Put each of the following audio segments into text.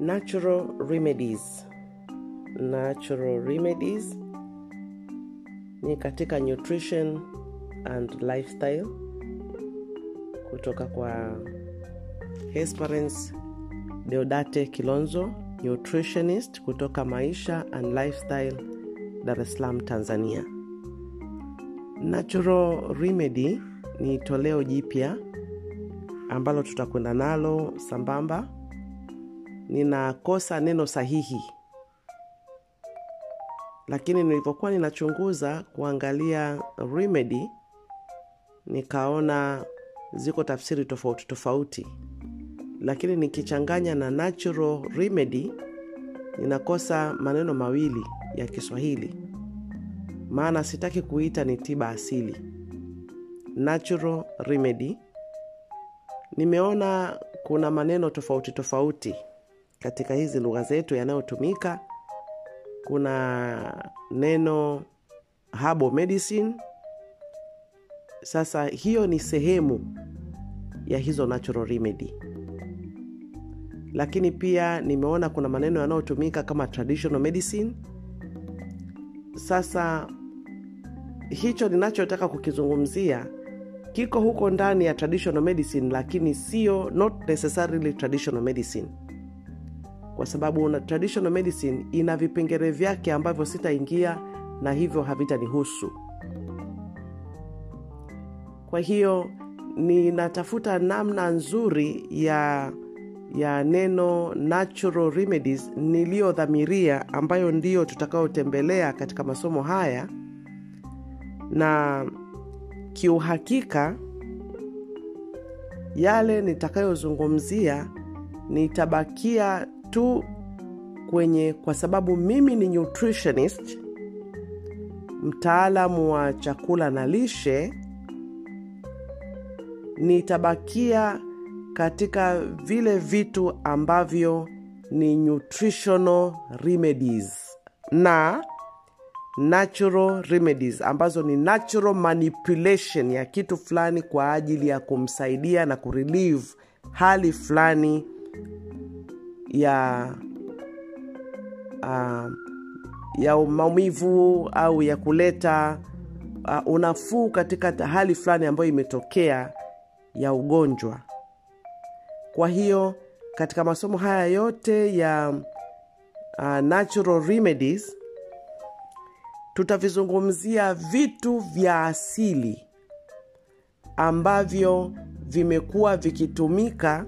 natural remedies natural remedies ni katika nutrition and lifestyle kutoka kwa Hesperance Deodate Kilonzo nutritionist kutoka Maisha and Lifestyle Dar es Salaam Tanzania. Natural Remedy ni toleo jipya ambalo tutakwenda nalo sambamba. Ninakosa neno sahihi, lakini nilivyokuwa ninachunguza kuangalia remedy, nikaona ziko tafsiri tofauti tofauti, lakini nikichanganya na natural remedy ninakosa maneno mawili ya Kiswahili, maana sitaki kuita ni tiba asili. Natural remedy, nimeona kuna maneno tofauti tofauti katika hizi lugha zetu yanayotumika. Kuna neno herbal medicine. Sasa hiyo ni sehemu ya hizo natural remedy, lakini pia nimeona kuna maneno yanayotumika kama traditional medicine. Sasa hicho ninachotaka kukizungumzia kiko huko ndani ya traditional medicine, lakini sio not necessarily traditional medicine, kwa sababu na traditional medicine ina vipengele vyake ambavyo sitaingia na hivyo havitanihusu. Kwa hiyo ninatafuta namna nzuri ya ya neno natural remedies niliyodhamiria, ambayo ndiyo tutakayotembelea katika masomo haya, na kiuhakika yale nitakayozungumzia nitabakia tu kwenye, kwa sababu mimi ni nutritionist, mtaalamu wa chakula na lishe, nitabakia katika vile vitu ambavyo ni nutritional remedies na natural remedies ambazo ni natural manipulation ya kitu fulani kwa ajili ya kumsaidia na kurelieve hali fulani ya uh, ya maumivu au ya kuleta uh, unafuu katika hali fulani ambayo imetokea ya ugonjwa. Kwa hiyo katika masomo haya yote ya uh, natural remedies tutavizungumzia vitu vya asili ambavyo vimekuwa vikitumika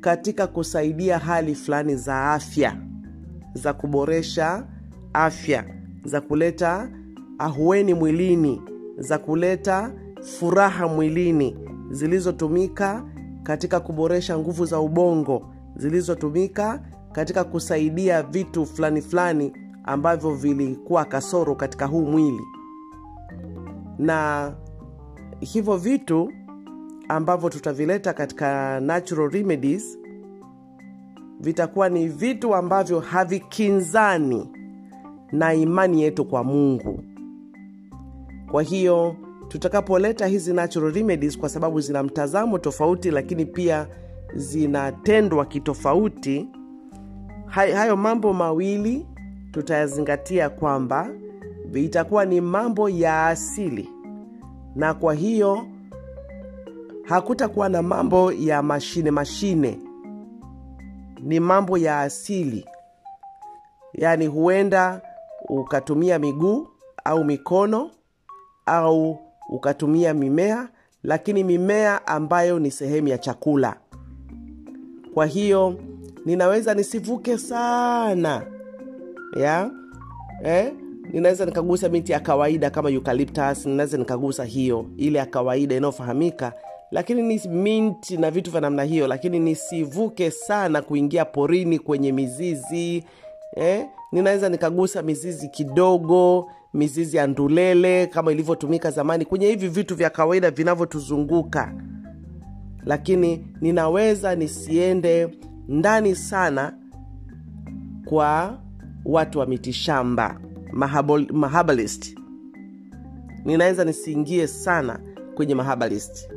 katika kusaidia hali fulani za afya, za kuboresha afya, za kuleta ahueni mwilini, za kuleta furaha mwilini, zilizotumika katika kuboresha nguvu za ubongo, zilizotumika katika kusaidia vitu fulani fulani ambavyo vilikuwa kasoro katika huu mwili. Na hivyo vitu ambavyo tutavileta katika natural remedies vitakuwa ni vitu ambavyo havikinzani na imani yetu kwa Mungu. Kwa hiyo tutakapoleta hizi natural remedies, kwa sababu zina mtazamo tofauti, lakini pia zinatendwa kitofauti, hayo mambo mawili tutayazingatia kwamba itakuwa ni mambo ya asili, na kwa hiyo hakutakuwa na mambo ya mashine mashine, ni mambo ya asili. Yaani huenda ukatumia miguu au mikono au ukatumia mimea, lakini mimea ambayo ni sehemu ya chakula. Kwa hiyo ninaweza nisivuke sana ya eh? Ninaweza nikagusa miti ya kawaida kama eucalyptus, ninaweza nikagusa hiyo ile ya kawaida inayofahamika, lakini ni mint na vitu vya namna hiyo, lakini nisivuke sana kuingia porini kwenye mizizi eh? Ninaweza nikagusa mizizi kidogo, mizizi ya ndulele kama ilivyotumika zamani kwenye hivi vitu vya kawaida vinavyotuzunguka, lakini ninaweza nisiende ndani sana kwa watu wa mitishamba mahabalist. Ninaweza nisiingie sana kwenye mahabalist,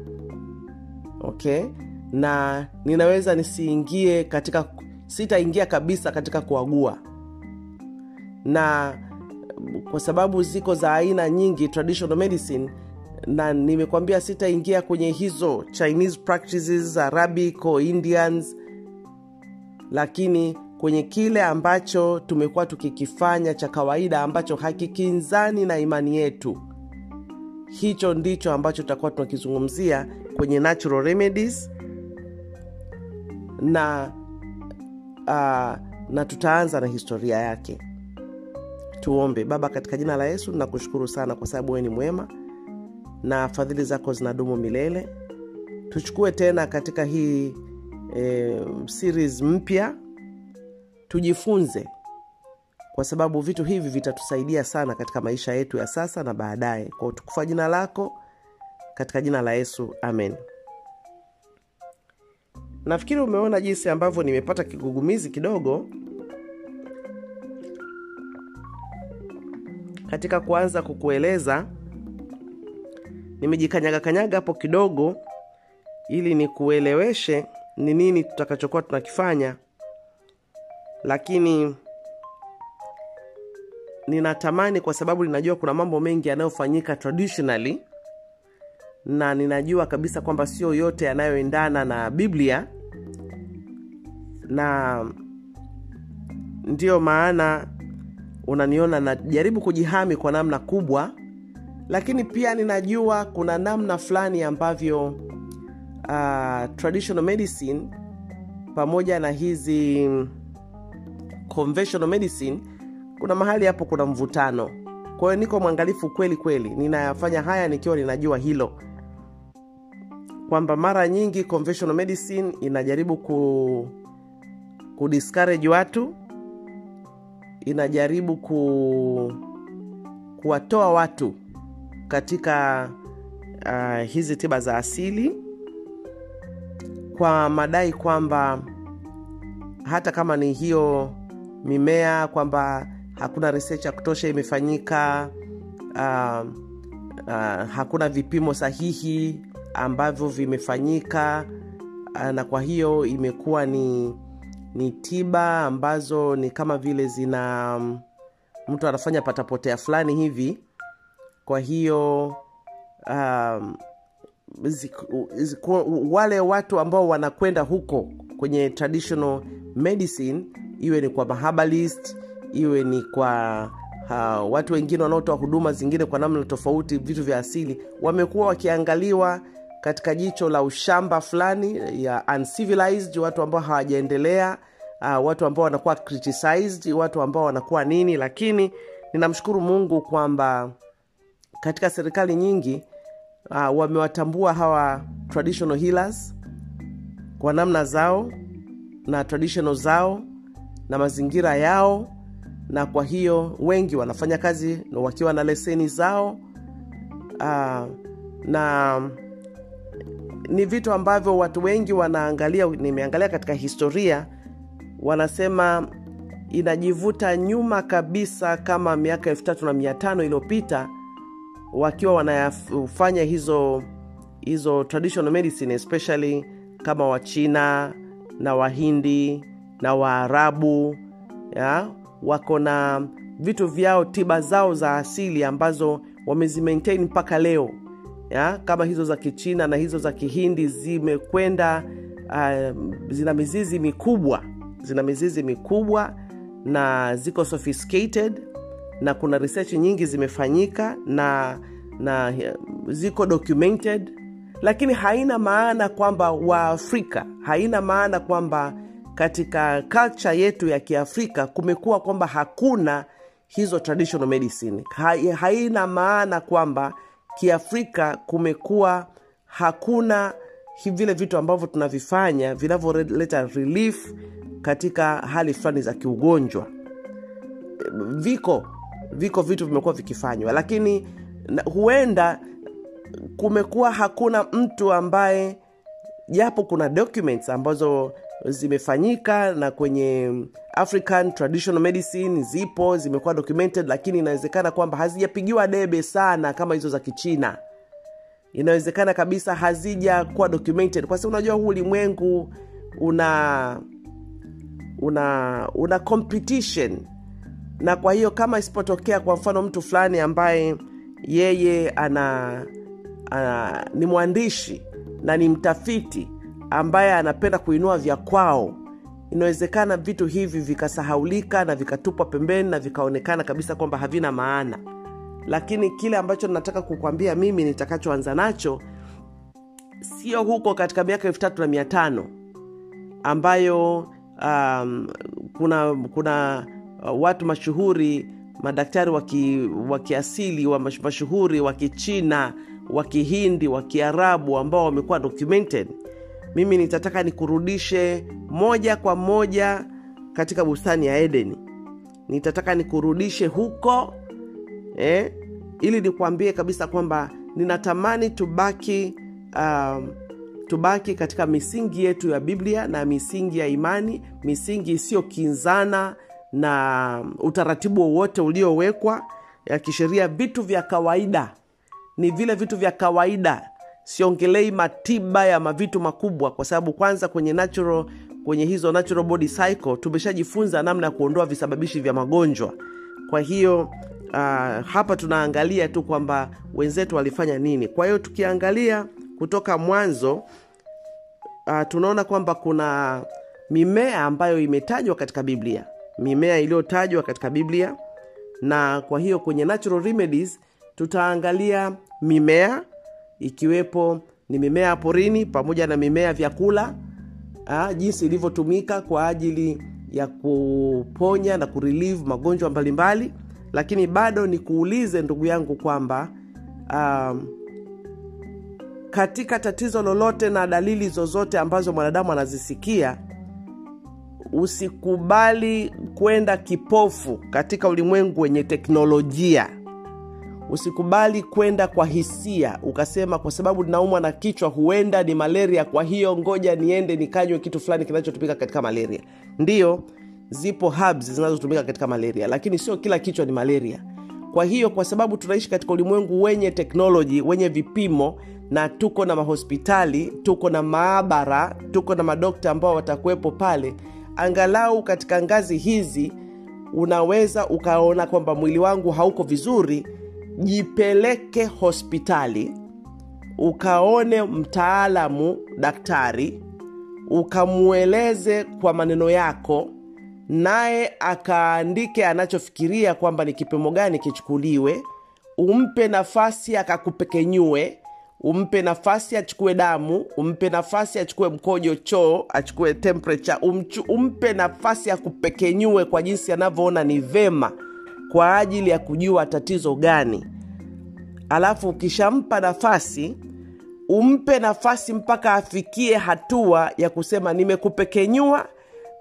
okay, na ninaweza nisiingie katika sitaingia kabisa katika kuagua. Na kwa sababu ziko za aina nyingi traditional medicine na nimekwambia sitaingia kwenye hizo chinese practices arabic or indians lakini kwenye kile ambacho tumekuwa tukikifanya cha kawaida ambacho hakikinzani na imani yetu. Hicho ndicho ambacho tutakuwa tunakizungumzia kwenye natural remedies. Na uh, na tutaanza na historia yake. Tuombe. Baba katika jina la yesu nakushukuru sana kwa sababu wewe ni mwema na fadhili zako zinadumu milele. Tuchukue tena katika hii e, series mpya tujifunze kwa sababu vitu hivi vitatusaidia sana katika maisha yetu ya sasa na baadaye. Kwa utukufu jina lako katika jina la yesu amen. Nafikiri umeona jinsi ambavyo nimepata kigugumizi kidogo katika kuanza kukueleza. Nimejikanyaga kanyaga hapo kidogo ili nikueleweshe ni nini tutakachokuwa tunakifanya. Lakini ninatamani kwa sababu ninajua kuna mambo mengi yanayofanyika traditionally na ninajua kabisa kwamba sio yote yanayoendana na biblia. Na ndiyo maana unaniona najaribu kujihami kwa namna kubwa lakini pia ninajua kuna namna fulani ambavyo uh, traditional medicine pamoja na hizi conventional medicine kuna mahali hapo kuna mvutano. Kwa hiyo niko mwangalifu kweli kweli ninayafanya haya nikiwa ninajua hilo kwamba mara nyingi conventional medicine inajaribu ku kudiscourage watu inajaribu ku kuwatoa watu katika uh, hizi tiba za asili kwa madai kwamba hata kama ni hiyo mimea kwamba hakuna research ya kutosha imefanyika uh, uh, hakuna vipimo sahihi ambavyo vimefanyika uh, na kwa hiyo imekuwa ni ni tiba ambazo ni kama vile zina mtu anafanya patapotea fulani hivi. Kwa hiyo um, ziku, ziku, wale watu ambao wanakwenda huko kwenye traditional medicine iwe ni kwa mahabalist iwe ni kwa uh, watu wengine wanaotoa huduma zingine kwa namna tofauti vitu vya asili wamekuwa wakiangaliwa katika jicho la ushamba fulani ya uncivilized watu ambao hawajaendelea uh, watu ambao wanakuwa criticized watu ambao wanakuwa nini. Lakini ninamshukuru mungu kwamba katika serikali nyingi uh, wamewatambua hawa traditional healers kwa namna zao na traditional zao na mazingira yao na kwa hiyo wengi wanafanya kazi wakiwa na leseni zao uh, na ni vitu ambavyo watu wengi wanaangalia nimeangalia katika historia wanasema inajivuta nyuma kabisa kama miaka elfu tatu na mia tano iliyopita wakiwa wanafanya hizo hizo traditional medicine especially kama wachina na wahindi na waarabu wako na vitu vyao tiba zao za asili ambazo wamezimaintain mpaka leo ya kama hizo za kichina na hizo za kihindi zimekwenda uh, zina mizizi mikubwa zina mizizi mikubwa na ziko sophisticated na kuna research nyingi zimefanyika na na ziko documented lakini haina maana kwamba waafrika haina maana kwamba katika culture yetu ya kiafrika kumekuwa kwamba hakuna hizo traditional medicine. Ha, haina maana kwamba kiafrika kumekuwa hakuna vile vitu ambavyo tunavifanya vinavyoleta relief katika hali fulani za kiugonjwa. Viko viko vitu vimekuwa vikifanywa lakini huenda kumekuwa hakuna mtu ambaye japo kuna documents ambazo zimefanyika na kwenye african traditional medicine zipo zimekuwa documented lakini inawezekana kwamba hazijapigiwa debe sana kama hizo za kichina. Inawezekana kabisa hazijakuwa documented. Kwa sababu unajua huu ulimwengu una una una competition. Na kwa hiyo kama isipotokea kwa mfano mtu fulani ambaye yeye ana, ana ni mwandishi na ni mtafiti ambaye anapenda kuinua vya kwao. Inawezekana vitu hivi vikasahaulika na vikatupwa pembeni na vikaonekana kabisa kwamba havina maana. Lakini kile ambacho nataka kukwambia mimi nitakachoanza nacho sio huko katika miaka elfu tatu na mia tano ambayo um, kuna kuna uh, watu mashuhuri madaktari wa kiasili wa mashuhuri wa kichina wa kihindi wa kiarabu ambao wamekuwa documented mimi nitataka nikurudishe moja kwa moja katika bustani ya edeni nitataka nikurudishe huko eh, ili nikuambie kabisa kwamba ninatamani tubaki um, tubaki katika misingi yetu ya biblia na misingi ya imani misingi isiyokinzana na utaratibu wowote uliowekwa ya kisheria. Vitu vya kawaida ni vile vitu vya kawaida siongelei matiba ya mavitu makubwa kwa sababu kwanza kwenye natural kwenye hizo natural body cycle tumeshajifunza namna ya kuondoa visababishi vya magonjwa. Kwa hiyo uh, hapa tunaangalia tu kwamba wenzetu walifanya nini. Kwa hiyo tukiangalia kutoka mwanzo uh, tunaona kwamba kuna mimea ambayo imetajwa katika biblia. Mimea iliyotajwa katika biblia. Na kwa hiyo kwenye natural remedies tutaangalia mimea ikiwepo ni mimea porini pamoja na mimea vyakula ah, jinsi ilivyotumika kwa ajili ya kuponya na kurelieve magonjwa mbalimbali. Lakini bado nikuulize ndugu yangu kwamba um, katika tatizo lolote na dalili zozote ambazo mwanadamu anazisikia usikubali kwenda kipofu katika ulimwengu wenye teknolojia usikubali kwenda kwa hisia ukasema kwa sababu naumwa na kichwa huenda ni malaria kwa hiyo ngoja niende nikanywe kitu fulani kinachotumika katika malaria. Ndiyo zipo herbs zinazotumika katika malaria lakini sio kila kichwa ni malaria. Kwa hiyo kwa sababu tunaishi katika ulimwengu wenye teknoloji wenye vipimo na tuko na mahospitali tuko na maabara tuko na madokta ambao watakuwepo pale angalau katika ngazi hizi unaweza ukaona kwamba mwili wangu hauko vizuri jipeleke hospitali ukaone mtaalamu daktari ukamweleze kwa maneno yako naye akaandike anachofikiria kwamba ni kipimo gani kichukuliwe umpe nafasi akakupekenyue umpe nafasi achukue damu umpe nafasi achukue mkojo choo achukue temperature umchu, umpe nafasi akupekenyue kwa jinsi anavyoona ni vema kwa ajili ya kujua tatizo gani. Alafu ukishampa nafasi umpe nafasi mpaka afikie hatua ya kusema nimekupekenyua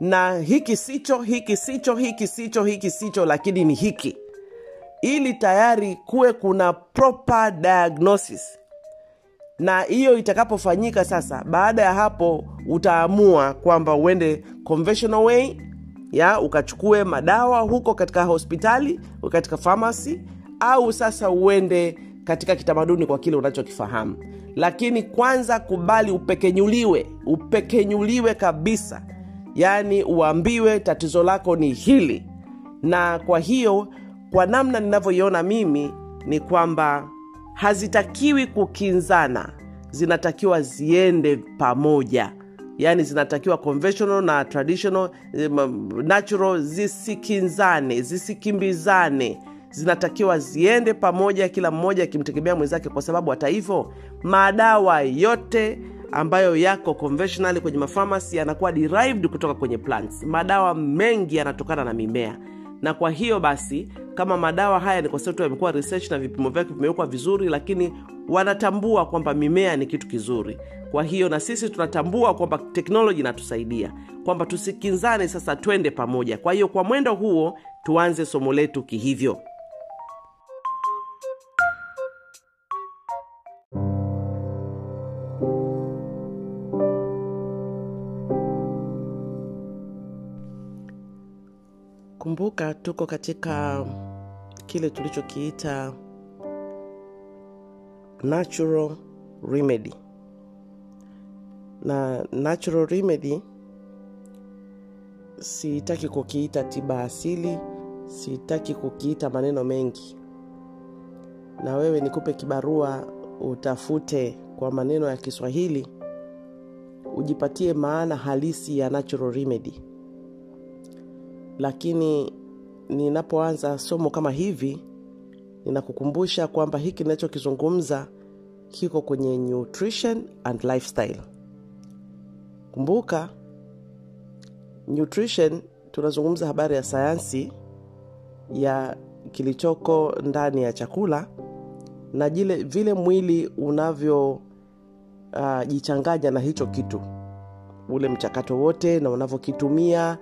na hiki sicho hiki sicho hiki sicho hiki sicho lakini ni hiki. Ili tayari kuwe kuna proper diagnosis. Na hiyo itakapofanyika sasa baada ya hapo utaamua kwamba uende conventional way ya ukachukue madawa huko katika hospitali katika famasi au sasa uende katika kitamaduni kwa kile unachokifahamu. Lakini kwanza kubali upekenyuliwe upekenyuliwe kabisa. Yaani uambiwe tatizo lako ni hili. Na kwa hiyo kwa namna ninavyoiona mimi ni kwamba hazitakiwi kukinzana. Zinatakiwa ziende pamoja yaani zinatakiwa conventional na traditional natural zisikinzane zisikimbizane. Zinatakiwa ziende pamoja kila mmoja akimtegemea mwenzake kwa sababu hata hivyo madawa yote ambayo yako conventional kwenye mafamasi yanakuwa derived kutoka kwenye plants. Madawa mengi yanatokana na mimea na kwa hiyo basi kama madawa haya ni kwa sababu yamekuwa research na vipimo vyake vimewekwa vizuri lakini wanatambua kwamba mimea ni kitu kizuri. Kwa hiyo na sisi tunatambua kwamba teknoloji inatusaidia kwamba tusikinzane sasa twende pamoja. Kwa hiyo kwa mwendo huo tuanze somo letu kihivyo kumbuka tuko katika kile tulichokiita natural remedy. Na natural remedy sitaki kukiita tiba asili sitaki kukiita maneno mengi. Na wewe nikupe kibarua utafute kwa maneno ya kiswahili ujipatie maana halisi ya natural remedy. Lakini ninapoanza somo kama hivi ninakukumbusha kwamba hiki ninachokizungumza kiko kwenye nutrition and lifestyle. Kumbuka nutrition tunazungumza habari ya sayansi ya kilichoko ndani ya chakula na jile, vile mwili unavyojichanganya uh, na hicho kitu. Ule mchakato wote na unavyokitumia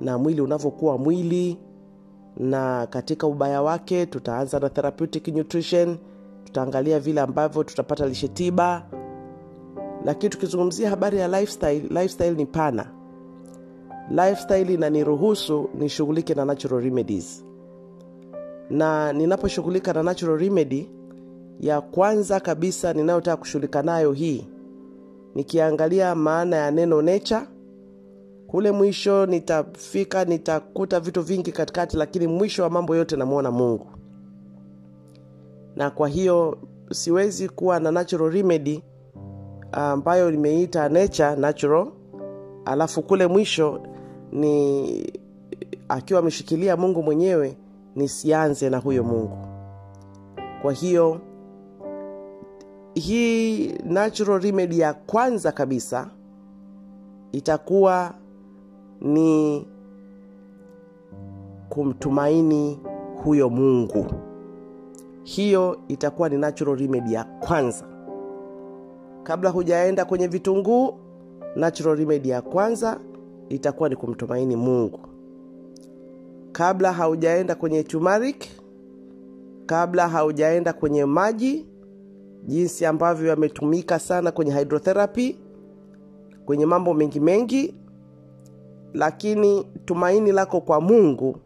na mwili unavyokuwa mwili na katika ubaya wake tutaanza na therapeutic nutrition. Tutaangalia vile ambavyo tutapata lishe tiba. Lakini tukizungumzia habari ya lifestyle lifestyle ni pana. Lifestyle inaniruhusu nishughulike na natural remedies. Na ninaposhughulika na natural remedy ya kwanza kabisa ninayotaka kushughulika nayo hii nikiangalia maana ya neno nature kule mwisho nitafika nitakuta vitu vingi katikati lakini mwisho wa mambo yote namwona mungu. Na kwa hiyo siwezi kuwa na natural remedy ambayo nimeita nature natural. Alafu kule mwisho ni akiwa ameshikilia mungu mwenyewe nisianze na huyo mungu. Kwa hiyo hii natural remedy ya kwanza kabisa itakuwa ni kumtumaini huyo mungu. Hiyo itakuwa ni natural remedy ya kwanza. Kabla hujaenda kwenye vitunguu natural remedy ya kwanza itakuwa ni kumtumaini mungu. Kabla haujaenda kwenye turmeric kabla haujaenda kwenye maji jinsi ambavyo yametumika sana kwenye hydrotherapy kwenye mambo mengi mengi lakini tumaini lako kwa mungu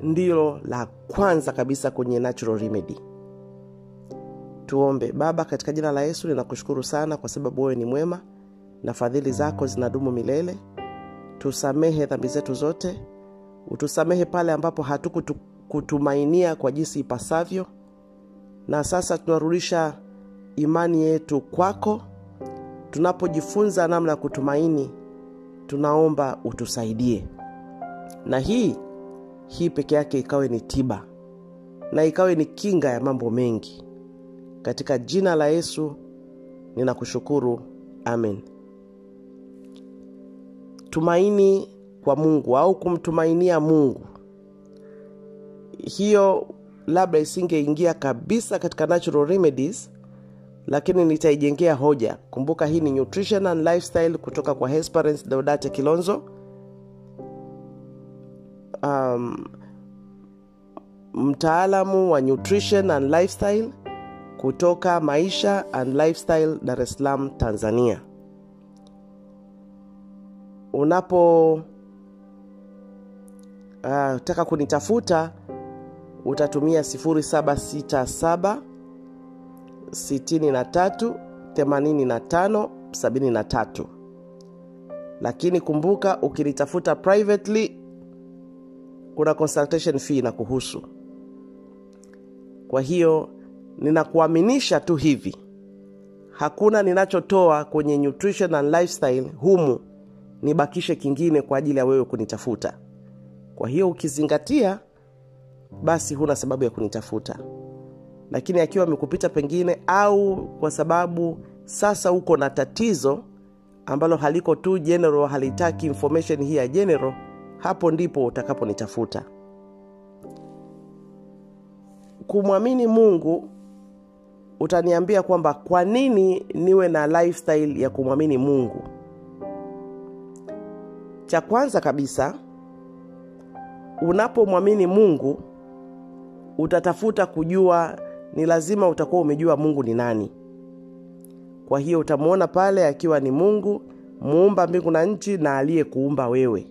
ndilo la kwanza kabisa kwenye natural remedy. Tuombe. Baba katika jina la yesu ninakushukuru sana kwa sababu wewe ni mwema na fadhili zako zinadumu milele. Tusamehe dhambi zetu zote. Utusamehe pale ambapo hatukutumainia kwa jinsi ipasavyo. Na sasa tunarudisha imani yetu kwako. Tunapojifunza namna ya kutumaini tunaomba utusaidie. Na hii hii peke yake ikawe ni tiba. Na ikawe ni kinga ya mambo mengi. Katika jina la yesu ninakushukuru. Amen. Tumaini kwa mungu au kumtumainia mungu. Hiyo labda isingeingia kabisa katika natural remedies lakini nitaijengea hoja. Kumbuka hii ni nutrition and lifestyle kutoka kwa hesperance deodate kilonzo. Um, mtaalamu wa nutrition and lifestyle kutoka maisha and lifestyle dar es salaam tanzania. Unapo uh, taka kunitafuta utatumia 767 63 85 73 lakini kumbuka ukinitafuta privately kuna consultation fee na kuhusu kwa hiyo ninakuaminisha tu hivi. Hakuna ninachotoa kwenye nutrition and lifestyle humu nibakishe kingine kwa ajili ya wewe kunitafuta. Kwa hiyo ukizingatia basi huna sababu ya kunitafuta lakini akiwa amekupita pengine au kwa sababu sasa uko na tatizo ambalo haliko tu general halitaki information hii ya general hapo ndipo utakaponitafuta kumwamini mungu utaniambia kwamba kwa nini niwe na lifestyle ya kumwamini mungu? Cha kwanza kabisa unapomwamini mungu utatafuta kujua ni lazima utakuwa umejua mungu ni nani. Kwa hiyo utamwona pale akiwa ni mungu muumba mbingu na nchi na aliyekuumba wewe.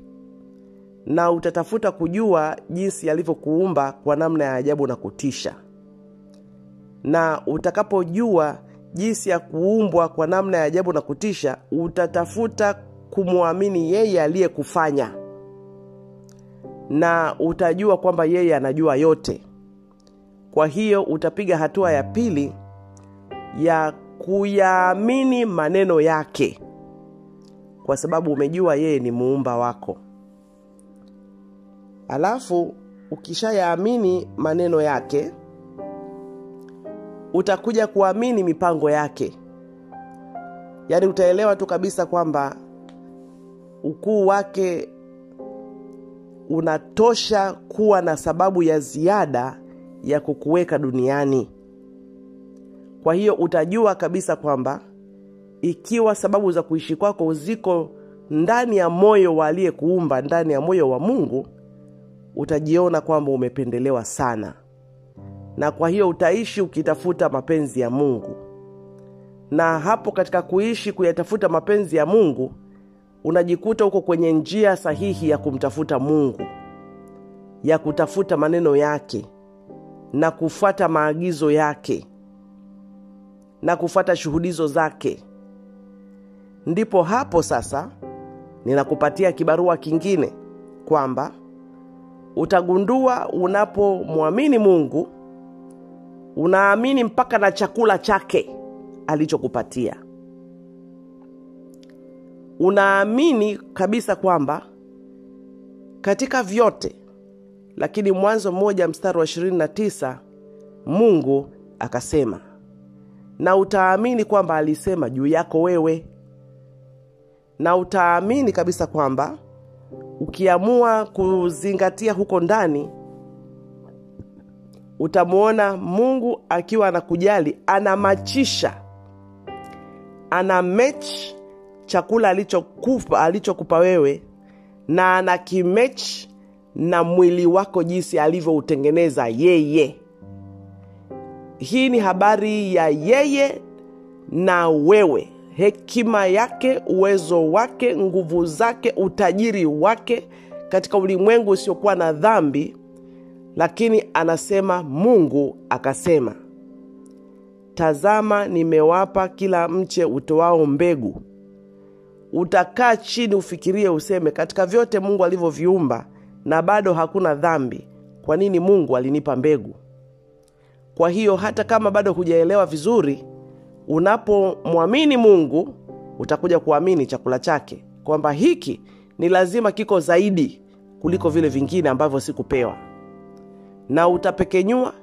Na utatafuta kujua jinsi alivyokuumba kwa namna ya ajabu na kutisha. Na utakapojua jinsi ya kuumbwa kwa namna ya ajabu na kutisha utatafuta kumwamini yeye aliyekufanya. Na utajua kwamba yeye anajua yote kwa hiyo utapiga hatua ya pili ya kuyaamini maneno yake. Kwa sababu umejua yeye ni muumba wako. Alafu ukishayaamini maneno yake utakuja kuamini mipango yake. Yaani utaelewa tu kabisa kwamba ukuu wake unatosha kuwa na sababu ya ziada ya kukuweka duniani. Kwa hiyo utajua kabisa kwamba ikiwa sababu za kuishi kwako ziko ndani ya moyo wa ndani ya moyo wa mungu utajiona kwamba umependelewa sana. Na kwa hiyo utaishi ukitafuta mapenzi ya mungu. Na hapo katika kuishi kuyatafuta mapenzi ya mungu unajikuta uko kwenye njia sahihi ya kumtafuta mungu ya kutafuta maneno yake na kufuata maagizo yake na kufuata shuhudizo zake. Ndipo hapo sasa ninakupatia kibarua kingine kwamba utagundua unapomwamini mungu unaamini mpaka na chakula chake alichokupatia. Unaamini kabisa kwamba katika vyote lakini mwanzo mmoja mstari wa 29 mungu akasema na utaamini kwamba alisema juu yako wewe. Na utaamini kabisa kwamba ukiamua kuzingatia huko ndani utamwona mungu akiwa anakujali anamachisha ana mech chakula alichokupa alichokupa wewe na ana kimech na mwili wako jinsi alivyoutengeneza yeye. Hii ni habari ya yeye na wewe. Hekima yake uwezo wake nguvu zake utajiri wake katika ulimwengu usiokuwa na dhambi. Lakini anasema mungu akasema tazama nimewapa kila mche utoao mbegu. Utakaa chini ufikirie useme katika vyote mungu alivyoviumba na bado hakuna dhambi kwa nini mungu alinipa mbegu? Kwa hiyo hata kama bado hujaelewa vizuri unapomwamini mungu utakuja kuamini chakula chake kwamba hiki ni lazima kiko zaidi kuliko vile vingine ambavyo sikupewa. Na utapekenyua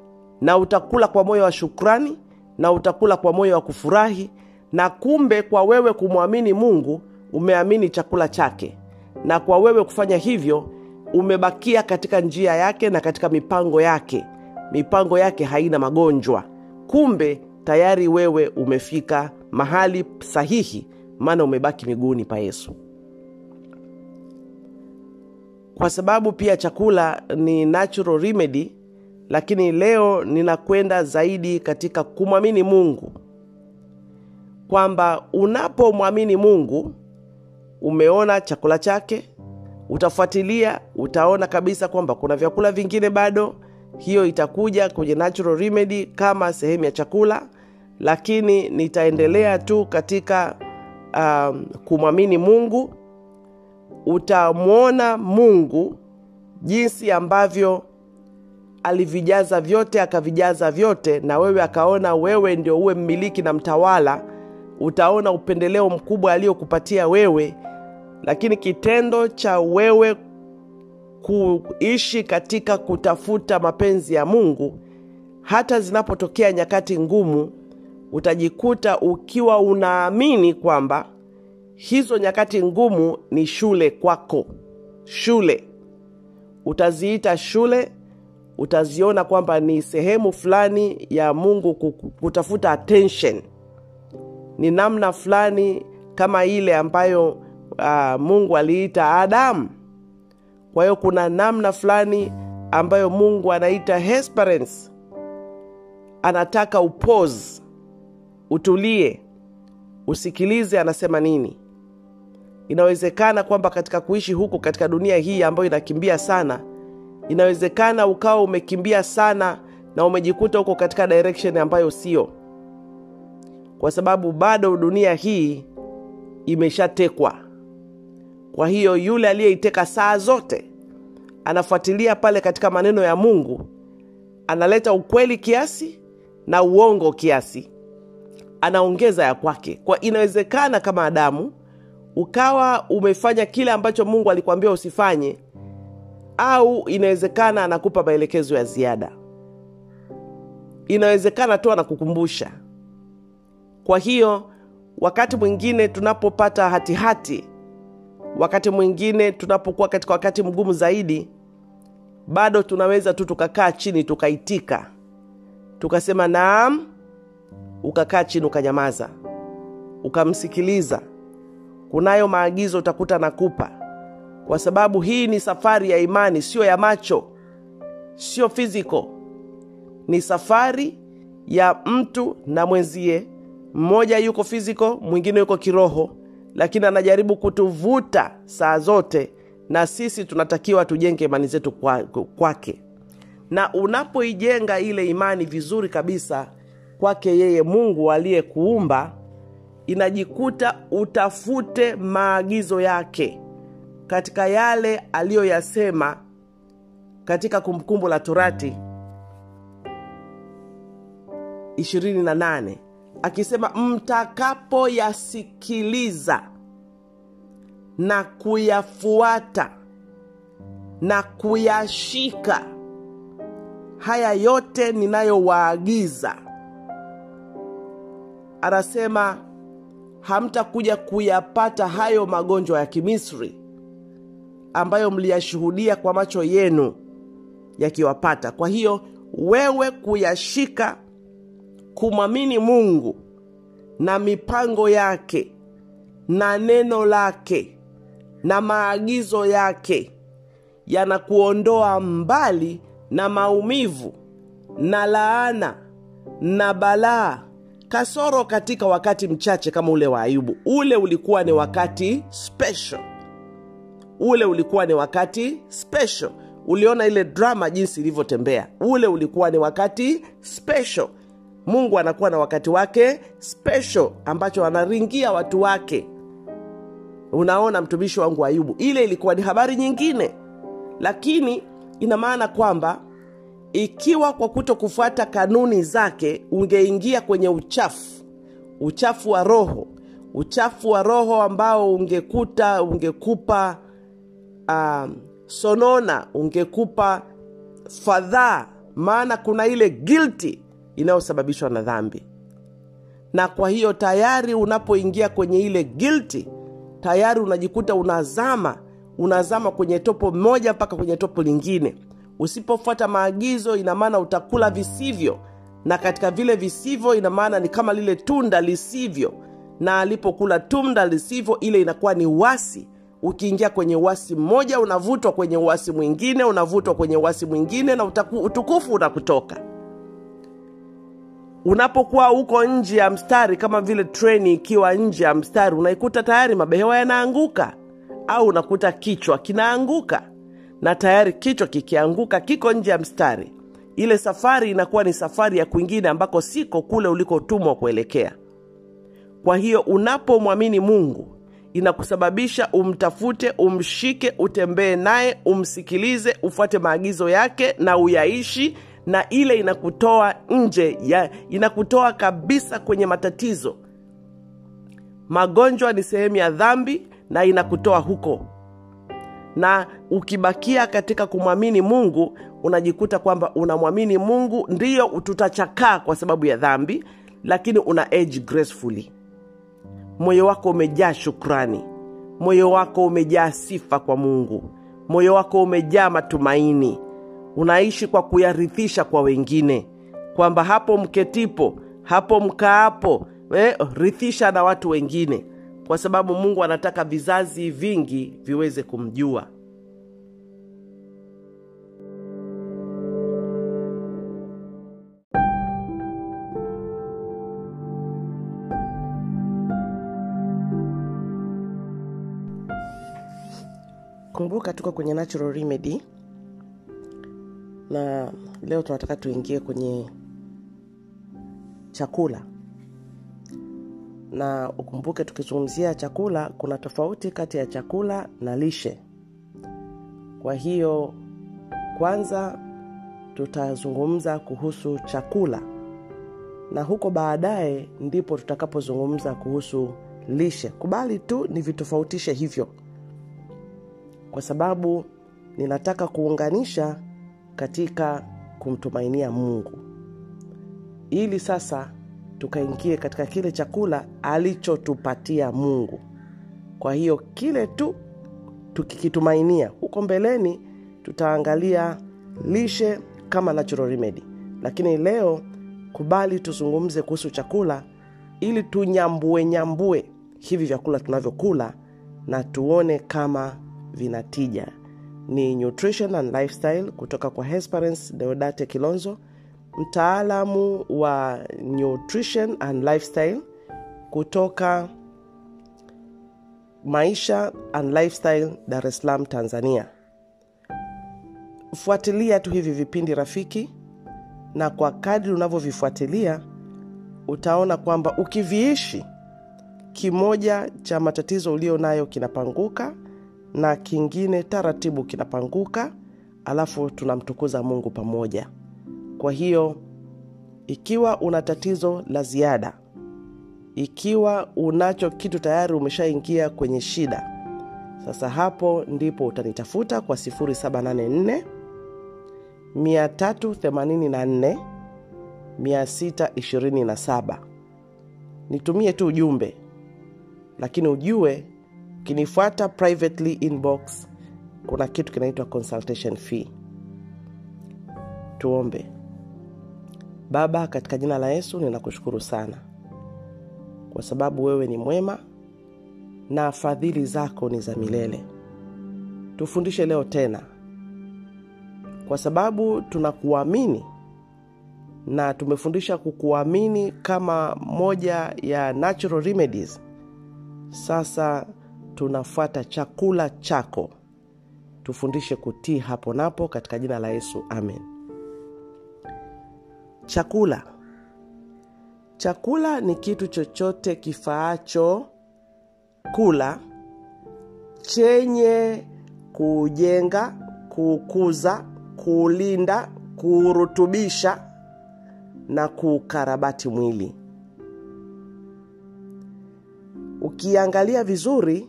na utakula kwa moyo wa shukrani na utakula kwa moyo wa kufurahi na kumbe kwa wewe kumwamini mungu umeamini chakula chake. Na kwa wewe kufanya hivyo umebakia katika njia yake na katika mipango yake. Mipango yake haina magonjwa. Kumbe tayari wewe umefika mahali sahihi maana umebaki miguuni pa yesu. Kwa sababu pia chakula ni natural remedy lakini leo ninakwenda zaidi katika kumwamini mungu. Kwamba unapomwamini mungu umeona chakula chake utafuatilia utaona kabisa kwamba kuna vyakula vingine bado. Hiyo itakuja kwenye natural remedy kama sehemu ya chakula lakini nitaendelea tu katika um, kumwamini mungu. Utamwona mungu jinsi ambavyo alivijaza vyote akavijaza vyote na wewe akaona wewe ndio uwe mmiliki na mtawala. Utaona upendeleo mkubwa aliyokupatia wewe lakini kitendo cha wewe kuishi katika kutafuta mapenzi ya mungu hata zinapotokea nyakati ngumu utajikuta ukiwa unaamini kwamba hizo nyakati ngumu ni shule kwako. Shule. Utaziita shule utaziona kwamba ni sehemu fulani ya mungu kutafuta attention. Ni namna fulani kama ile ambayo uh, mungu aliita adamu kwa hiyo kuna namna fulani ambayo mungu anaita hesperance. Anataka upose utulie usikilize anasema nini. Inawezekana kwamba katika kuishi huku katika dunia hii ambayo inakimbia sana inawezekana ukawa umekimbia sana na umejikuta huko katika direction ambayo sio. Kwa sababu bado dunia hii imeshatekwa kwa hiyo yule aliyeiteka saa zote anafuatilia pale katika maneno ya mungu analeta ukweli kiasi na uongo kiasi. Anaongeza ya kwake kwa inawezekana kama adamu ukawa umefanya kile ambacho mungu alikwambia usifanye au inawezekana anakupa maelekezo ya ziada. Inawezekana tu anakukumbusha. Kwa hiyo wakati mwingine tunapopata hatihati wakati mwingine tunapokuwa katika wakati mgumu zaidi bado tunaweza tu tukakaa chini tukaitika. Tukasema naam ukakaa chini ukanyamaza ukamsikiliza. Kunayo maagizo utakuta nakupa kwa sababu hii ni safari ya imani sio ya macho sio fiziko ni safari ya mtu na mwenzie. Mmoja yuko fiziko mwingine yuko kiroho lakini anajaribu kutuvuta saa zote na sisi tunatakiwa tujenge imani zetu kwa- kwake. Na unapoijenga ile imani vizuri kabisa kwake yeye mungu aliyekuumba inajikuta utafute maagizo yake katika yale aliyoyasema katika kumbukumbu la torati 28 akisema mtakapoyasikiliza na kuyafuata na kuyashika haya yote ninayowaagiza anasema hamtakuja kuyapata hayo magonjwa ya kimisri ambayo mliyashuhudia kwa macho yenu yakiwapata. Kwa hiyo wewe kuyashika kumwamini mungu na mipango yake na neno lake na maagizo yake yanakuondoa mbali na maumivu na laana na balaa kasoro katika wakati mchache kama ule wa ayubu. Ule ulikuwa ni wakati special. Ule ulikuwa ni wakati special. Uliona ile drama jinsi ilivyotembea. Ule ulikuwa ni wakati special mungu anakuwa na wakati wake special ambacho anaringia watu wake. Unaona mtumishi wangu ayubu ile ilikuwa ni habari nyingine. Lakini ina maana kwamba ikiwa kwa kuto kufuata kanuni zake ungeingia kwenye uchafu uchafu wa roho uchafu wa roho ambao ungekuta ungekupa um, sonona ungekupa fadhaa. Maana kuna ile guilty inayosababishwa na dhambi. Na kwa hiyo tayari unapoingia kwenye ile guilty tayari unajikuta unazama unazama kwenye topo moja mpaka kwenye topo lingine. Usipofuata maagizo ina maana utakula visivyo. Na katika vile visivyo ina maana ni kama lile tunda lisivyo. Na alipokula tunda lisivyo ile inakuwa ni wasi ukiingia kwenye uasi mmoja unavutwa kwenye uasi mwingine unavutwa kwenye uasi mwingine na utaku, utukufu unakutoka unapokuwa huko nje ya mstari kama vile treni ikiwa nje ya mstari unaikuta tayari mabehewa yanaanguka. Au unakuta kichwa kinaanguka. Na tayari kichwa kikianguka kiko nje ya mstari. Ile safari inakuwa ni safari ya kwingine ambako siko kule ulikotumwa kuelekea. Kwa hiyo unapomwamini mungu inakusababisha umtafute umshike utembee naye umsikilize ufuate maagizo yake na uyaishi na ile inakutoa nje ya inakutoa kabisa kwenye matatizo. Magonjwa ni sehemu ya dhambi na inakutoa huko. Na ukibakia katika kumwamini mungu unajikuta kwamba unamwamini mungu ndiyo tutachakaa kwa sababu ya dhambi lakini una age gracefully. Moyo wako umejaa shukrani. Moyo wako umejaa sifa kwa mungu. Moyo wako umejaa matumaini unaishi kwa kuyarithisha kwa wengine. Kwamba hapo mketipo hapo mkaapo eh, rithisha na watu wengine. Kwa sababu mungu anataka vizazi vingi viweze kumjua. Kumbuka tuko kwenye natural remedy na leo tunataka tuingie kwenye chakula. Na ukumbuke tukizungumzia chakula kuna tofauti kati ya chakula na lishe. Kwa hiyo kwanza tutazungumza kuhusu chakula. Na huko baadaye ndipo tutakapozungumza kuhusu lishe. Kubali tu nivitofautishe hivyo. Kwa sababu ninataka kuunganisha katika kumtumainia mungu. Ili sasa tukaingie katika kile chakula alichotupatia mungu. Kwa hiyo kile tu tukikitumainia huko mbeleni tutaangalia lishe kama natural remedy. Lakini leo kubali tuzungumze kuhusu chakula ili tunyambue nyambue hivi vyakula tunavyokula na tuone kama vinatija ni nutrition and lifestyle kutoka kwa Hesperance Deodate Kilonzo mtaalamu wa nutrition and lifestyle kutoka maisha and lifestyle Dar es Salaam Tanzania. Fuatilia tu hivi vipindi rafiki na kwa kadri unavyovifuatilia utaona kwamba ukiviishi kimoja cha matatizo ulio nayo kinapanguka na kingine taratibu kinapanguka alafu tunamtukuza mungu pamoja. Kwa hiyo ikiwa una tatizo la ziada ikiwa unacho kitu tayari umeshaingia kwenye shida sasa hapo ndipo utanitafuta kwa 784 384 627 nitumie tu ujumbe lakini ujue ukinifuata privately inbox kuna kitu kinaitwa consultation fee. Tuombe. Baba katika jina la yesu ninakushukuru sana. Kwa sababu wewe ni mwema na fadhili zako ni za milele. Tufundishe leo tena. Kwa sababu tunakuamini na tumefundisha kukuamini kama moja ya natural remedies. Sasa tunafuata chakula chako. Tufundishe kutii hapo napo katika jina la yesu amen. Chakula. Chakula ni kitu chochote kifaacho kula chenye kujenga kuukuza kuulinda kuurutubisha na kuukarabati mwili. Ukiangalia vizuri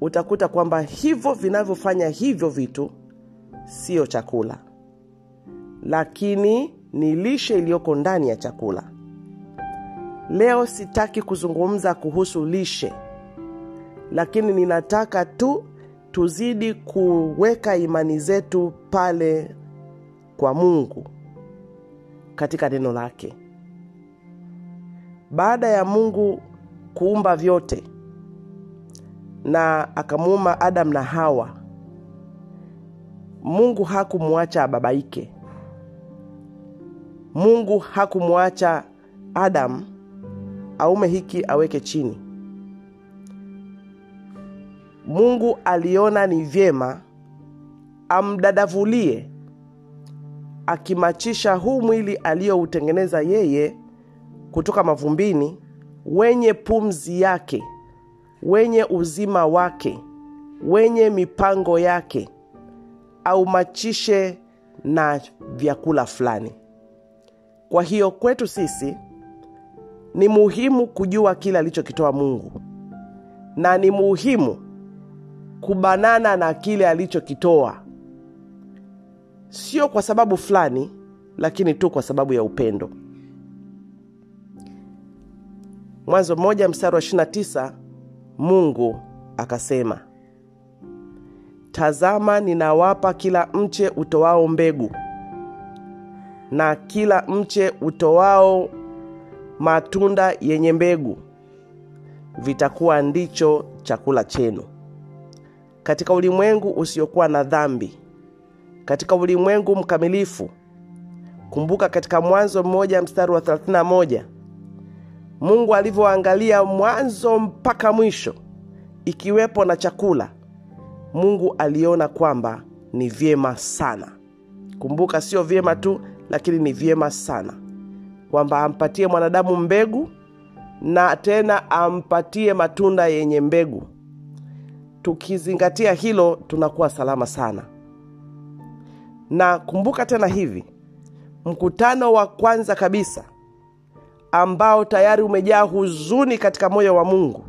utakuta kwamba hivyo vinavyofanya hivyo vitu sio chakula. Lakini ni lishe iliyoko ndani ya chakula. Leo sitaki kuzungumza kuhusu lishe. Lakini ninataka tu tuzidi kuweka imani zetu pale kwa mungu katika neno lake. Baada ya mungu kuumba vyote na akamuumba adamu na hawa. Mungu hakumwacha ababaike. Mungu hakumwacha adamu aume hiki aweke chini. Mungu aliona ni vyema amdadavulie akimachisha huu mwili aliyoutengeneza yeye kutoka mavumbini wenye pumzi yake wenye uzima wake wenye mipango yake aumachishe na vyakula fulani. Kwa hiyo kwetu sisi ni muhimu kujua kile alichokitoa mungu. Na ni muhimu kubanana na kile alichokitoa. Sio kwa sababu fulani lakini tu kwa sababu ya upendo. Mwanzo mmoja mstari wa 29 mungu akasema tazama ninawapa kila mche utoao mbegu na kila mche utoao matunda yenye mbegu. Vitakuwa ndicho chakula chenu. Katika ulimwengu usiokuwa na dhambi katika ulimwengu mkamilifu kumbuka katika mwanzo mmoja mstari wa 31 mungu alivyoangalia mwanzo mpaka mwisho ikiwepo na chakula mungu aliona kwamba ni vyema sana. Kumbuka sio vyema tu lakini ni vyema sana. Kwamba ampatie mwanadamu mbegu na tena ampatie matunda yenye mbegu. Tukizingatia hilo tunakuwa salama sana. Na kumbuka tena hivi mkutano wa kwanza kabisa ambao tayari umejaa huzuni katika moyo wa mungu.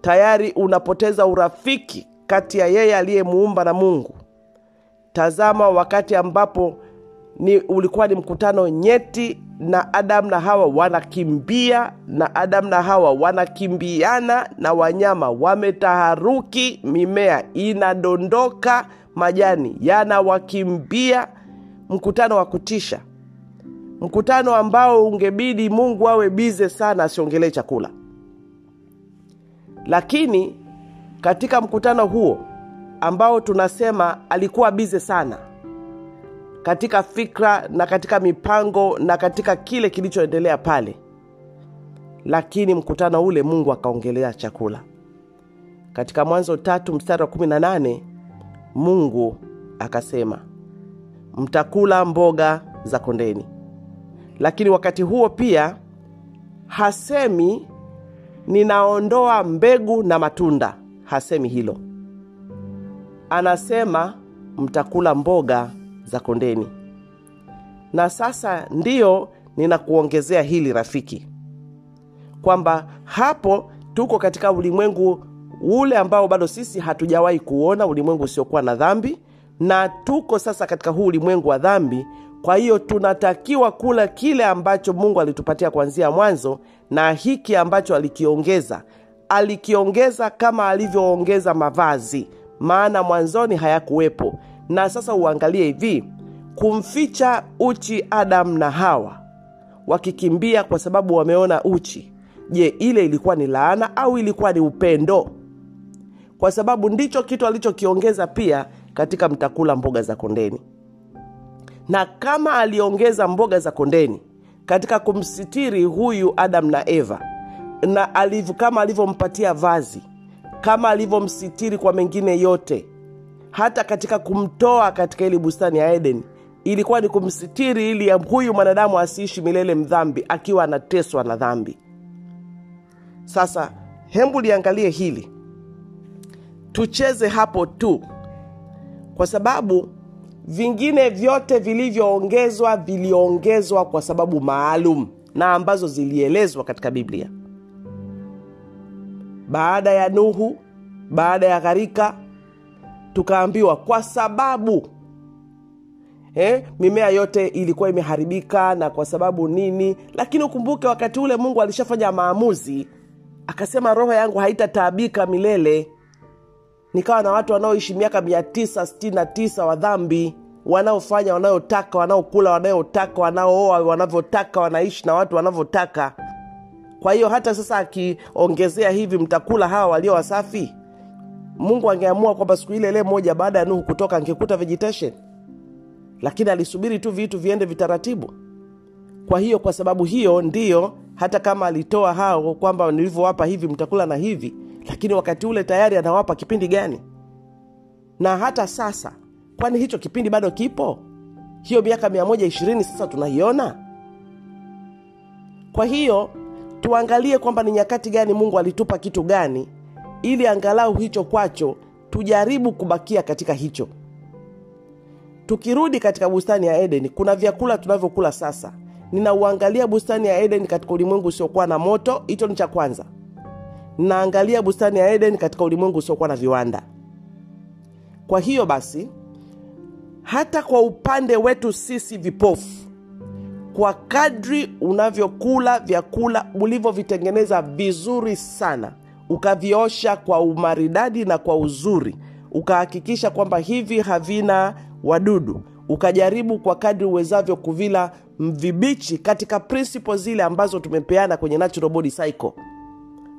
Tayari unapoteza urafiki kati ya yeye aliyemuumba na mungu. Tazama wakati ambapo ni ulikuwa ni mkutano nyeti na adamu na hawa wanakimbia na adamu na hawa wanakimbiana na wanyama wametaharuki mimea inadondoka majani yanawakimbia mkutano wa kutisha mkutano ambao ungebidi mungu awe bize sana asiongelee chakula. Lakini katika mkutano huo ambao tunasema alikuwa bize sana katika fikra na katika mipango na katika kile kilichoendelea pale lakini mkutano ule mungu akaongelea chakula. Katika mwanzo tatu mstari wa 18 mungu akasema mtakula mboga za kondeni lakini wakati huo pia hasemi ninaondoa mbegu na matunda. Hasemi hilo. Anasema mtakula mboga za kondeni. Na sasa ndiyo ninakuongezea hili rafiki kwamba hapo tuko katika ulimwengu ule ambao bado sisi hatujawahi kuona ulimwengu usiokuwa na dhambi na tuko sasa katika huu ulimwengu wa dhambi kwa hiyo tunatakiwa kula kile ambacho mungu alitupatia kuanzia mwanzo na hiki ambacho alikiongeza. Alikiongeza kama alivyoongeza mavazi maana mwanzoni hayakuwepo. Na sasa uangalie hivi kumficha uchi adamu na hawa wakikimbia kwa sababu wameona uchi. Je ile ilikuwa ni laana au ilikuwa ni upendo? Kwa sababu ndicho kitu alichokiongeza pia katika mtakula mboga za kondeni na kama aliongeza mboga za kondeni katika kumsitiri huyu adamu na eva na alivu, kama alivyompatia vazi kama alivyomsitiri kwa mengine yote hata katika kumtoa katika ili bustani ya eden ilikuwa ni kumsitiri ili huyu mwanadamu asiishi milele mdhambi akiwa anateswa na dhambi. Sasa hembu liangalie hili. Tucheze hapo tu. Kwa sababu vingine vyote vilivyoongezwa viliongezwa kwa sababu maalum na ambazo zilielezwa katika biblia. Baada ya nuhu baada ya gharika tukaambiwa kwa sababu eh, mimea yote ilikuwa imeharibika na kwa sababu nini? Lakini ukumbuke wakati ule mungu alishafanya maamuzi. Akasema roho yangu haitataabika milele nikawa na watu wanaoishi miaka mia tisa sitini na tisa wa dhambi wanaofanya wanayotaka wanaokula wanayotaka wanaooa wanavyotaka wanaishi na watu wanavyotaka. Kwa hiyo hata sasa akiongezea hivi mtakula hawa walio wasafi? Mungu angeamua kwamba siku ile ile moja baada ya nuhu kutoka angekuta vegetation. Lakini alisubiri tu vitu viende vitaratibu. Kwa hiyo kwa sababu hiyo ndiyo hata kama alitoa hao kwamba nilivyowapa hivi mtakula na hivi lakini wakati ule tayari anawapa kipindi gani? Na hata sasa kwani hicho kipindi bado kipo? Hiyo miaka mia moja ishirini sasa tunaiona? Kwa hiyo tuangalie kwamba ni nyakati gani mungu alitupa kitu gani ili angalau hicho kwacho tujaribu kubakia katika hicho. Tukirudi katika bustani ya edeni kuna vyakula tunavyokula sasa. Ninauangalia bustani ya edeni katika ulimwengu usiokuwa na moto hicho ni cha kwanza ninaangalia bustani ya eden katika ulimwengu usiokuwa na viwanda. Kwa hiyo basi hata kwa upande wetu sisi vipofu kwa kadri unavyokula vyakula ulivyovitengeneza vizuri sana ukaviosha kwa umaridadi na kwa uzuri ukahakikisha kwamba hivi havina wadudu ukajaribu kwa kadri uwezavyo kuvila vibichi katika prinsipo zile ambazo tumepeana kwenye natural body cycle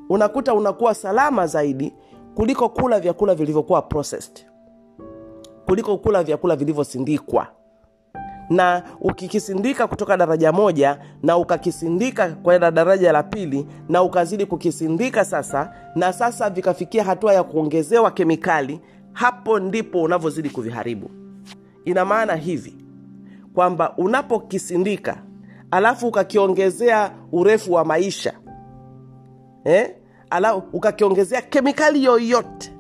unakuta unakuwa salama zaidi kuliko kula vyakula vilivyokuwa processed kuliko kula vyakula vilivyosindikwa. Na ukikisindika kutoka daraja moja na ukakisindika kwenda daraja la pili na ukazidi kukisindika sasa na sasa vikafikia hatua ya kuongezewa kemikali hapo ndipo unavyozidi kuviharibu. Ina maana hivi kwamba unapokisindika alafu ukakiongezea urefu wa maisha eh? alafu ukakiongezea kemikali yoyote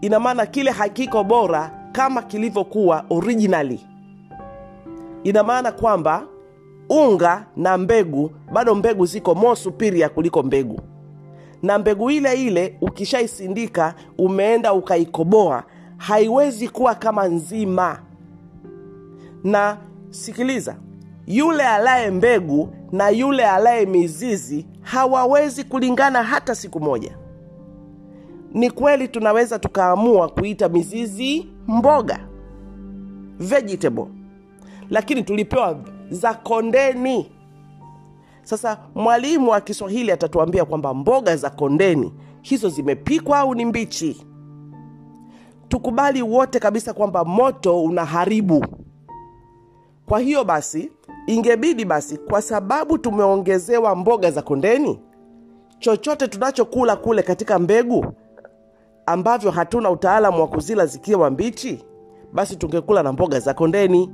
ina maana kile hakiko bora kama kilivyokuwa orijinali ina maana kwamba unga na mbegu bado mbegu ziko more superior kuliko mbegu. Na mbegu ile ile ukishaisindika umeenda ukaikoboa haiwezi kuwa kama nzima. Na sikiliza yule alaye mbegu na yule alaye mizizi hawawezi kulingana hata siku moja. Ni kweli tunaweza tukaamua kuita mizizi mboga vegetable lakini tulipewa za kondeni. Sasa mwalimu wa kiswahili atatuambia kwamba mboga za kondeni hizo zimepikwa au ni mbichi? Tukubali wote kabisa kwamba moto unaharibu. Kwa hiyo basi ingebidi basi kwa sababu tumeongezewa mboga za kondeni chochote tunachokula kule katika mbegu ambavyo hatuna utaalamu wa kuzila zikiwa mbichi basi tungekula na mboga za kondeni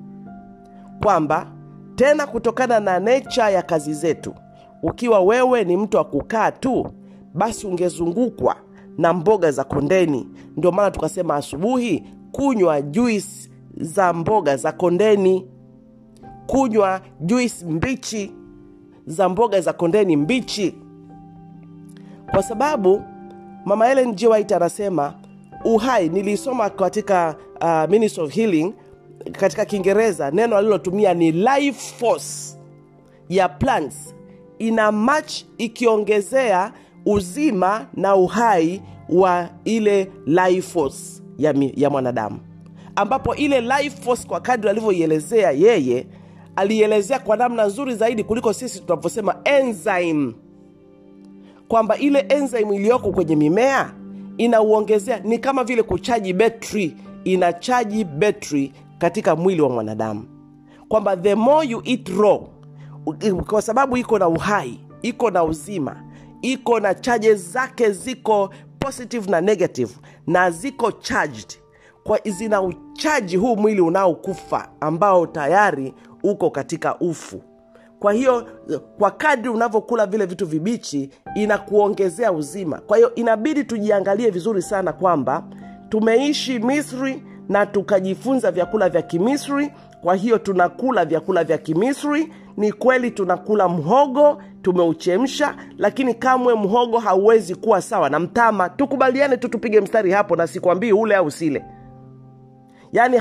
kwamba tena kutokana na necha ya kazi zetu ukiwa wewe ni mtu wa kukaa tu basi ungezungukwa na mboga za kondeni ndio maana tukasema asubuhi kunywa juisi za mboga za kondeni kunywa juisi mbichi za mboga za kondeni mbichi. Kwa sababu mama Ellen G. White anasema uhai nilisoma katika uh, Ministry of Healing katika kiingereza neno alilotumia ni life force ya plants. Ina match ikiongezea uzima na uhai wa ile life force ya, ya mwanadamu. Ambapo ile life force kwa kadri alivyoielezea yeye alielezea kwa namna nzuri zaidi kuliko sisi tunavyosema enzyme. Kwamba ile enzyme iliyoko kwenye mimea inauongezea ni kama vile kuchaji betri inachaji betri katika mwili wa mwanadamu. Kwamba the more you eat raw kwa sababu iko na uhai iko na uzima iko na chaje zake ziko positive na negative na ziko charged. Kwa zina uchaji huu mwili unaokufa ambao tayari uko katika ufu. Kwa hiyo kwa kadri unavyokula vile vitu vibichi inakuongezea uzima. Kwa hiyo inabidi tujiangalie vizuri sana kwamba tumeishi misri na tukajifunza vyakula vya kimisri. Kwa hiyo tunakula vyakula vya kimisri. Ni kweli tunakula mhogo tumeuchemsha lakini kamwe mhogo hauwezi kuwa sawa na mtama. Tukubaliane tu tupige mstari hapo na sikwambii ule au sile yaani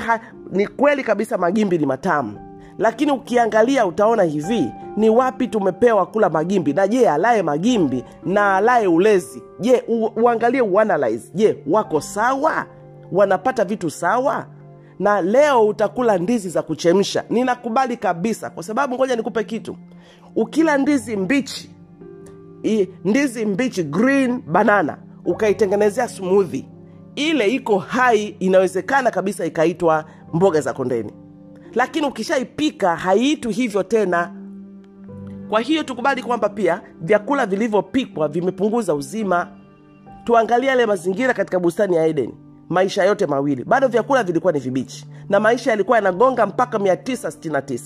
ni kweli kabisa magimbi ni matamu lakini ukiangalia utaona hivi ni wapi tumepewa kula magimbi? Na je alaye magimbi na alaye ulezi? Je u, uangalie uanalyze. Je wako sawa? Wanapata vitu sawa? Na leo utakula ndizi za kuchemsha. Ninakubali kabisa kwa sababu ngoja nikupe kitu. Ukila ndizi mbichi i, ndizi mbichi green banana ukaitengenezea smoothi ile iko hai inawezekana kabisa ikaitwa mboga za kondeni lakini ukishaipika haiitwi hivyo tena. Kwa hiyo tukubali kwamba pia vyakula vilivyopikwa vimepunguza uzima. Tuangalie yale mazingira katika bustani ya edeni maisha yote mawili. Bado vyakula vilikuwa ni vibichi. Na maisha yalikuwa yanagonga mpaka 969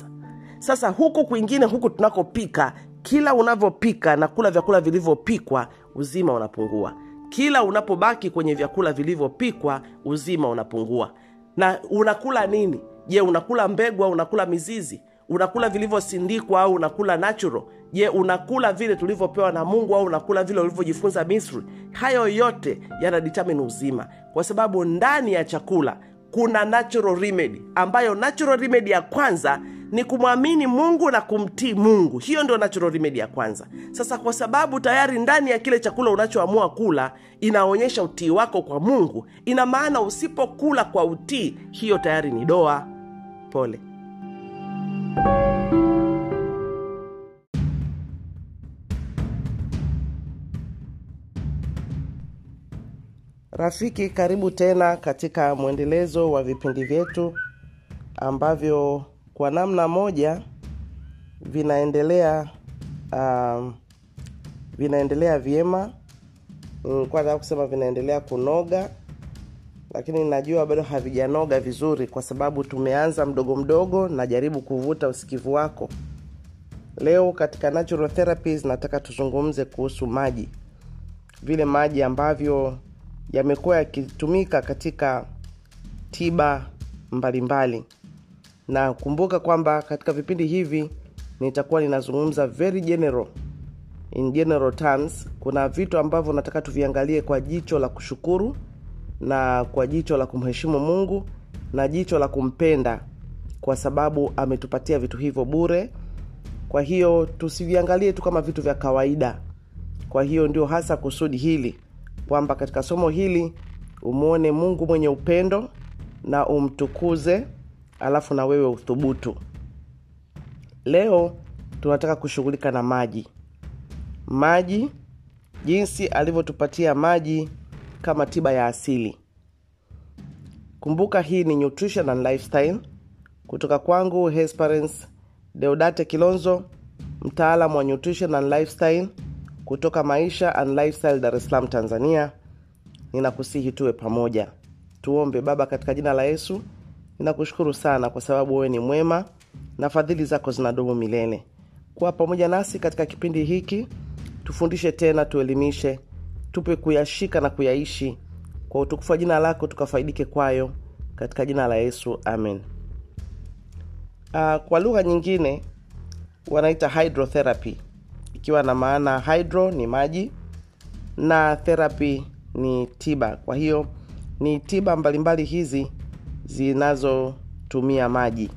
sasa huku kwingine huku tunakopika kila unavyopika na kula vyakula vilivyopikwa uzima unapungua. Kila unapobaki kwenye vyakula vilivyopikwa uzima unapungua. Na unakula nini je unakula mbegu au unakula mizizi? Unakula vilivyosindikwa au unakula natural? Je unakula vile tulivyopewa na mungu au unakula vile ulivyojifunza misri? Hayo yote yanadetermine uzima kwa sababu ndani ya chakula kuna natural remedy ambayo natural remedy ya kwanza ni kumwamini mungu na kumtii mungu. Hiyo ndio natural remedy ya kwanza. Sasa kwa sababu tayari ndani ya kile chakula unachoamua kula inaonyesha utii wako kwa mungu ina maana usipokula kwa utii hiyo tayari ni doa pole. Rafiki karibu tena katika mwendelezo wa vipindi vyetu ambavyo kwa namna moja vinaendelea um, vinaendelea vyema. Kwanza kusema vinaendelea kunoga lakini najua bado havijanoga vizuri kwa sababu tumeanza mdogo mdogo najaribu kuvuta usikivu wako. Leo katika natural therapies nataka tuzungumze kuhusu maji. Vile maji ambavyo yamekuwa yakitumika katika tiba mbalimbali. Mbali. na kumbuka kwamba katika vipindi hivi nitakuwa ninazungumza very general in general terms. Kuna vitu ambavyo nataka tuviangalie kwa jicho la kushukuru na kwa jicho la kumheshimu mungu na jicho la kumpenda kwa sababu ametupatia vitu hivyo bure. Kwa hiyo tusiviangalie tu kama vitu vya kawaida. Kwa hiyo ndio hasa kusudi hili kwamba katika somo hili umwone mungu mwenye upendo na umtukuze alafu na wewe uthubutu. Leo tunataka kushughulika na maji. Maji jinsi alivyotupatia maji kama tiba ya asili. Kumbuka hii ni nutrition and lifestyle. Kutoka kwangu Hesperance deodate kilonzo mtaalamu wa nutrition and lifestyle kutoka maisha and lifestyle dar es salaam tanzania. Ninakusihi tuwe pamoja. Tuombe baba katika jina la yesu. Ninakushukuru sana kwa sababu wewe ni mwema na fadhili zako zinadumu milele. Kuwa pamoja nasi katika kipindi hiki. Tufundishe tena tuelimishe tupe kuyashika na kuyaishi. Kwa utukufu wa jina lako tukafaidike kwayo. Katika jina la yesu amen. Uh, kwa lugha nyingine wanaita hydrotherapy. Ikiwa na maana hydro ni maji na therapy ni tiba. Kwa hiyo ni tiba mbalimbali hizi zinazotumia maji.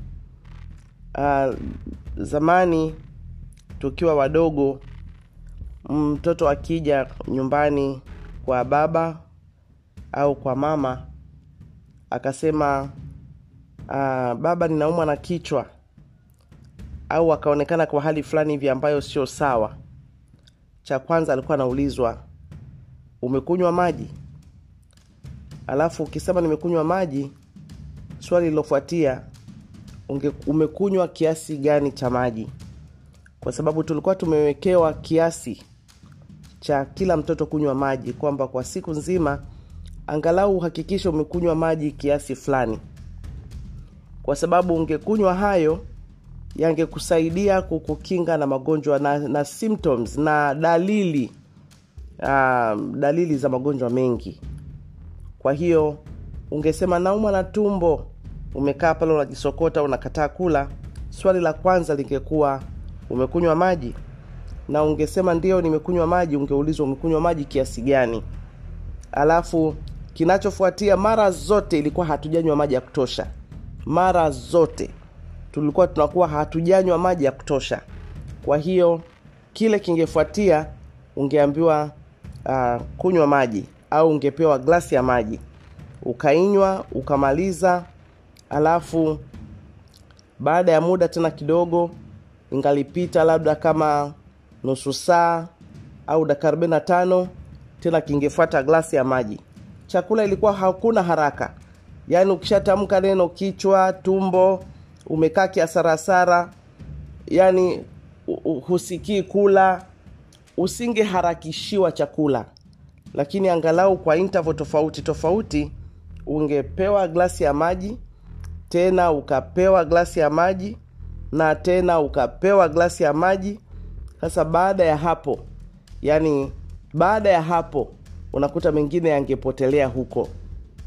Uh, zamani tukiwa wadogo mtoto akija nyumbani kwa baba au kwa mama akasema uh, baba ninaumwa na kichwa. Au akaonekana kwa hali fulani hivi ambayo sio sawa. Cha kwanza alikuwa anaulizwa umekunywa maji? Alafu ukisema nimekunywa maji swali lilofuatia umekunywa kiasi gani cha maji? Kwa sababu tulikuwa tumewekewa kiasi cha kila mtoto kunywa maji kwamba kwa siku nzima angalau uhakikishe umekunywa maji kiasi fulani. Kwa sababu ungekunywa hayo yangekusaidia kukukinga na magonjwa na, na symptoms na dalili um, dalili za magonjwa mengi. Kwa hiyo ungesema nauma na tumbo umekaa pale unajisokota unakataa kula swali la kwanza lingekuwa umekunywa maji na ungesema ndio nimekunywa maji ungeulizwa umekunywa maji kiasi gani. Alafu kinachofuatia mara zote ilikuwa hatujanywa maji ya kutosha. Mara zote. Tulikuwa tunakuwa hatujanywa maji ya kutosha. Kwa hiyo kile kingefuatia ungeambiwa uh, kunywa maji au ungepewa glasi ya maji. Ukainywa ukamaliza alafu baada ya muda tena kidogo ingalipita labda kama nusu saa au dakika 45 tena kingefuata glasi ya maji. Chakula ilikuwa hakuna haraka. Yaani ukishatamka neno kichwa tumbo umekaa kiasarasara yaani husikii kula usingeharakishiwa chakula. Lakini angalau kwa interval tofauti tofauti ungepewa glasi ya maji tena ukapewa glasi ya maji na tena ukapewa glasi ya maji sasa baada ya hapo yani baada ya hapo unakuta mengine yangepotelea huko.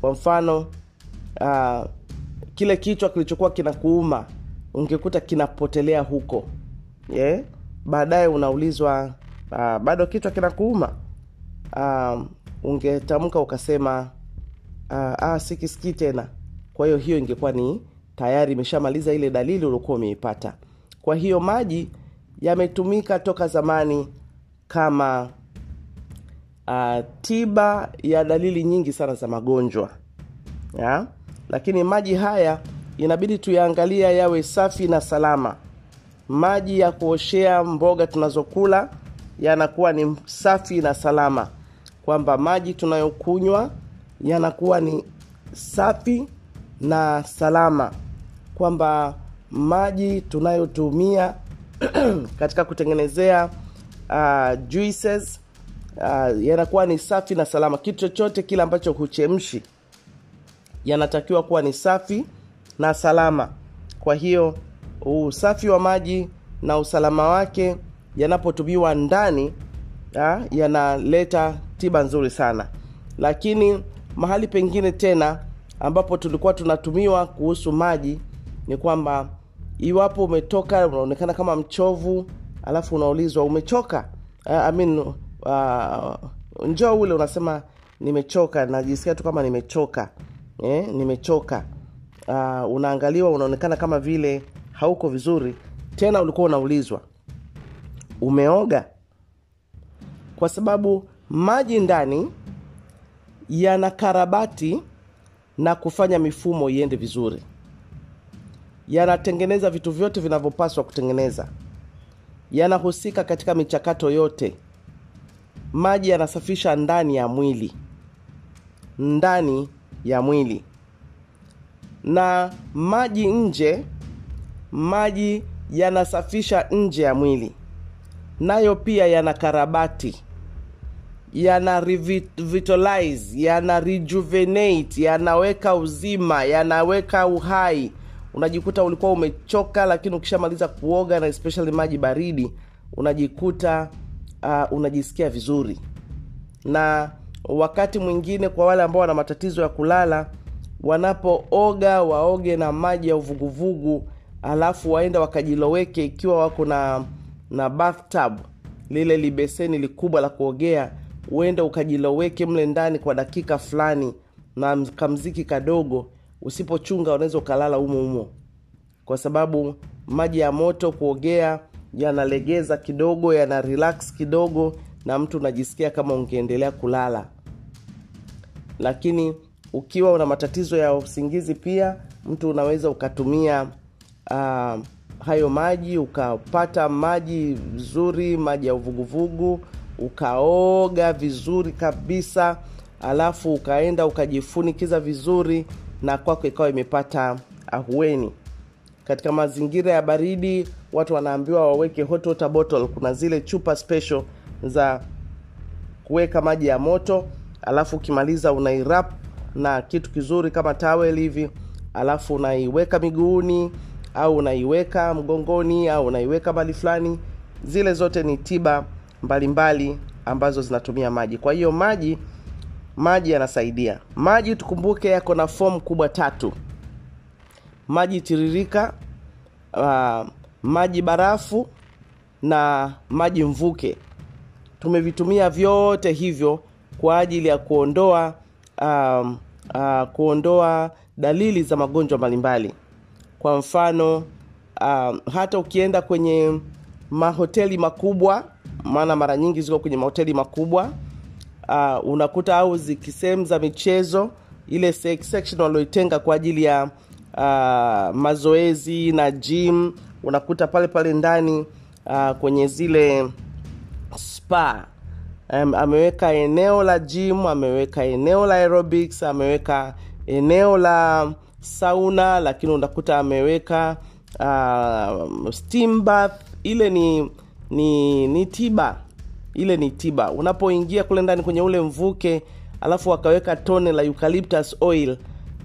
Kwa mfano uh, kile kichwa kilichokuwa kinakuuma ungekuta kinapotelea huko. Yeah? baadaye unaulizwa uh, bado kichwa kinakuuma? Uh, ungetamka ukasema uh, ah, sikisikii tena. Kwa hiyo hiyo ingekuwa ni tayari imeshamaliza ile dalili uliokuwa umeipata. Kwa hiyo maji yametumika toka zamani kama uh, tiba ya dalili nyingi sana za magonjwa. Ya? lakini maji haya inabidi tuyaangalia yawe safi na salama. Maji ya kuoshea mboga tunazokula yanakuwa ni safi na salama. Kwamba maji tunayokunywa yanakuwa ni safi na salama. Kwamba maji tunayotumia katika kutengenezea uh, juices uh, yanakuwa ni safi na salama. Kitu chochote kile ambacho huchemshi yanatakiwa kuwa ni safi na salama. Kwa hiyo usafi wa maji na usalama wake yanapotumiwa ndani ya, yanaleta tiba nzuri sana. Lakini mahali pengine tena ambapo tulikuwa tunatumiwa kuhusu maji ni kwamba iwapo umetoka unaonekana kama mchovu alafu unaulizwa umechoka? Uh, I mean, uh, njoo ule unasema nimechoka. Najisikia tu kama nimechoka. Eh, nimechoka. Uh, unaangaliwa unaonekana kama vile hauko vizuri tena ulikuwa unaulizwa. Umeoga? Kwa sababu maji ndani yana karabati na kufanya mifumo iende vizuri yanatengeneza vitu vyote vinavyopaswa kutengeneza. Yanahusika katika michakato yote. Maji yanasafisha ndani ya mwili. Ndani ya mwili. Na maji nje maji yanasafisha nje ya mwili. Nayo pia yana karabati. Yana revitalize yana rejuvenate yanaweka uzima yanaweka uhai unajikuta ulikuwa umechoka lakini ukishamaliza kuoga na especially maji baridi unajikuta uh, unajisikia vizuri. Na wakati mwingine kwa wale ambao wana matatizo ya kulala wanapooga waoge na maji ya uvuguvugu alafu waenda wakajiloweke ikiwa wako na na bathtub lile libeseni likubwa la kuogea uende ukajiloweke mle ndani kwa dakika fulani na kamziki kadogo usipochunga unaweza ukalala humo humo kwa sababu maji ya moto kuogea yanalegeza kidogo yana relax kidogo na mtu unajisikia kama ungeendelea kulala. Lakini ukiwa una matatizo ya usingizi pia mtu unaweza ukatumia uh, hayo maji ukapata maji vizuri maji ya uvuguvugu ukaoga vizuri kabisa alafu ukaenda ukajifunikiza vizuri na kwako ikawa imepata ahueni. Katika mazingira ya baridi watu wanaambiwa waweke hot water bottle. Kuna zile chupa special za kuweka maji ya moto alafu ukimaliza unairap na kitu kizuri kama tawel hivi alafu unaiweka miguuni au unaiweka mgongoni au unaiweka mali fulani. Zile zote ni tiba mbalimbali mbali ambazo zinatumia maji. Kwa hiyo maji maji yanasaidia. Maji tukumbuke yako na fomu kubwa tatu. Maji tiririka uh, maji barafu na maji mvuke. Tumevitumia vyote hivyo kwa ajili ya kuondoa um, uh, kuondoa dalili za magonjwa mbalimbali. Kwa mfano um, hata ukienda kwenye mahoteli makubwa maana mara nyingi ziko kwenye mahoteli makubwa uh, unakuta au zikisehemu za michezo ile section walioitenga kwa ajili ya uh, mazoezi na gym unakuta pale pale ndani uh, kwenye zile spa. Um, ameweka eneo la gym ameweka eneo la aerobics ameweka eneo la sauna lakini unakuta ameweka uh, steam bath. Ile ni ni ni tiba ile ni tiba. Unapoingia kule ndani kwenye ule mvuke alafu wakaweka tone la eucalyptus oil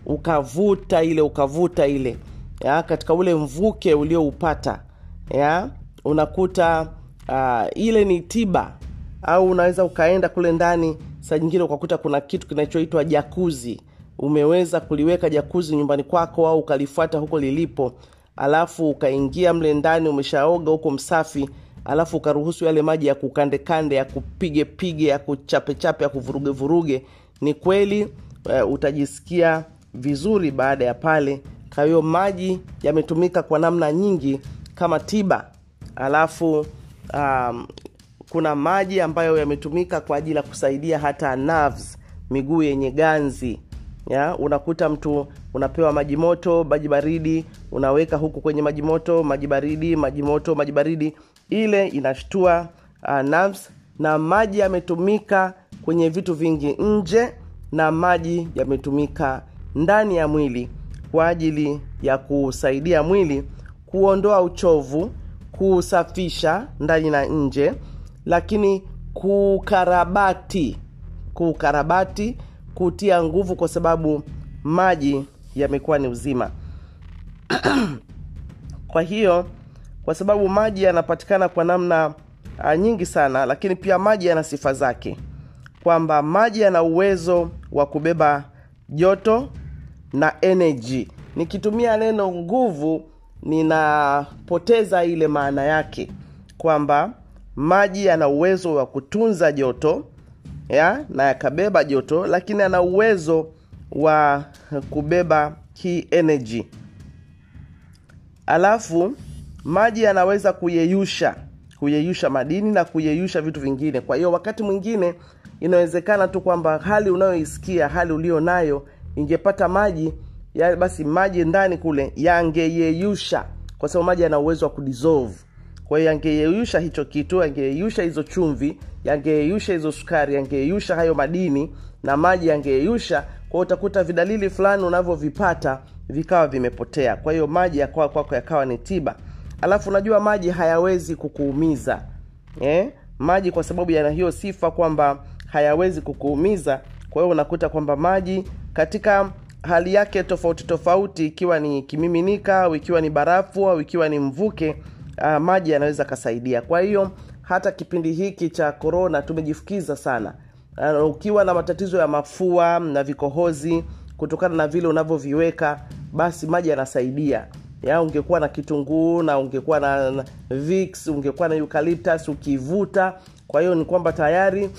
ukavuta ile ukavuta ile. Ya, katika ule mvuke ulioupata. Unakuta uh, ile ni tiba. Au unaweza ukaenda kule ndani saa nyingine ukakuta kuna kitu kinachoitwa jakuzi umeweza kuliweka jakuzi nyumbani kwako au ukalifuata huko lilipo alafu ukaingia mle ndani umeshaoga huko msafi alafu ukaruhusu yale maji ya kukandekande ya kupige pige ya kuchapechape ya kuvuruge vuruge. Ni kweli uh, utajisikia vizuri baada ya pale. Kwa hiyo maji yametumika kwa namna nyingi kama tiba. Alafu um, kuna maji ambayo yametumika kwa ajili ya kusaidia hata nerves miguu yenye ganzi. Ya unakuta mtu unapewa maji moto maji baridi unaweka huku kwenye maji moto maji baridi maji moto maji baridi ile inashtua uh, nerves na maji yametumika kwenye vitu vingi nje na maji yametumika ndani ya mwili kwa ajili ya kusaidia mwili kuondoa uchovu kuusafisha ndani na nje lakini kukarabati kukarabati kutia nguvu kwa sababu maji yamekuwa ni uzima. Kwa hiyo kwa sababu maji yanapatikana kwa namna uh, nyingi sana lakini pia maji yana sifa zake. Kwamba maji yana uwezo wa kubeba joto na energy. Nikitumia neno nguvu ninapoteza ile maana yake. Kwamba maji yana uwezo wa kutunza joto ya na yakabeba joto lakini ana uwezo wa kubeba hii energy. Alafu maji yanaweza kuyeyusha kuyeyusha madini na kuyeyusha vitu vingine. Kwa hiyo wakati mwingine inawezekana tu kwamba hali unayoisikia hali ulio nayo ingepata maji ya basi maji ndani kule yangeyeyusha kwa sababu maji yana uwezo wa kudisolve kwa hiyo yangeyeyusha hicho kitu yangeyeyusha hizo chumvi yangeyeyusha hizo sukari yangeyeyusha hayo madini na maji yangeyeyusha kwa utakuta vidalili fulani unavyovipata vikawa vimepotea. Kwa hiyo maji yakawa kwako yakawa ni tiba alafu unajua maji hayawezi kukuumiza eh? maji kwa sababu yana hiyo sifa kwamba hayawezi kukuumiza. Kwa hiyo unakuta kwamba maji katika hali yake tofauti tofauti ikiwa ni kimiminika au ikiwa ni barafu au ikiwa ni mvuke uh, maji yanaweza kasaidia kwa hiyo hata kipindi hiki cha korona tumejifukiza sana. Uh, ukiwa na matatizo ya mafua na vikohozi kutokana na vile unavyoviweka basi maji yanasaidia ya ungekuwa na kitunguu na ungekuwa na, na vix ungekuwa na eucalyptus ukivuta. Kwa hiyo ni kwamba tayari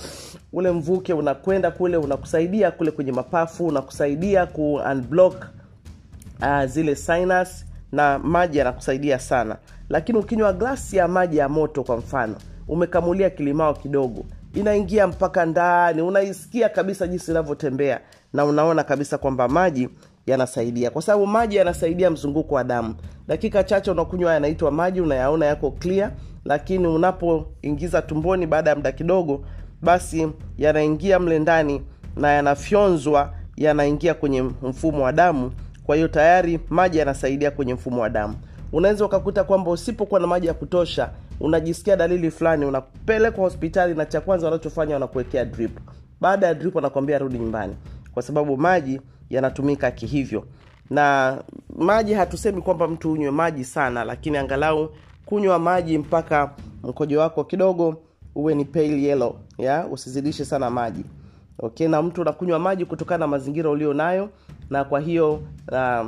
ule mvuke unakwenda kule unakusaidia kule kwenye mapafu unakusaidia ku unblock uh, zile sinus na maji yanakusaidia sana. Lakini ukinywa glasi ya maji ya moto kwa mfano umekamulia kilimao kidogo inaingia mpaka ndani unaisikia kabisa jinsi inavyotembea na unaona kabisa kwamba maji yanasaidia. Kwa sababu maji yanasaidia mzunguko wa damu. Dakika chache unakunywa yanaitwa maji unayaona yako clear lakini unapoingiza tumboni baada ya muda kidogo basi yanaingia mle ndani na yanafyonzwa yanaingia kwenye mfumo wa damu. Kwa hiyo tayari maji yanasaidia kwenye mfumo wa damu. Unaweza ukakuta kwamba usipokuwa na maji ya kutosha unajisikia dalili fulani unapelekwa hospitali na cha kwanza wanachofanya wanakuwekea drip. Baada ya drip wanakwambia rudi nyumbani. Kwa sababu maji yanatumika kihivyo. Na maji hatusemi kwamba mtu unywe maji sana lakini angalau kunywa maji mpaka mkojo wako kidogo uwe ni pale yellow ya usizidishe sana maji. Okay na mtu unakunywa maji kutokana na mazingira ulio nayo na kwa hiyo uh,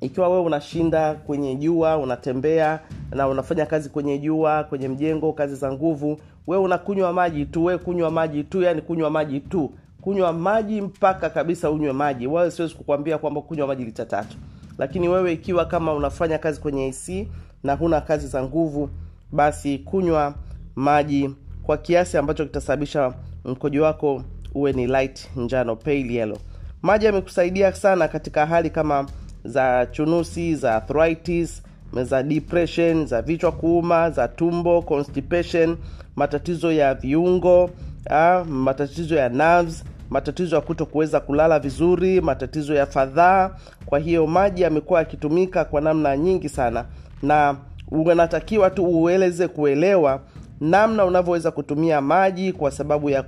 ikiwa wewe unashinda kwenye jua unatembea na unafanya kazi kwenye jua kwenye mjengo kazi za nguvu wewe unakunywa maji tu wewe kunywa maji tu yani kunywa maji tu kunywa maji mpaka kabisa unywe maji. Wawe siwezi kukwambia kwamba kunywa maji lita tatu. Lakini wewe ikiwa kama unafanya kazi kwenye ac na huna kazi za nguvu basi kunywa maji kwa kiasi ambacho kitasababisha mkojo wako uwe ni light njano pale yellow. Maji yamekusaidia sana katika hali kama za chunusi za arthritis za depression za vichwa kuuma za tumbo constipation matatizo ya viungo ah, matatizo ya nerves matatizo ya kuto kuweza kulala vizuri matatizo ya fadhaa. Kwa hiyo maji yamekuwa yakitumika kwa namna nyingi sana. Na unatakiwa tu ueleze kuelewa namna unavyoweza kutumia maji kwa sababu ya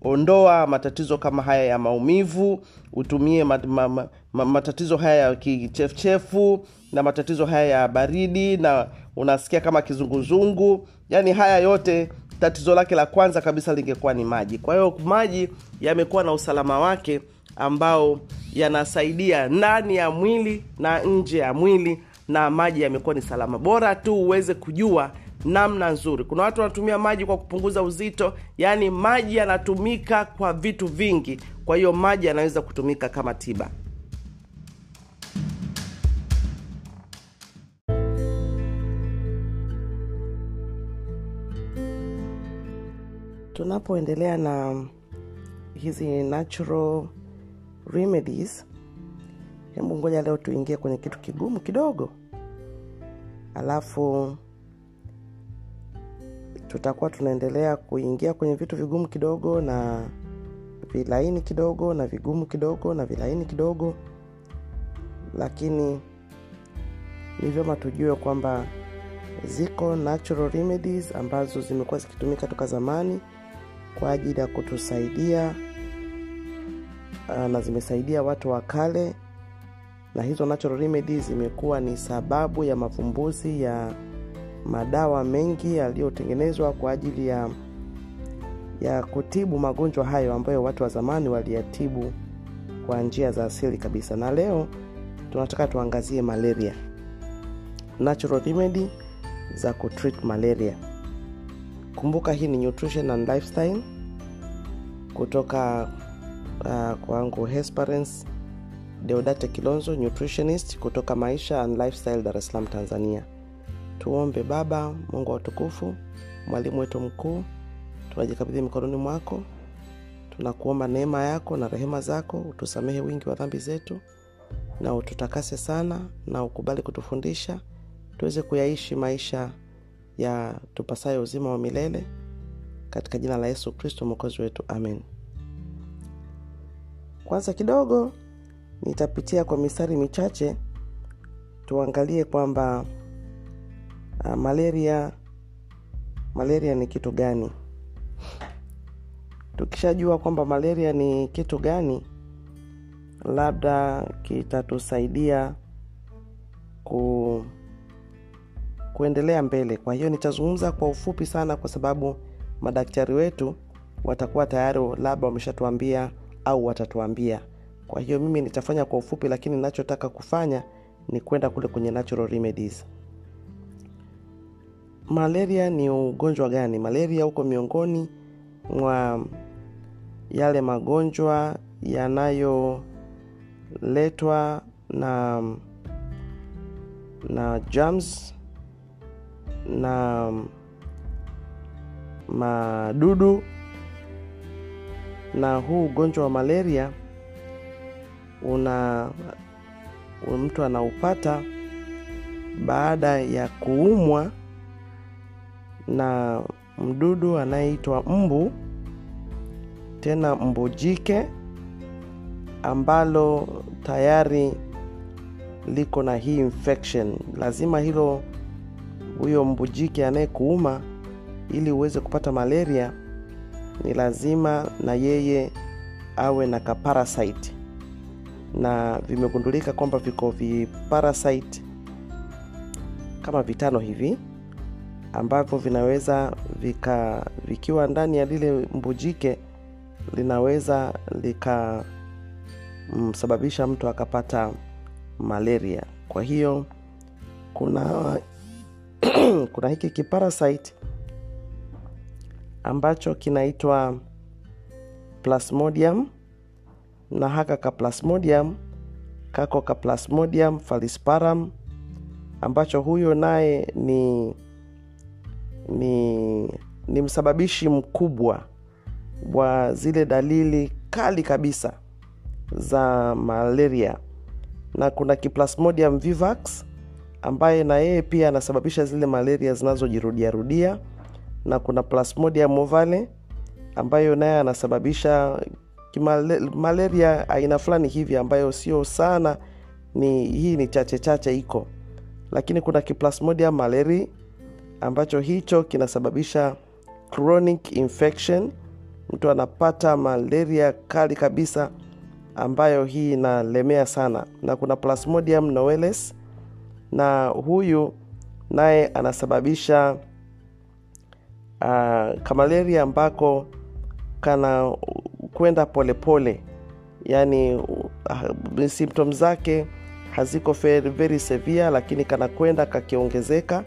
kuondoa matatizo kama haya ya maumivu. Utumie mat, ma, ma, ma, matatizo haya ya kichefuchefu na matatizo haya ya baridi na unasikia kama kizunguzungu. Yaani haya yote tatizo lake la kwanza kabisa lingekuwa ni maji. Kwa hiyo maji yamekuwa na usalama wake ambao yanasaidia ndani ya mwili na nje ya mwili na maji yamekuwa ni salama. Bora tu uweze kujua namna nzuri. Kuna watu wanatumia maji kwa kupunguza uzito yaani maji yanatumika kwa vitu vingi. Kwa hiyo maji yanaweza kutumika kama tiba tunapoendelea na hizi natural remedies hebu ngoja leo tuingie kwenye kitu kigumu kidogo. Alafu tutakuwa tunaendelea kuingia kwenye vitu vigumu kidogo na vilaini kidogo na vigumu kidogo na vilaini kidogo. Lakini ni vyema tujue kwamba ziko natural remedies ambazo zimekuwa zikitumika toka zamani kwa ajili ya kutusaidia uh, na zimesaidia watu wa kale na hizo natural remedy zimekuwa ni sababu ya mavumbuzi ya madawa mengi yaliyotengenezwa kwa ajili ya ya kutibu magonjwa hayo ambayo watu wa zamani waliyatibu kwa njia za asili kabisa. Na leo tunataka tuangazie malaria. Natural remedy za kutreat malaria kumbuka hii ni nutrition and lifestyle. Kutoka uh, kwangu hesperance deodate kilonzo nutritionist kutoka maisha and lifestyle dar es salaam tanzania. Tuombe baba mungu wa utukufu mwalimu wetu mkuu tunajikabidhi mikononi mwako. Tunakuomba neema yako na rehema zako utusamehe wingi wa dhambi zetu na ututakase sana na ukubali kutufundisha tuweze kuyaishi maisha ya tupasayo uzima wa milele katika jina la yesu kristo mwokozi wetu amen. Kwanza kidogo nitapitia kwa mistari michache tuangalie kwamba uh, malaria malaria ni kitu gani? Tukishajua kwamba malaria ni kitu gani labda kitatusaidia ku kuendelea mbele. Kwa hiyo nitazungumza kwa ufupi sana kwa sababu madaktari wetu watakuwa tayari labda wameshatuambia au watatuambia. Kwa hiyo mimi nitafanya kwa ufupi lakini nachotaka kufanya ni kwenda kule kwenye natural remedies. Malaria ni ugonjwa gani? Malaria huko miongoni mwa yale magonjwa yanayoletwa na na germs na madudu na huu ugonjwa wa malaria una mtu anaupata baada ya kuumwa na mdudu anayeitwa mbu tena mbu jike ambalo tayari liko na hii infection. Lazima hilo huyo mbu jike anayekuuma ili uweze kupata malaria ni lazima na yeye awe na kaparasite. Na vimegundulika kwamba viko viparasite kama vitano hivi ambavyo vinaweza vika vikiwa ndani ya lile mbujike linaweza likamsababisha mtu akapata malaria. Kwa hiyo kuna kuna hiki kiparasite ambacho kinaitwa plasmodium na haka ka plasmodium kako ka plasmodium falciparum ambacho huyo naye ni ni ni msababishi mkubwa wa zile dalili kali kabisa za malaria. Na kuna kiplasmodium vivax ambaye na yeye pia anasababisha zile malaria zinazojirudiarudia na kuna plasmodium ovale ambayo naye anasababisha malaria aina fulani hivi ambayo sio sana ni hii ni chache chache iko. Lakini kuna kiplasmodium maleri ambacho hicho kinasababisha chronic infection. Mtu anapata malaria kali kabisa ambayo hii inalemea sana. Na kuna plasmodium noeles na huyu naye anasababisha uh, kamalaria ambako kana kwenda polepole yani uh, symptom zake haziko very, severe lakini kanakwenda kakiongezeka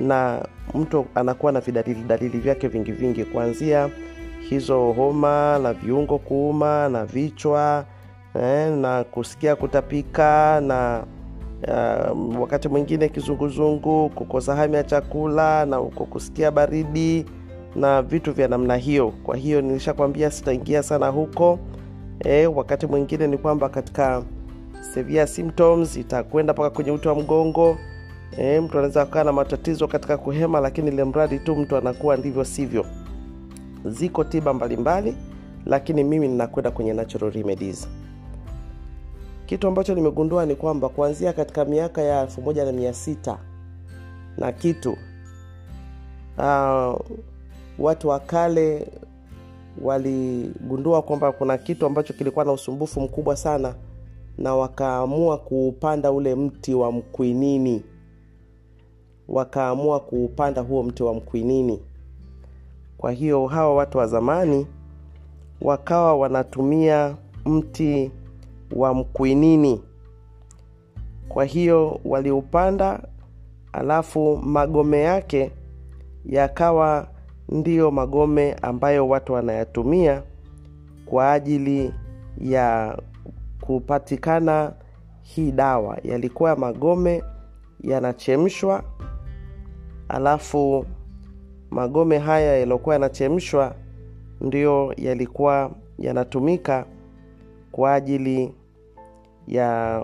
na mtu anakuwa na vidalili dalili vyake vingi vingi kuanzia hizo homa na viungo kuuma na vichwa eh, na kusikia kutapika na uh, wakati mwingine kizunguzungu kukosa hamu ya chakula na uko kusikia baridi na vitu vya namna hiyo. Kwa hiyo nilishakwambia sitaingia sana huko. E, wakati mwingine ni kwamba katika severe symptoms itakwenda mpaka kwenye uti wa mgongo. E, mtu anaweza kukaa na matatizo katika kuhema lakini ile mradi tu mtu anakuwa ndivyo sivyo. Ziko tiba mbalimbali mbali, lakini mimi ninakwenda kwenye natural remedies kitu ambacho nimegundua ni kwamba kuanzia katika miaka ya elfu moja na mia sita na kitu uh, watu wa kale waligundua kwamba kuna kitu ambacho kilikuwa na usumbufu mkubwa sana na wakaamua kuupanda ule mti wa mkwinini wakaamua kuupanda huo mti wa mkwinini kwa hiyo hawa watu wa zamani wakawa wanatumia mti wa mkwinini kwa hiyo waliupanda alafu magome yake yakawa ndiyo magome ambayo watu wanayatumia kwa ajili ya kupatikana hii dawa. Yalikuwa magome yanachemshwa alafu magome haya yaliyokuwa yanachemshwa ndiyo yalikuwa yanatumika kwa ajili ya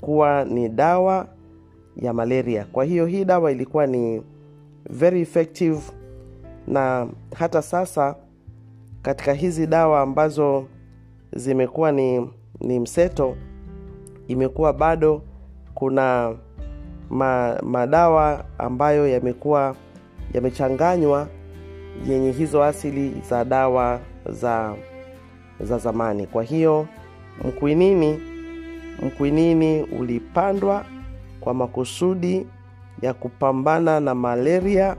kuwa ni dawa ya malaria. Kwa hiyo hii dawa ilikuwa ni very effective na hata sasa katika hizi dawa ambazo zimekuwa ni, ni mseto imekuwa bado kuna ma, madawa ambayo yamekuwa yamechanganywa yenye hizo asili za dawa za za zamani. Kwa hiyo mkwinini mkwinini ulipandwa kwa makusudi ya kupambana na malaria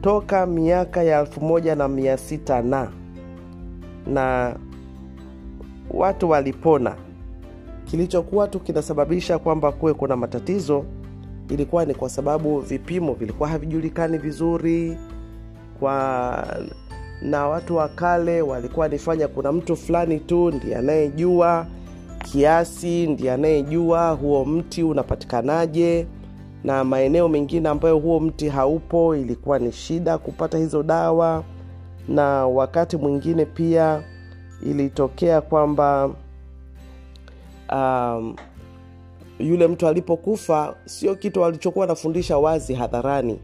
toka miaka ya elfu moja na mia sita na na watu walipona. Kilichokuwa tu kinasababisha kwamba kuwe kuna matatizo ilikuwa ni kwa sababu vipimo vilikuwa havijulikani vizuri kwa na watu wa kale walikuwa nifanya kuna mtu fulani tu ndiye anayejua kiasi ndiye anayejua huo mti unapatikanaje na maeneo mengine ambayo huo mti haupo ilikuwa ni shida kupata hizo dawa. Na wakati mwingine pia ilitokea kwamba um, yule mtu alipokufa sio kitu alichokuwa anafundisha wazi hadharani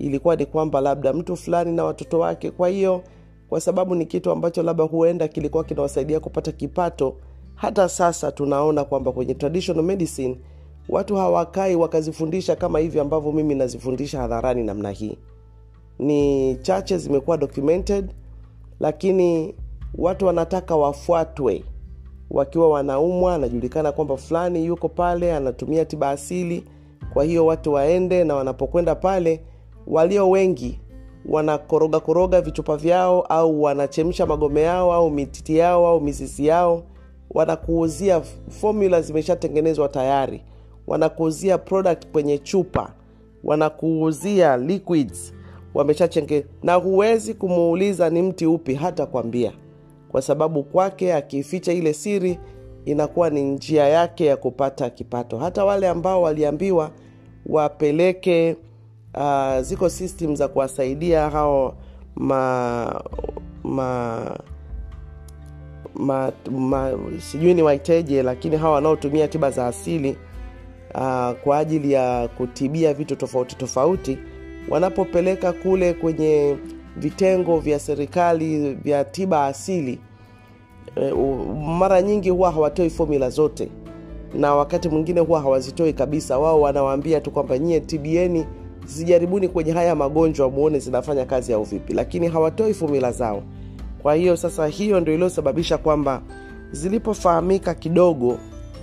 ilikuwa ni kwamba labda mtu fulani na watoto wake. Kwa hiyo kwa sababu ni kitu ambacho labda huenda kilikuwa kinawasaidia kupata kipato hata sasa tunaona kwamba kwenye traditional medicine watu hawakai wakazifundisha kama hivi ambavyo mimi nazifundisha hadharani namna hii. Ni chache zimekuwa documented lakini watu wanataka wafuatwe. Wakiwa wanaumwa anajulikana kwamba fulani yuko pale anatumia tiba asili. Kwa hiyo watu waende na wanapokwenda pale walio wengi wanakoroga koroga vichupa vyao au wanachemsha magome yao au mititi yao au mizizi yao. Wanakuuzia fomula zimeshatengenezwa tayari. Wanakuuzia product kwenye chupa. Wanakuuzia liquids. Wameshachenge. Na huwezi kumuuliza ni mti upi hata kwambia. Kwa sababu kwake akificha ile siri inakuwa ni njia yake ya kupata kipato. Hata wale ambao waliambiwa wapeleke uh, ziko system za kuwasaidia hao ma, ma, ma, ma sijui ni waiteje lakini hawa wanaotumia tiba za asili uh, kwa ajili ya kutibia vitu tofauti tofauti wanapopeleka kule kwenye vitengo vya serikali vya tiba asili e, mara nyingi huwa hawatoi fomula zote na wakati mwingine huwa hawazitoi kabisa. Wao wanawaambia tu kwamba nyie tibieni zijaribuni kwenye haya magonjwa muone zinafanya kazi au vipi. Lakini hawatoi fomula zao. Kwa hiyo sasa hiyo ndio iliyosababisha kwamba zilipofahamika kidogo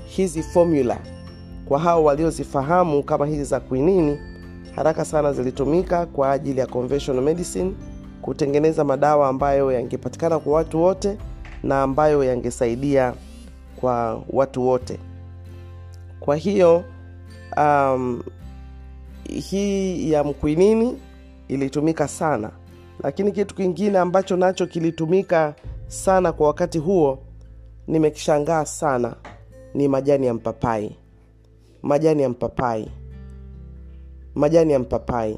hizi formula kwa hao waliozifahamu kama hizi za kwinini haraka sana zilitumika kwa ajili ya conventional medicine kutengeneza madawa ambayo yangepatikana kwa watu wote na ambayo yangesaidia kwa watu wote. Kwa hiyo um, hii ya mkwinini ilitumika sana. Lakini kitu kingine ambacho nacho kilitumika sana kwa wakati huo nimekishangaa sana ni majani ya mpapai. Majani ya mpapai. Majani ya mpapai.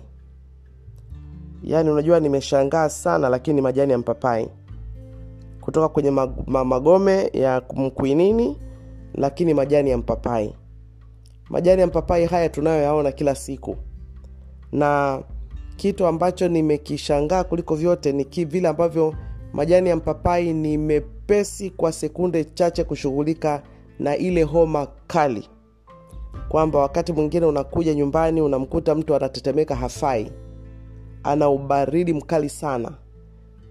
Yaani unajua nimeshangaa sana lakini majani ya mpapai. Kutoka kwenye magome ya mkwinini lakini majani ya mpapai majani ya mpapai haya tunayoyaona kila siku. Na kitu ambacho nimekishangaa kuliko vyote ni vile ambavyo majani ya mpapai ni mepesi kwa sekunde chache kushughulika na ile homa kali. Kwamba wakati mwingine unakuja nyumbani unamkuta mtu anatetemeka hafai. Ana ubaridi mkali sana.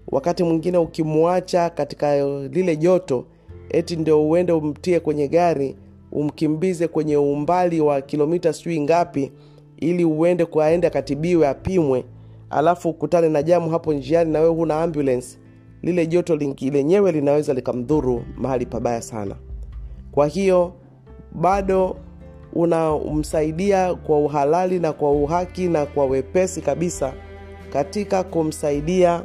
Wakati mwingine ukimwacha katika lile joto eti ndio uende umtie kwenye gari umkimbize kwenye umbali wa kilomita sijui ngapi ili uende kwaende akatibiwe apimwe alafu ukutane na jamu hapo njiani na wewe huna ambulance. Lile joto lenyewe linaweza likamdhuru mahali pabaya sana. Kwa hiyo bado unamsaidia kwa uhalali na kwa uhaki na kwa wepesi kabisa katika kumsaidia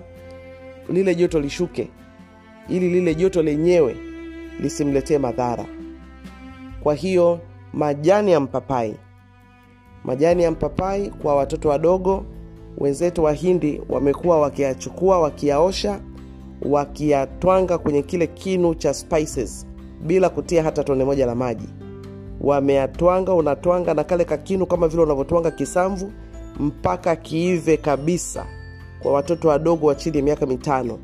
lile joto lishuke ili lile joto lenyewe lisimletee madhara kwa hiyo majani ya mpapai. Majani ya mpapai kwa watoto wadogo wenzetu wa hindi wamekuwa wakiyachukua wakiyaosha wakiyatwanga kwenye kile kinu cha spices bila kutia hata tone moja la maji. Wameyatwanga unatwanga na kale kakinu kama vile unavyotwanga kisamvu mpaka kiive kabisa. Kwa watoto wadogo wa chini ya miaka mitano.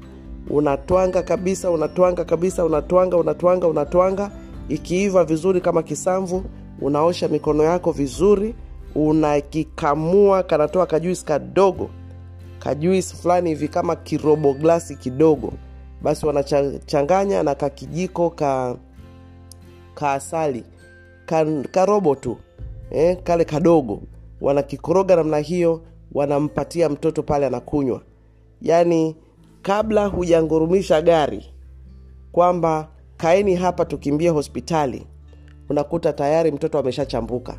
Unatwanga kabisa unatwanga kabisa unatwanga unatwanga unatwanga ikiiva vizuri kama kisamvu unaosha mikono yako vizuri unakikamua kanatoa kajuisi kadogo kajuisi fulani hivi kama kirobo glasi kidogo. Basi wanachanganya na kakijiko ka kaasali ka, karobo tu eh, kale kadogo. Wanakikoroga namna hiyo wanampatia mtoto pale anakunywa. Yaani kabla hujangurumisha gari kwamba kaeni hapa tukimbie hospitali. Unakuta tayari mtoto ameshachambuka.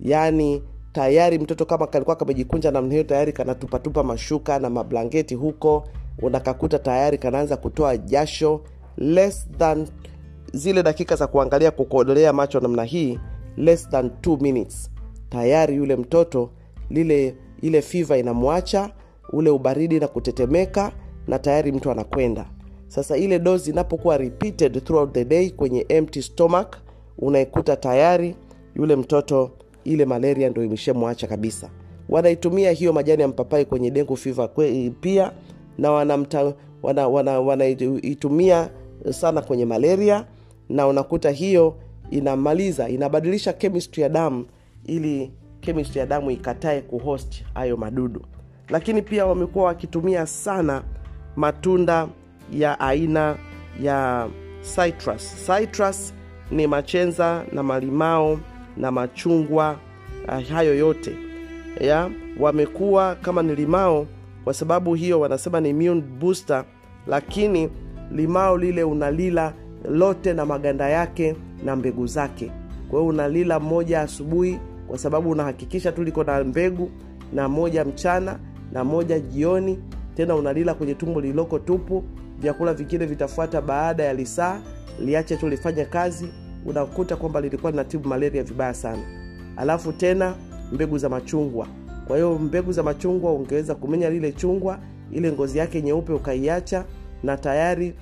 Yaani tayari mtoto kama kalikuwa kamejikunja namna hiyo tayari kanatupatupa mashuka na mablangeti huko unakakuta tayari kanaanza kutoa jasho. Less than zile dakika za kuangalia kukodolea macho namna hii less than 2 minutes. Tayari yule mtoto lile ile fiva inamwacha ule ubaridi na kutetemeka na tayari mtu anakwenda sasa ile dozi inapokuwa repeated throughout the day kwenye empty stomach unaikuta tayari yule mtoto ile malaria ndo imeshamwacha kabisa. Wanaitumia hiyo majani ya mpapai kwenye dengu fiva pia na wanaitumia wana, wana, wana sana kwenye malaria na unakuta hiyo inamaliza inabadilisha chemistry ya damu ili chemistry ya damu ikatae kuhost hayo madudu. Lakini pia wamekuwa wakitumia sana matunda ya aina ya citrus. Citrus ni machenza na malimao na machungwa uh, hayo yote. Ya wamekuwa kama ni limao kwa sababu hiyo wanasema ni immune booster lakini limao lile unalila lote na maganda yake na mbegu zake. Kwa hiyo unalila moja asubuhi kwa sababu unahakikisha tu liko na mbegu na moja mchana na moja jioni tena unalila kwenye tumbo lililoko tupu vyakula vingine vitafuata baada ya lisaa liache tu lifanye kazi unakuta kwamba lilikuwa linatibu malaria vibaya sana. Alafu tena mbegu za machungwa. Kwa hiyo mbegu za machungwa ungeweza kumenya lile chungwa ile ngozi yake nyeupe ukaiacha na tayari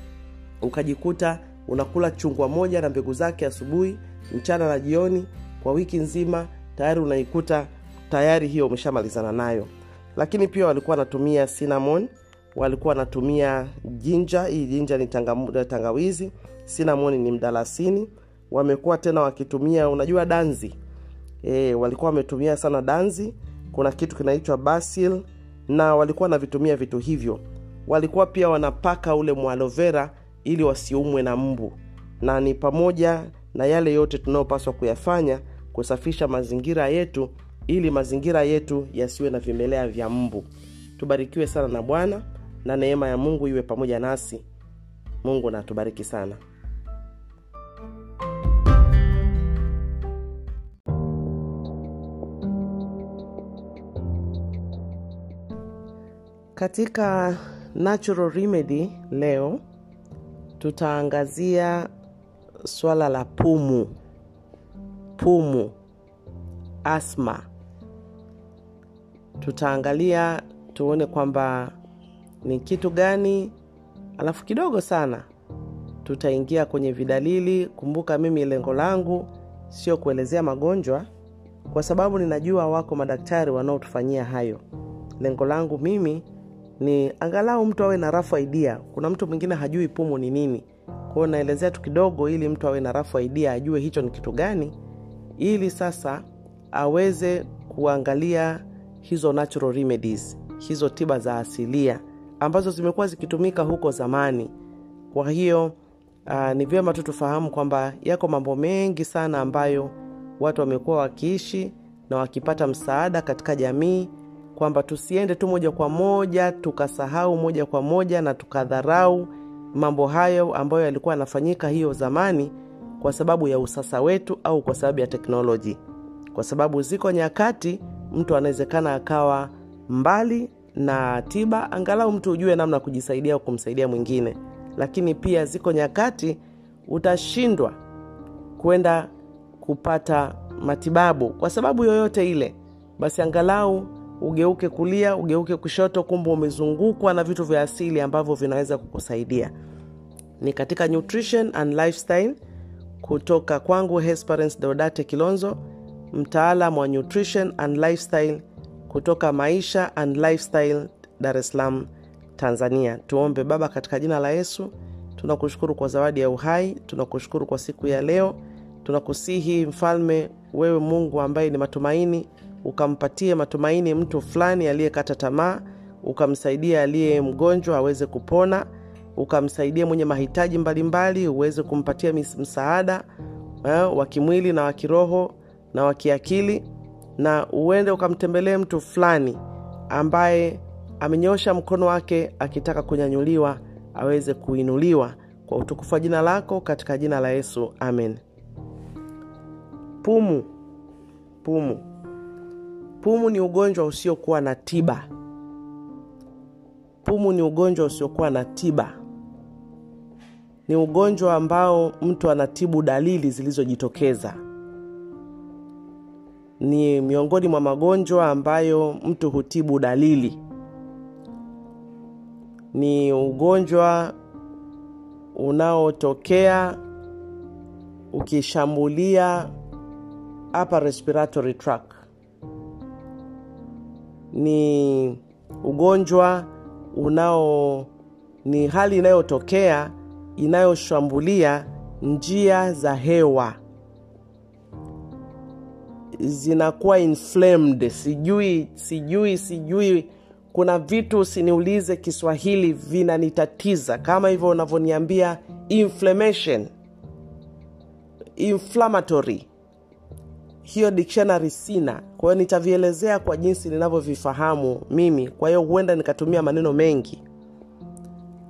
ukajikuta unakula chungwa moja na mbegu zake asubuhi mchana na jioni kwa wiki nzima tayari unaikuta tayari hiyo umeshamalizana nayo. Lakini pia walikuwa wanatumia cinnamon walikuwa wanatumia jinja. Hii jinja ni tanga, tangawizi sinamoni ni mdalasini. Wamekuwa tena wakitumia unajua danzi. E, walikuwa wametumia sana danzi. Kuna kitu kinaitwa basil na walikuwa wanavitumia vitu hivyo. Walikuwa pia wanapaka ule mwalovera ili wasiumwe na mbu. Na ni pamoja na yale yote tunayopaswa kuyafanya kusafisha mazingira yetu ili mazingira yetu yasiwe na vimelea vya mbu. Tubarikiwe sana na bwana na neema ya mungu iwe pamoja nasi. Mungu natubariki sana. Katika natural remedy leo tutaangazia swala la pumu. Pumu. Asma tutaangalia tuone kwamba ni kitu gani alafu kidogo sana tutaingia kwenye vidalili. Kumbuka mimi lengo langu sio kuelezea magonjwa kwa sababu ninajua wako madaktari wanaotufanyia hayo. Lengo langu mimi ni angalau mtu awe na rafu idea. Kuna mtu mwingine hajui pumu ni nini. Kwao naelezea tu kidogo ili mtu awe na rafu idea ajue hicho ni kitu gani ili sasa aweze kuangalia hizo natural remedies hizo tiba za asilia ambazo zimekuwa zikitumika huko zamani. Kwa hiyo uh, ni vyema tu tufahamu kwamba yako mambo mengi sana ambayo watu wamekuwa wakiishi na wakipata msaada katika jamii kwamba tusiende tu moja kwa moja tukasahau moja kwa moja na tukadharau mambo hayo ambayo yalikuwa yanafanyika hiyo zamani kwa sababu ya usasa wetu au kwa sababu ya teknoloji. Kwa sababu ziko nyakati mtu anawezekana akawa mbali na tiba angalau mtu ujue namna kujisaidia au kumsaidia mwingine. Lakini pia ziko nyakati utashindwa kwenda kupata matibabu kwa sababu yoyote ile. Basi angalau ugeuke kulia ugeuke kushoto kumbe umezungukwa na vitu vya asili ambavyo vinaweza kukusaidia. Ni katika nutrition and lifestyle. Kutoka kwangu hesperance deodate kilonzo mtaalam wa nutrition and lifestyle kutoka maisha and lifestyle dar es salaam tanzania. Tuombe baba katika jina la yesu. Tunakushukuru kwa zawadi ya uhai. Tunakushukuru kwa siku ya leo. Tunakusihi mfalme wewe mungu ambaye ni matumaini ukampatie matumaini mtu fulani aliyekata tamaa ukamsaidia aliye mgonjwa aweze kupona ukamsaidia mwenye mahitaji mbalimbali uweze kumpatia msaada eh, wa kimwili na wa kiroho na wa kiakili na uende ukamtembelee mtu fulani ambaye amenyosha mkono wake akitaka kunyanyuliwa aweze kuinuliwa kwa utukufu wa jina lako katika jina la yesu amen. Pumu. Pumu. Pumu ni ugonjwa usiokuwa na tiba. Pumu ni ugonjwa usiokuwa na tiba. Ni ugonjwa ambao mtu anatibu dalili zilizojitokeza ni miongoni mwa magonjwa ambayo mtu hutibu dalili. Ni ugonjwa unaotokea ukishambulia upper respiratory tract. Ni ugonjwa unao ni hali inayotokea inayoshambulia njia za hewa zinakuwa inflamed. Sijui sijui sijui. Kuna vitu usiniulize kiswahili vinanitatiza. Kama hivyo unavyoniambia inflammation. Inflammatory. Hiyo dictionary sina. Kwa hiyo nitavielezea kwa jinsi ninavyovifahamu mimi. Kwa hiyo huenda nikatumia maneno mengi.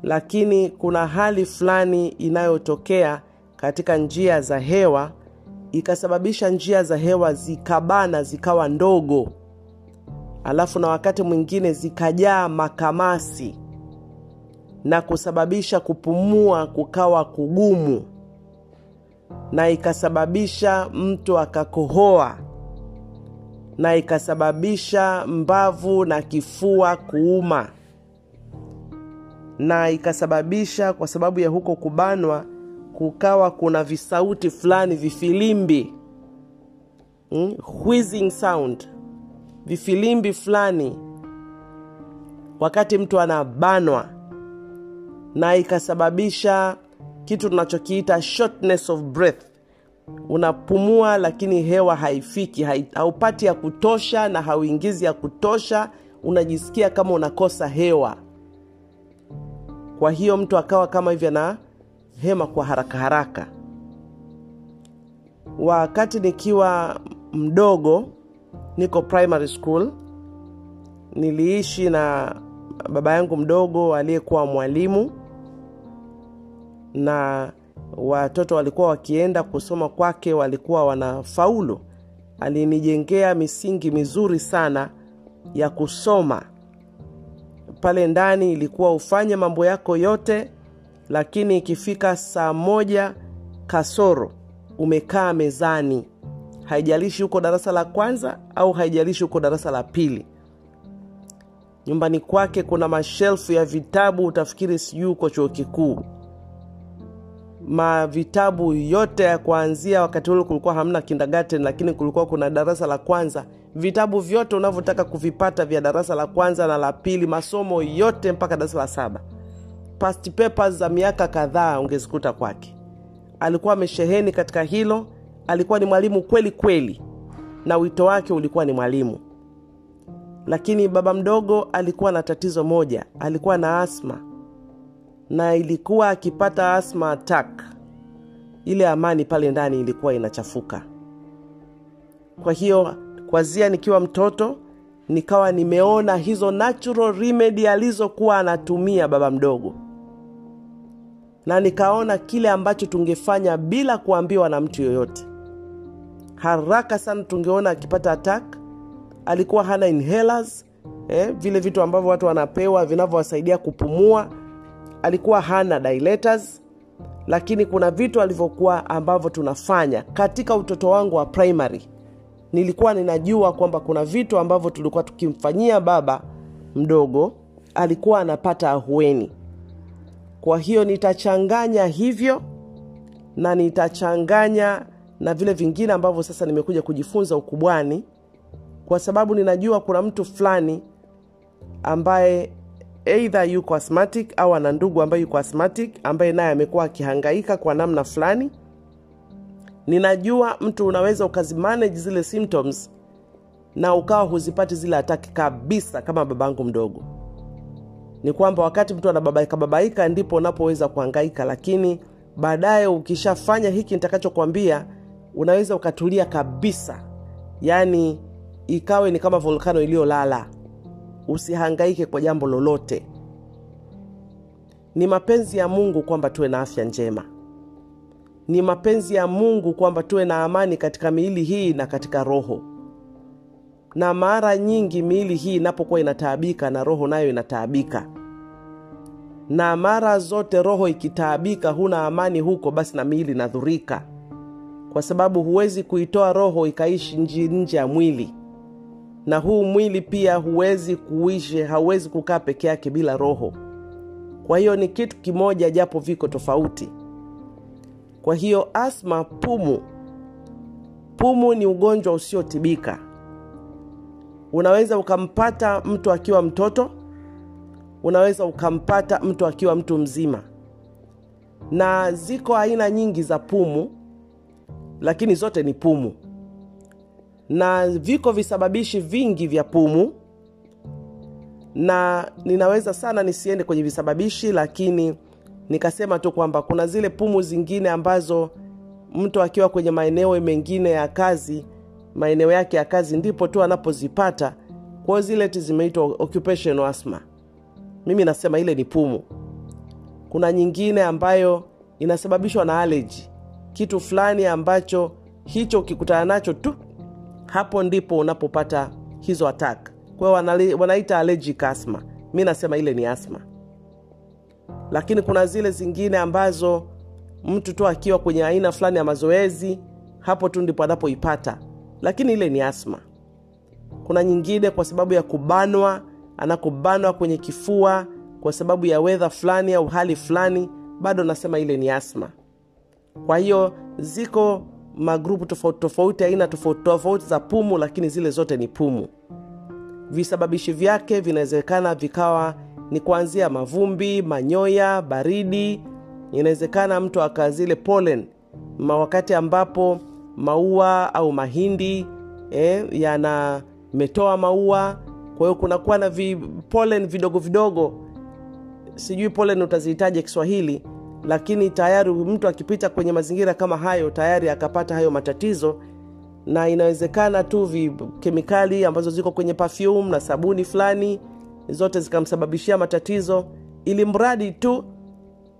Lakini kuna hali fulani inayotokea katika njia za hewa ikasababisha njia za hewa zikabana zikawa ndogo. Alafu na wakati mwingine zikajaa makamasi na kusababisha kupumua kukawa kugumu. Na ikasababisha mtu akakohoa. Na ikasababisha mbavu na kifua kuuma. Na ikasababisha kwa sababu ya huko kubanwa kukawa kuna visauti fulani vifilimbi wheezing sound vifilimbi fulani. Wakati mtu anabanwa na ikasababisha kitu tunachokiita shortness of breath. Unapumua lakini hewa haifiki haupati ya kutosha na hauingizi ya kutosha unajisikia kama unakosa hewa. Kwa hiyo mtu akawa kama hivyo na hema kwa haraka haraka. Wakati nikiwa mdogo niko primary school niliishi na baba yangu mdogo aliyekuwa mwalimu na watoto walikuwa wakienda kusoma kwake walikuwa wanafaulu. Alinijengea misingi mizuri sana ya kusoma. Pale ndani ilikuwa ufanye mambo yako yote lakini ikifika saa moja kasoro umekaa mezani. Haijalishi huko darasa la kwanza au haijalishi huko darasa la pili. Nyumbani kwake kuna mashelfu ya vitabu utafikiri sijui uko chuo kikuu. Mavitabu yote ya kuanzia wakati ule kulikuwa hamna kindergarten lakini kulikuwa kuna darasa la kwanza. Vitabu vyote unavyotaka kuvipata vya darasa la kwanza na la pili masomo yote mpaka darasa la saba past papers za miaka kadhaa ungezikuta kwake. Alikuwa amesheheni katika hilo alikuwa ni mwalimu kweli kweli na wito wake ulikuwa ni mwalimu. Lakini baba mdogo alikuwa na tatizo moja alikuwa na asma na ilikuwa akipata asma attack. Ile amani pale ndani ilikuwa inachafuka. Kwa hiyo kwazia nikiwa mtoto nikawa nimeona hizo natural remedy alizokuwa anatumia baba mdogo na nikaona kile ambacho tungefanya bila kuambiwa na mtu yoyote. Haraka sana tungeona akipata attack. Alikuwa hana inhalers eh, vile vitu ambavyo watu wanapewa vinavyowasaidia kupumua. Alikuwa hana dilators lakini kuna vitu alivyokuwa ambavyo tunafanya katika utoto wangu wa primary. Nilikuwa ninajua kwamba kuna vitu ambavyo tulikuwa tukimfanyia baba mdogo alikuwa anapata ahueni kwa hiyo nitachanganya hivyo na nitachanganya na vile vingine ambavyo sasa nimekuja kujifunza ukubwani kwa sababu ninajua kuna mtu fulani ambaye eidha yuko asthmatic au ana ndugu ambaye yuko asthmatic ambaye naye amekuwa akihangaika kwa namna fulani. Ninajua mtu unaweza ukazimanage zile symptoms na ukawa huzipati zile hataki kabisa kama babangu mdogo ni kwamba wakati mtu anababaika babaika ndipo unapoweza kuhangaika lakini baadaye ukishafanya hiki nitakachokwambia unaweza ukatulia kabisa. Yaani ikawe ni kama volkano iliyolala. Usihangaike kwa jambo lolote. Ni mapenzi ya mungu kwamba tuwe na afya njema. Ni mapenzi ya mungu kwamba tuwe na amani katika miili hii na katika roho na mara nyingi miili hii inapokuwa inataabika na roho nayo inataabika. Na mara zote roho ikitaabika huna amani huko basi na miili inadhurika. Kwa sababu huwezi kuitoa roho ikaishi nje ya mwili. Na huu mwili pia huwezi kuishi hauwezi kukaa peke yake bila roho. Kwa hiyo ni kitu kimoja japo viko tofauti. Kwa hiyo asma pumu. Pumu ni ugonjwa usiotibika unaweza ukampata mtu akiwa mtoto unaweza ukampata mtu akiwa mtu mzima. Na ziko aina nyingi za pumu lakini zote ni pumu. Na viko visababishi vingi vya pumu na ninaweza sana nisiende kwenye visababishi lakini nikasema tu kwamba kuna zile pumu zingine ambazo mtu akiwa kwenye maeneo mengine ya kazi maeneo yake ya kazi ndipo tu anapozipata. Kwao zile ti zimeitwa occupational asthma. Mimi nasema ile ni pumu. Kuna nyingine ambayo inasababishwa na allergy. Kitu fulani ambacho hicho ukikutana nacho tu hapo ndipo unapopata hizo attack. Kwa hiyo wanaita allergic asthma. Mi nasema ile ni asma lakini kuna zile zingine ambazo mtu tu akiwa kwenye aina fulani ya mazoezi hapo tu ndipo anapoipata lakini ile ni asma. Kuna nyingine kwa sababu ya kubanwa anakubanwa kwenye kifua kwa sababu ya wedha fulani au hali fulani bado nasema ile ni asma. Kwa hiyo ziko magrupu tofauti tofauti aina tofauti tofauti za pumu lakini zile zote ni pumu. Visababishi vyake vinawezekana vikawa ni kuanzia mavumbi manyoya baridi. Inawezekana mtu akazile pollen ma wakati ambapo maua au mahindi eh, yanametoa maua. Kwa hiyo kunakuwa na vi, pollen vidogo vidogo. Sijui pollen utazihitaji kiswahili lakini tayari mtu akipita kwenye mazingira kama hayo tayari akapata hayo matatizo. Na inawezekana tu kemikali ambazo ziko kwenye perfume na sabuni fulani zote zikamsababishia matatizo. Ili mradi tu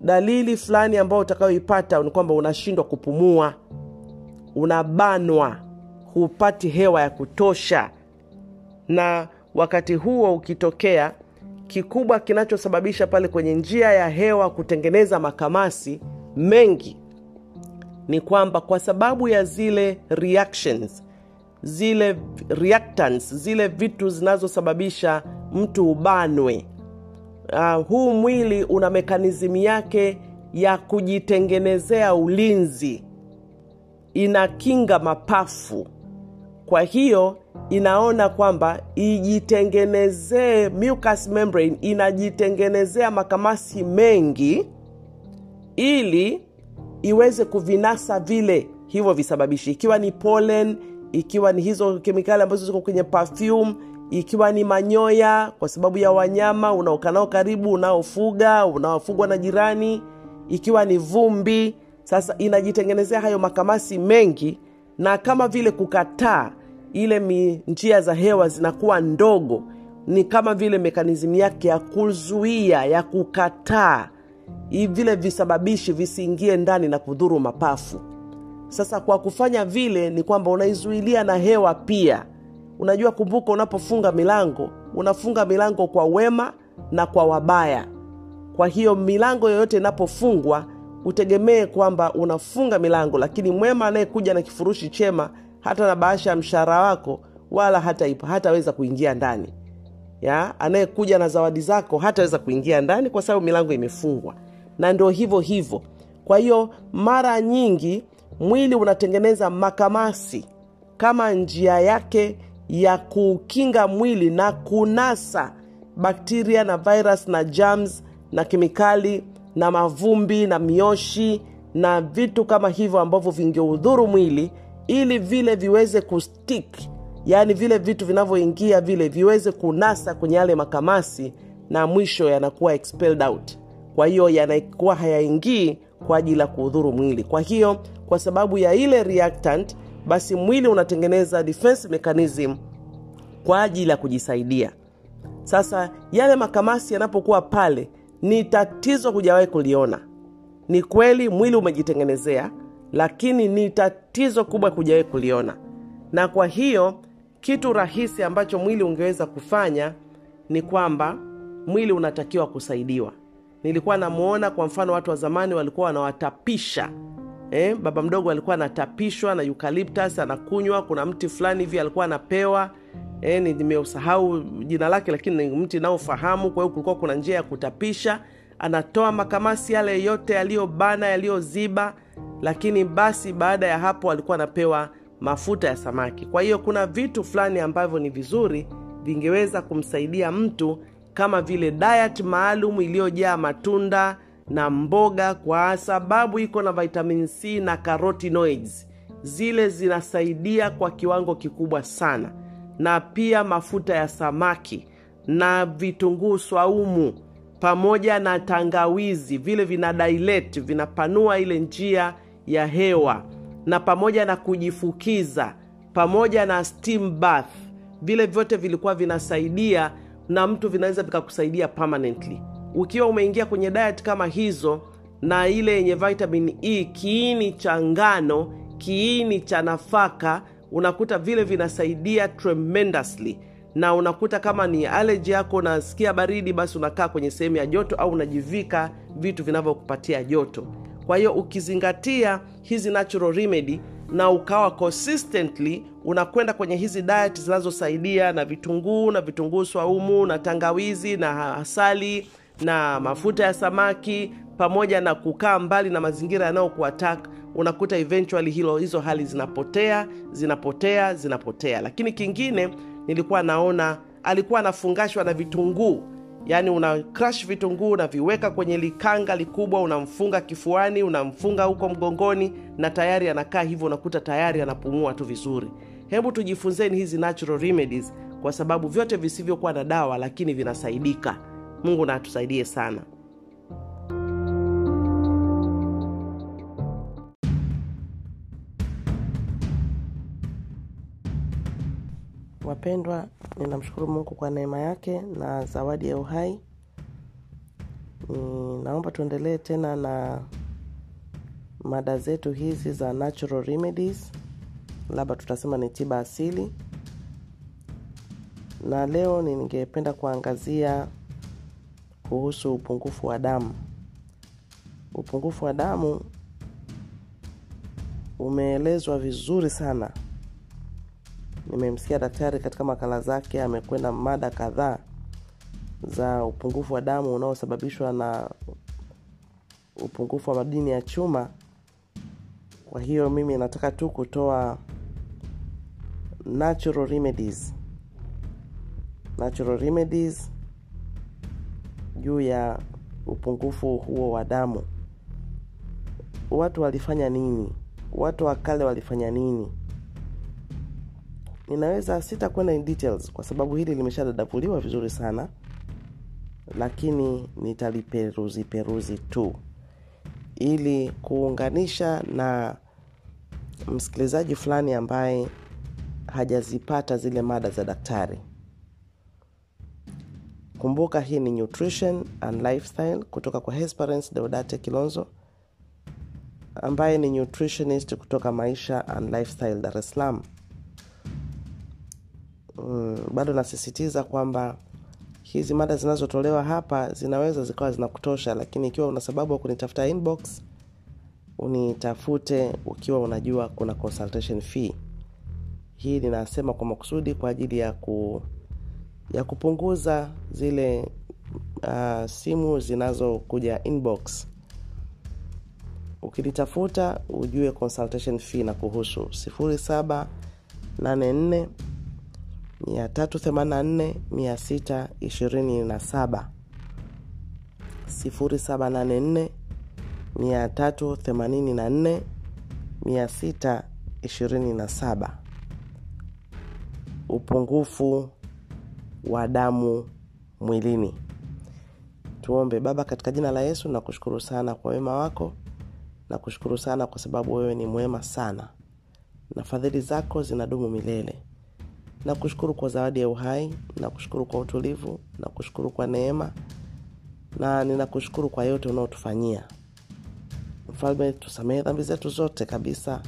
dalili fulani ambayo utakayoipata ni kwamba unashindwa kupumua unabanwa hupati hewa ya kutosha. Na wakati huo ukitokea kikubwa kinachosababisha pale kwenye njia ya hewa kutengeneza makamasi mengi ni kwamba kwa sababu ya zile reactions zile reactants zile vitu zinazosababisha mtu ubanwe uh, huu mwili una mekanizimu yake ya kujitengenezea ulinzi inakinga mapafu. Kwa hiyo inaona kwamba ijitengenezee mucous membrane inajitengenezea makamasi mengi ili iweze kuvinasa vile hivyo visababishi. Ikiwa ni pollen ikiwa ni hizo kemikali ambazo ziko kwenye perfume ikiwa ni manyoya kwa sababu ya wanyama unaokanao karibu unaofuga unaofugwa na jirani. Ikiwa ni vumbi sasa inajitengenezea hayo makamasi mengi na kama vile kukataa ile njia za hewa zinakuwa ndogo ni kama vile mekanizimu yake ya kuzuia ya kukataa vile visababishi visiingie ndani na kudhuru mapafu. Sasa kwa kufanya vile ni kwamba unaizuilia na hewa pia. Unajua kumbuka unapofunga milango unafunga milango kwa wema na kwa wabaya. Kwa hiyo milango yoyote inapofungwa utegemee kwamba unafunga milango lakini mwema anayekuja na kifurushi chema hata na bahasha ya mshahara wako wala hata hataweza kuingia ndani. Ya anayekuja na zawadi zako hataweza kuingia ndani kwa sababu milango imefungwa. Na ndio hivyo hivyo. Kwa hiyo mara nyingi mwili unatengeneza makamasi kama njia yake ya kukinga mwili na kunasa bakteria na virus na germs na kemikali na mavumbi na mioshi na vitu kama hivyo ambavyo vingeudhuru mwili ili vile viweze kustik yaani vile vitu vinavyoingia vile viweze kunasa kwenye yale makamasi na mwisho yanakuwa expelled out. Kwa hiyo yanakuwa hayaingii kwa ajili ya kuudhuru mwili. Kwa hiyo kwa sababu ya ile reactant basi mwili unatengeneza defense mechanism kwa ajili ya kujisaidia. Sasa yale makamasi yanapokuwa pale ni tatizo hujawahi kuliona. Ni kweli mwili umejitengenezea lakini ni tatizo kubwa hujawahi kuliona. Na kwa hiyo kitu rahisi ambacho mwili ungeweza kufanya ni kwamba mwili unatakiwa kusaidiwa. Nilikuwa namuona kwa mfano watu wa zamani walikuwa wanawatapisha eh, baba mdogo alikuwa anatapishwa na eucalyptus anakunywa kuna mti fulani hivi alikuwa anapewa ni- nimeusahau jina lake lakini ni mti naofahamu kwa hiyo kulikuwa kuna njia ya kutapisha. Anatoa makamasi yale yote yaliyobana yaliyoziba. Lakini basi baada ya hapo alikuwa anapewa mafuta ya samaki. Kwa hiyo kuna vitu fulani ambavyo ni vizuri vingeweza kumsaidia mtu kama vile diet maalum iliyojaa matunda na mboga kwa sababu iko na vitamin c na carotenoids. Zile zinasaidia kwa kiwango kikubwa sana na pia mafuta ya samaki na vitunguu swaumu pamoja na tangawizi. Vile vina dilate vinapanua ile njia ya hewa na pamoja na kujifukiza pamoja na steam bath. Vile vyote vilikuwa vinasaidia na mtu vinaweza vikakusaidia permanently. Ukiwa umeingia kwenye diet kama hizo na ile yenye vitamin e kiini cha ngano kiini cha nafaka unakuta vile vinasaidia tremendously. Na unakuta kama ni aleji yako unasikia baridi basi unakaa kwenye sehemu ya joto au unajivika vitu vinavyokupatia joto. Kwa hiyo ukizingatia hizi natural remedy na ukawa consistently unakwenda kwenye hizi diet zinazosaidia na vitunguu na vitunguu swaumu na tangawizi na asali na mafuta ya samaki pamoja na kukaa mbali na mazingira yanayokuatak unakuta eventually hilo hizo hali zinapotea zinapotea zinapotea. Lakini kingine nilikuwa naona alikuwa anafungashwa na vitunguu. Yaani una crash vitunguu unaviweka kwenye likanga likubwa unamfunga kifuani unamfunga huko mgongoni na tayari anakaa hivyo unakuta tayari anapumua tu vizuri. Hebu tujifunzeni hizi natural remedies kwa sababu vyote visivyokuwa na dawa lakini vinasaidika. Mungu na atusaidie sana wapendwa ninamshukuru mungu kwa neema yake na zawadi ya uhai. Naomba tuendelee tena na mada zetu hizi za natural remedies. Labda tutasema ni tiba asili. Na leo ningependa kuangazia kuhusu upungufu wa damu. Upungufu wa damu umeelezwa vizuri sana nimemsikia daktari katika makala zake amekwenda mada kadhaa za upungufu wa damu unaosababishwa na upungufu wa madini ya chuma. Kwa hiyo mimi nataka tu kutoa natural remedies. Natural remedies juu ya upungufu huo wa damu. Watu walifanya nini? Watu wa kale walifanya nini ninaweza sitakwenda in details kwa sababu hili limeshadadapuliwa vizuri sana lakini nitaliperuzi peruzi tu. Ili kuunganisha na msikilizaji fulani ambaye hajazipata zile mada za daktari. Kumbuka hii ni nutrition and lifestyle kutoka kwa hesperance deodate kilonzo ambaye ni nutritionist kutoka maisha and lifestyle dar es salaam mm, bado nasisitiza kwamba hizi mada zinazotolewa hapa zinaweza zikawa zinakutosha lakini ikiwa una sababu ya kunitafuta inbox unitafute ukiwa unajua kuna consultation fee. Hii ninasema kwa makusudi kwa ajili ya ku ya kupunguza zile uh, simu zinazokuja inbox. Ukinitafuta ujue consultation fee na kuhusu 0784 384 627 0784 384 627 upungufu wa damu mwilini. Tuombe. Baba katika jina la yesu nakushukuru sana kwa wema wako. Na kushukuru sana kwa sababu wewe ni mwema sana. Na fadhili zako zinadumu milele na kushukuru kwa zawadi ya uhai na kushukuru kwa utulivu na kushukuru kwa neema na ninakushukuru kwa yote unaotufanyia. Mfalme tusamehe dhambi zetu zote kabisa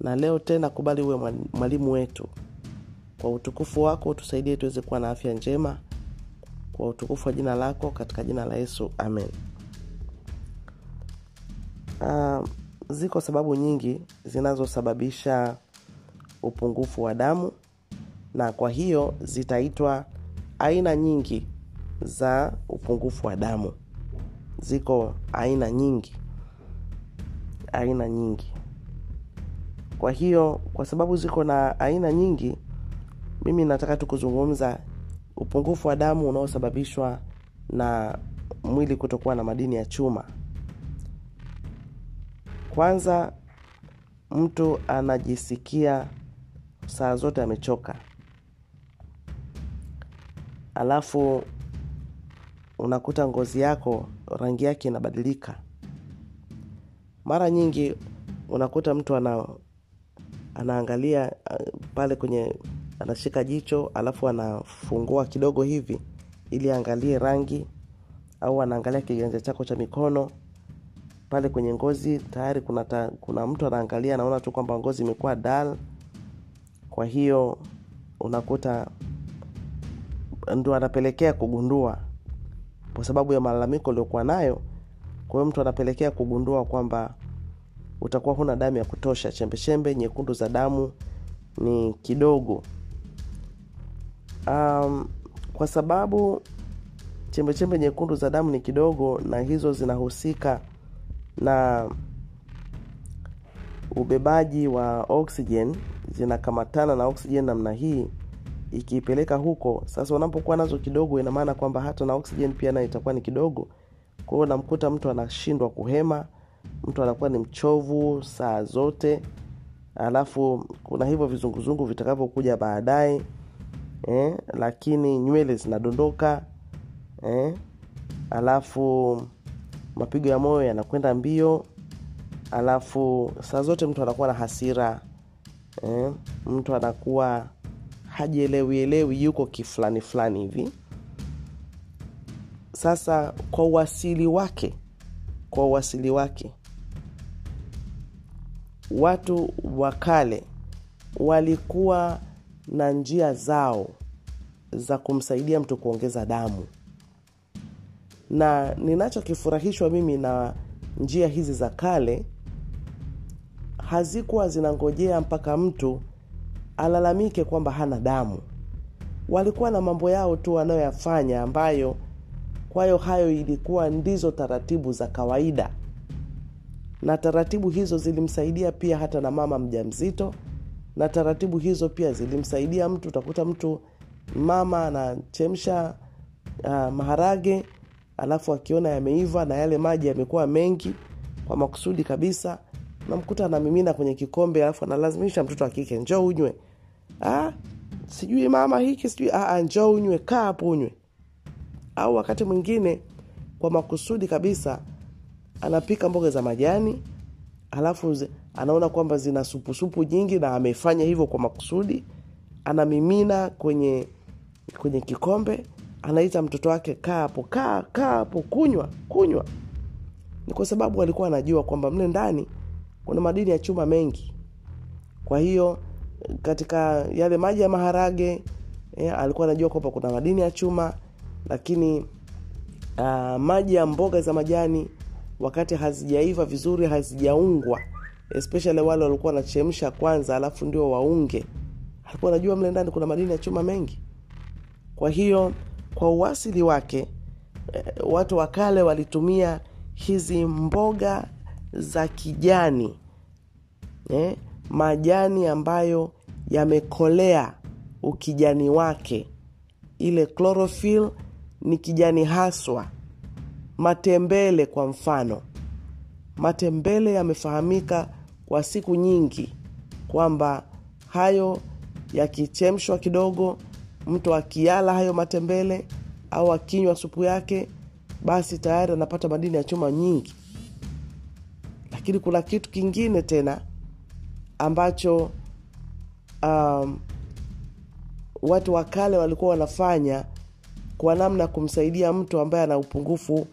na leo tena kubali uwe mwalimu wetu. Kwa utukufu wako utusaidie tuweze kuwa na afya njema. Kwa utukufu wa jina lako katika jina la yesu amen. Uh, ziko sababu nyingi zinazosababisha upungufu wa damu na kwa hiyo zitaitwa aina nyingi za upungufu wa damu. Ziko aina nyingi. Aina nyingi. Kwa hiyo kwa sababu ziko na aina nyingi mimi nataka tu kuzungumza upungufu wa damu unaosababishwa na mwili kutokuwa na madini ya chuma. Kwanza mtu anajisikia saa zote amechoka alafu unakuta ngozi yako rangi yake inabadilika. Mara nyingi unakuta mtu ana anaangalia uh, pale kwenye anashika jicho alafu anafungua kidogo hivi ili aangalie rangi au anaangalia kiganja chako cha mikono. Pale kwenye ngozi tayari kuna, ta, kuna mtu anaangalia anaona tu kwamba ngozi imekuwa dal kwa hiyo unakuta ndo anapelekea kugundua kwa sababu ya malalamiko uliokuwa nayo. Kwa hiyo mtu anapelekea kugundua kwamba utakuwa huna damu ya kutosha. Chembechembe nyekundu za damu ni kidogo. Um, kwa sababu chembechembe nyekundu za damu ni kidogo na hizo zinahusika na ubebaji wa oxygen zinakamatana na oxygen namna hii ikiipeleka huko sasa unapokuwa nazo kidogo ina maana kwamba hata na oxygen pia nayo itakuwa ni kidogo. Kwa hiyo unamkuta mtu anashindwa kuhema mtu anakuwa ni mchovu saa zote. Alafu kuna hivyo vizunguzungu vitakavyokuja baadaye eh, lakini nywele zinadondoka eh, alafu mapigo ya moyo yanakwenda mbio alafu saa zote mtu anakuwa na hasira eh, mtu anakuwa hajielewielewi yuko kifulani fulani hivi. Sasa kwa uasili wake kwa uasili wake watu wa kale walikuwa na njia zao za kumsaidia mtu kuongeza damu. Na ninachokifurahishwa mimi na njia hizi za kale hazikuwa zinangojea mpaka mtu alalamike kwamba hana damu. Walikuwa na mambo yao tu wanayoyafanya ambayo kwayo hayo ilikuwa ndizo taratibu za kawaida. Na taratibu hizo zilimsaidia pia hata na mama mjamzito na taratibu hizo pia zilimsaidia mtu utakuta mtu mama anachemsha uh, maharage alafu akiona yameiva na yale maji yamekuwa mengi kwa makusudi kabisa namkuta anamimina kwenye kikombe alafu analazimisha mtoto wa kike njoo unywe ah, sijui mama hiki sijui ah, njoo unywe kaa hapo unywe. Au wakati mwingine kwa makusudi kabisa anapika mboga za majani alafu anaona kwamba zina supusupu nyingi na amefanya hivyo kwa makusudi anamimina kwenye kwenye kikombe anaita mtoto wake kaa hapo kaa kaa hapo kunywa kunywa. Ni kwa sababu alikuwa anajua kwamba mle ndani kuna madini ya chuma mengi. Kwa hiyo katika yale maji ya maharage eh, alikuwa anajua kwamba kuna madini ya chuma lakini uh, maji ya mboga za majani wakati hazijaiva vizuri hazijaungwa especially wale walikuwa wanachemsha kwanza alafu ndio waunge. Alikuwa anajua mle ndani kuna madini ya chuma mengi. Kwa hiyo kwa uasili wake eh, watu wa kale walitumia hizi mboga za kijani eh, majani ambayo yamekolea ukijani wake. Ile chlorophyll ni kijani haswa. Matembele kwa mfano. Matembele yamefahamika kwa siku nyingi kwamba hayo yakichemshwa kidogo mtu akiala hayo matembele au akinywa supu yake basi tayari anapata madini ya chuma nyingi. Lakini kuna kitu kingine tena ambacho um, watu wa kale walikuwa wanafanya kwa namna ya kumsaidia mtu ambaye ana upungufu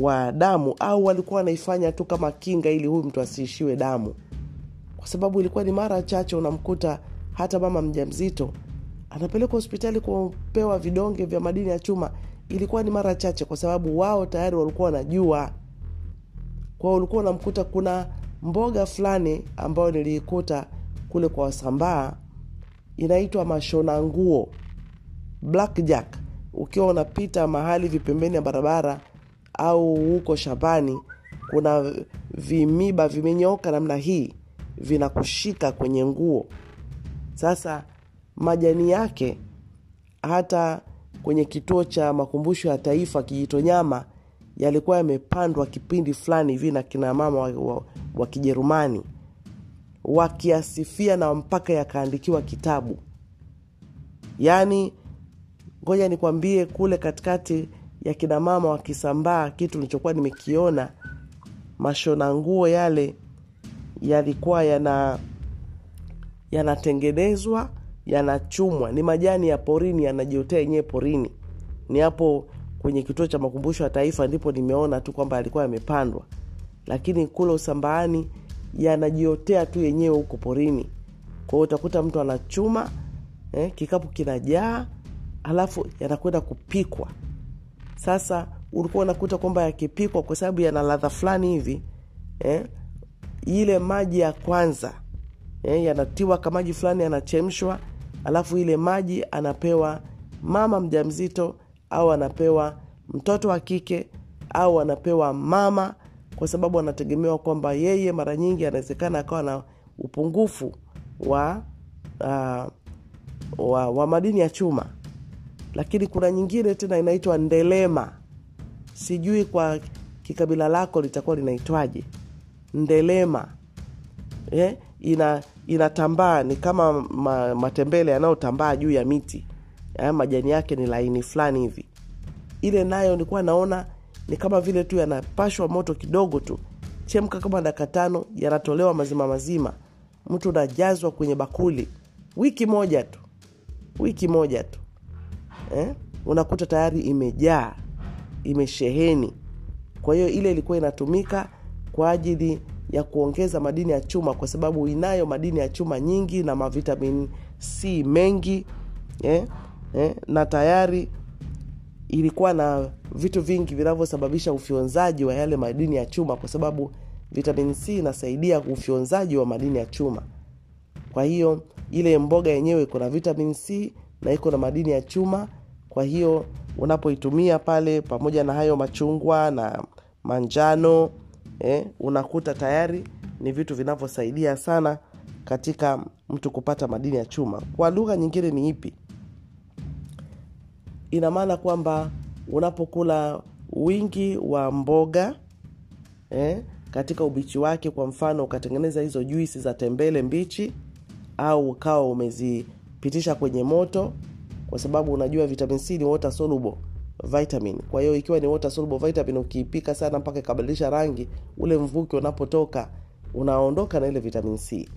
wa damu au walikuwa wanaifanya tu kama kinga ili huyu mtu asiishiwe damu. Kwa sababu ilikuwa ni mara chache unamkuta hata mama mjamzito anapelekwa hospitali kupewa vidonge vya madini ya chuma. Ilikuwa ni mara chache kwa sababu wao tayari walikuwa wanajua. Kwao ulikuwa unamkuta kuna mboga fulani ambayo niliikuta kule kwa wasambaa inaitwa mashona nguo blackjack. Ukiwa unapita mahali vipembeni ya barabara au huko shambani kuna vimiba vimenyoka namna hii vinakushika kwenye nguo. Sasa majani yake hata kwenye kituo cha makumbusho ya taifa kijitonyama yalikuwa yamepandwa kipindi fulani hivi na kina mama wa, wa, wa kijerumani wakiasifia na mpaka yakaandikiwa kitabu. Yaani ngoja nikwambie kule katikati ya kina mama wakisambaa kitu nilichokuwa nimekiona mashona nguo yale yalikuwa yana yanatengenezwa yanachumwa. Ni majani ya porini yanajiotea yenyewe porini. Ni hapo kwenye kituo cha makumbusho ya taifa ndipo nimeona tu kwamba yalikuwa yamepandwa. Lakini kule usambaani yanajiotea tu yenyewe huko porini. Kwao utakuta mtu anachuma eh, kikapu kinajaa alafu yanakwenda kupikwa. Sasa ulikuwa unakuta kwamba yakipikwa kwa sababu yana ladha fulani hivi eh, ile maji ya kwanza eh, yanatiwa kamaji fulani yanachemshwa alafu ile maji anapewa mama mjamzito au anapewa mtoto wa kike au anapewa mama kwa sababu anategemewa kwamba yeye mara nyingi anawezekana akawa na upungufu wa, uh, wa wa madini ya chuma. Lakini kuna nyingine tena inaitwa ndelema. Sijui kwa kikabila lako litakuwa linaitwaje. Ndelema. Eh, ina inatambaa ni kama ma, matembele yanayotambaa juu ya miti eh, majani yake ni laini fulani hivi. Ile nayo nilikuwa naona ni kama vile tu yanapashwa moto kidogo tu. Chemka kama dakika tano yanatolewa mazima mazima. Mtu unajazwa kwenye bakuli. Wiki moja tu. Wiki moja tu. Eh? unakuta tayari imejaa imesheheni. Kwa hiyo ile ilikuwa inatumika kwa ajili ya kuongeza madini ya chuma kwa sababu inayo madini ya chuma nyingi na mavitamin c mengi eh? Eh? na tayari ilikuwa na vitu vingi vinavyosababisha ufyonzaji wa yale madini ya chuma kwa sababu vitamin c inasaidia ufyonzaji wa madini ya chuma. Kwa hiyo ile mboga yenyewe iko na vitamin c na iko na madini ya chuma. Kwa hiyo unapoitumia pale pamoja na hayo machungwa na manjano eh, unakuta tayari ni vitu vinavyosaidia sana katika mtu kupata madini ya chuma. Kwa lugha nyingine ni ipi ina maana kwamba unapokula wingi wa mboga eh, katika ubichi wake kwa mfano ukatengeneza hizo juisi za tembele mbichi au ukawa umezipitisha kwenye moto kwa sababu unajua vitamin c ni water soluble vitamin. Kwa hiyo ikiwa ni water soluble vitamin ukiipika sana mpaka ikabadilisha rangi ule mvuke unapotoka unaondoka na ile vitamin c.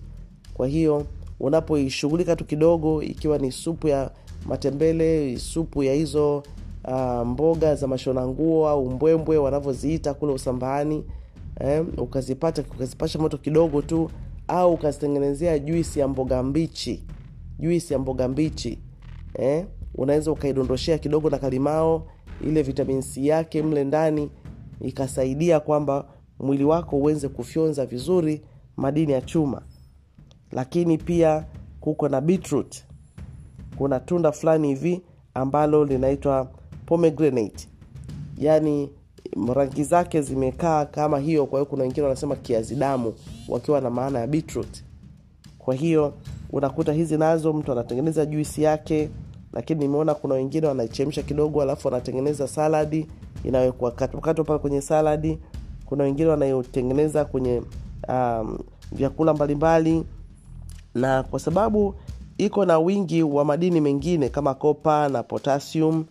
Kwa hiyo unapoishughulika tu kidogo ikiwa ni supu ya matembele supu ya hizo uh, mboga za mashona nguo au mbwembwe wanavyoziita kule usambani eh, ukazipata ukazipasha moto kidogo tu au ukazitengenezea juisi ya mboga mbichi juisi ya mboga mbichi eh, unaweza ukaidondoshea kidogo na kalimao ile vitamin c yake mle ndani ikasaidia kwamba mwili wako uweze kufyonza vizuri madini ya chuma. Lakini pia kuko na beetroot kuna tunda fulani hivi ambalo linaitwa pomegranate. Yaani rangi zake zimekaa kama hiyo kwa hiyo kuna wengine wanasema kiazi damu wakiwa na maana ya beetroot. Kwa hiyo unakuta hizi nazo mtu anatengeneza juisi yake lakini nimeona kuna wengine wanaichemsha kidogo alafu wanatengeneza saladi inawekwa katokatwa pale kwenye saladi kuna wengine wanayotengeneza kwenye um, vyakula mbalimbali. Na kwa sababu iko na wingi wa madini mengine kama kopa na potassium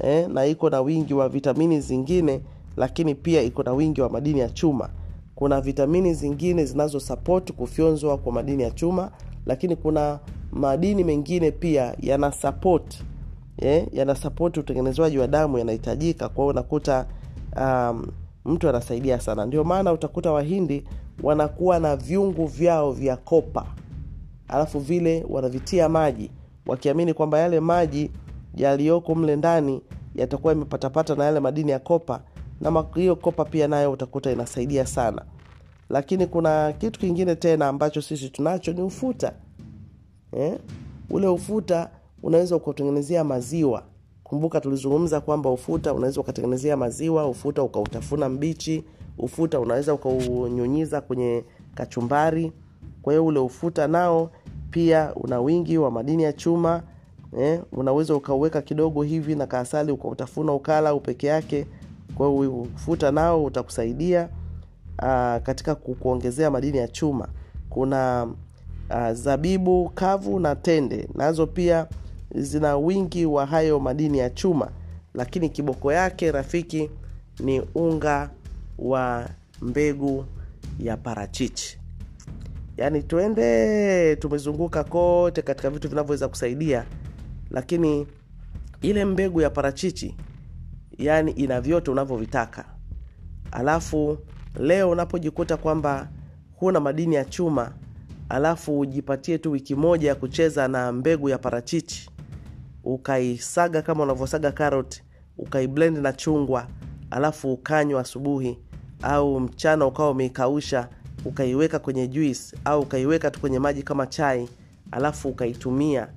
eh, na iko na wingi wa vitamini zingine lakini pia iko na wingi wa madini ya chuma. Kuna vitamini zingine zinazosapoti kufyonzwa kwa madini ya chuma lakini kuna madini mengine pia yana support eh, yana utengenezwaji wa damu yanahitajika. Kwao unakuta um, mtu anasaidia sana. Ndio maana utakuta wahindi wanakuwa na vyungu vyao vya kopa alafu vile wanavitia maji wakiamini kwamba yale maji yaliyoko mle ndani yatakuwa yamepatapata na yale madini ya kopa na hiyo kopa pia nayo utakuta inasaidia sana. Lakini kuna kitu kingine tena ambacho sisi tunacho ni ufuta. Eh? ule ufuta unaweza ukautengenezea maziwa. Kumbuka tulizungumza kwamba ufuta unaweza ukatengenezea maziwa ufuta ukautafuna mbichi ufuta unaweza ukaunyunyiza kwenye kachumbari kwa hiyo ule ufuta nao pia una wingi wa madini ya chuma eh, unaweza ukauweka kidogo hivi na kaasali ukautafuna ukala au peke yake. Kwa hiyo ufuta nao utakusaidia aa, katika kuongezea madini ya chuma. Kuna aa, zabibu kavu na tende. Nazo pia zina wingi wa hayo madini ya chuma. Lakini kiboko yake rafiki ni unga wa mbegu ya parachichi yaani twende tumezunguka kote katika vitu vinavyoweza kusaidia lakini ile mbegu ya parachichi yani ina vyote unavyovitaka. Alafu leo unapojikuta kwamba huna madini ya chuma alafu ujipatie tu wiki moja ya kucheza na mbegu ya parachichi ukaisaga kama unavyosaga karot ukaiblend na chungwa alafu ukanywa asubuhi au mchana ukawa umeikausha ukaiweka kwenye juice au ukaiweka tu kwenye maji kama chai alafu ukaitumia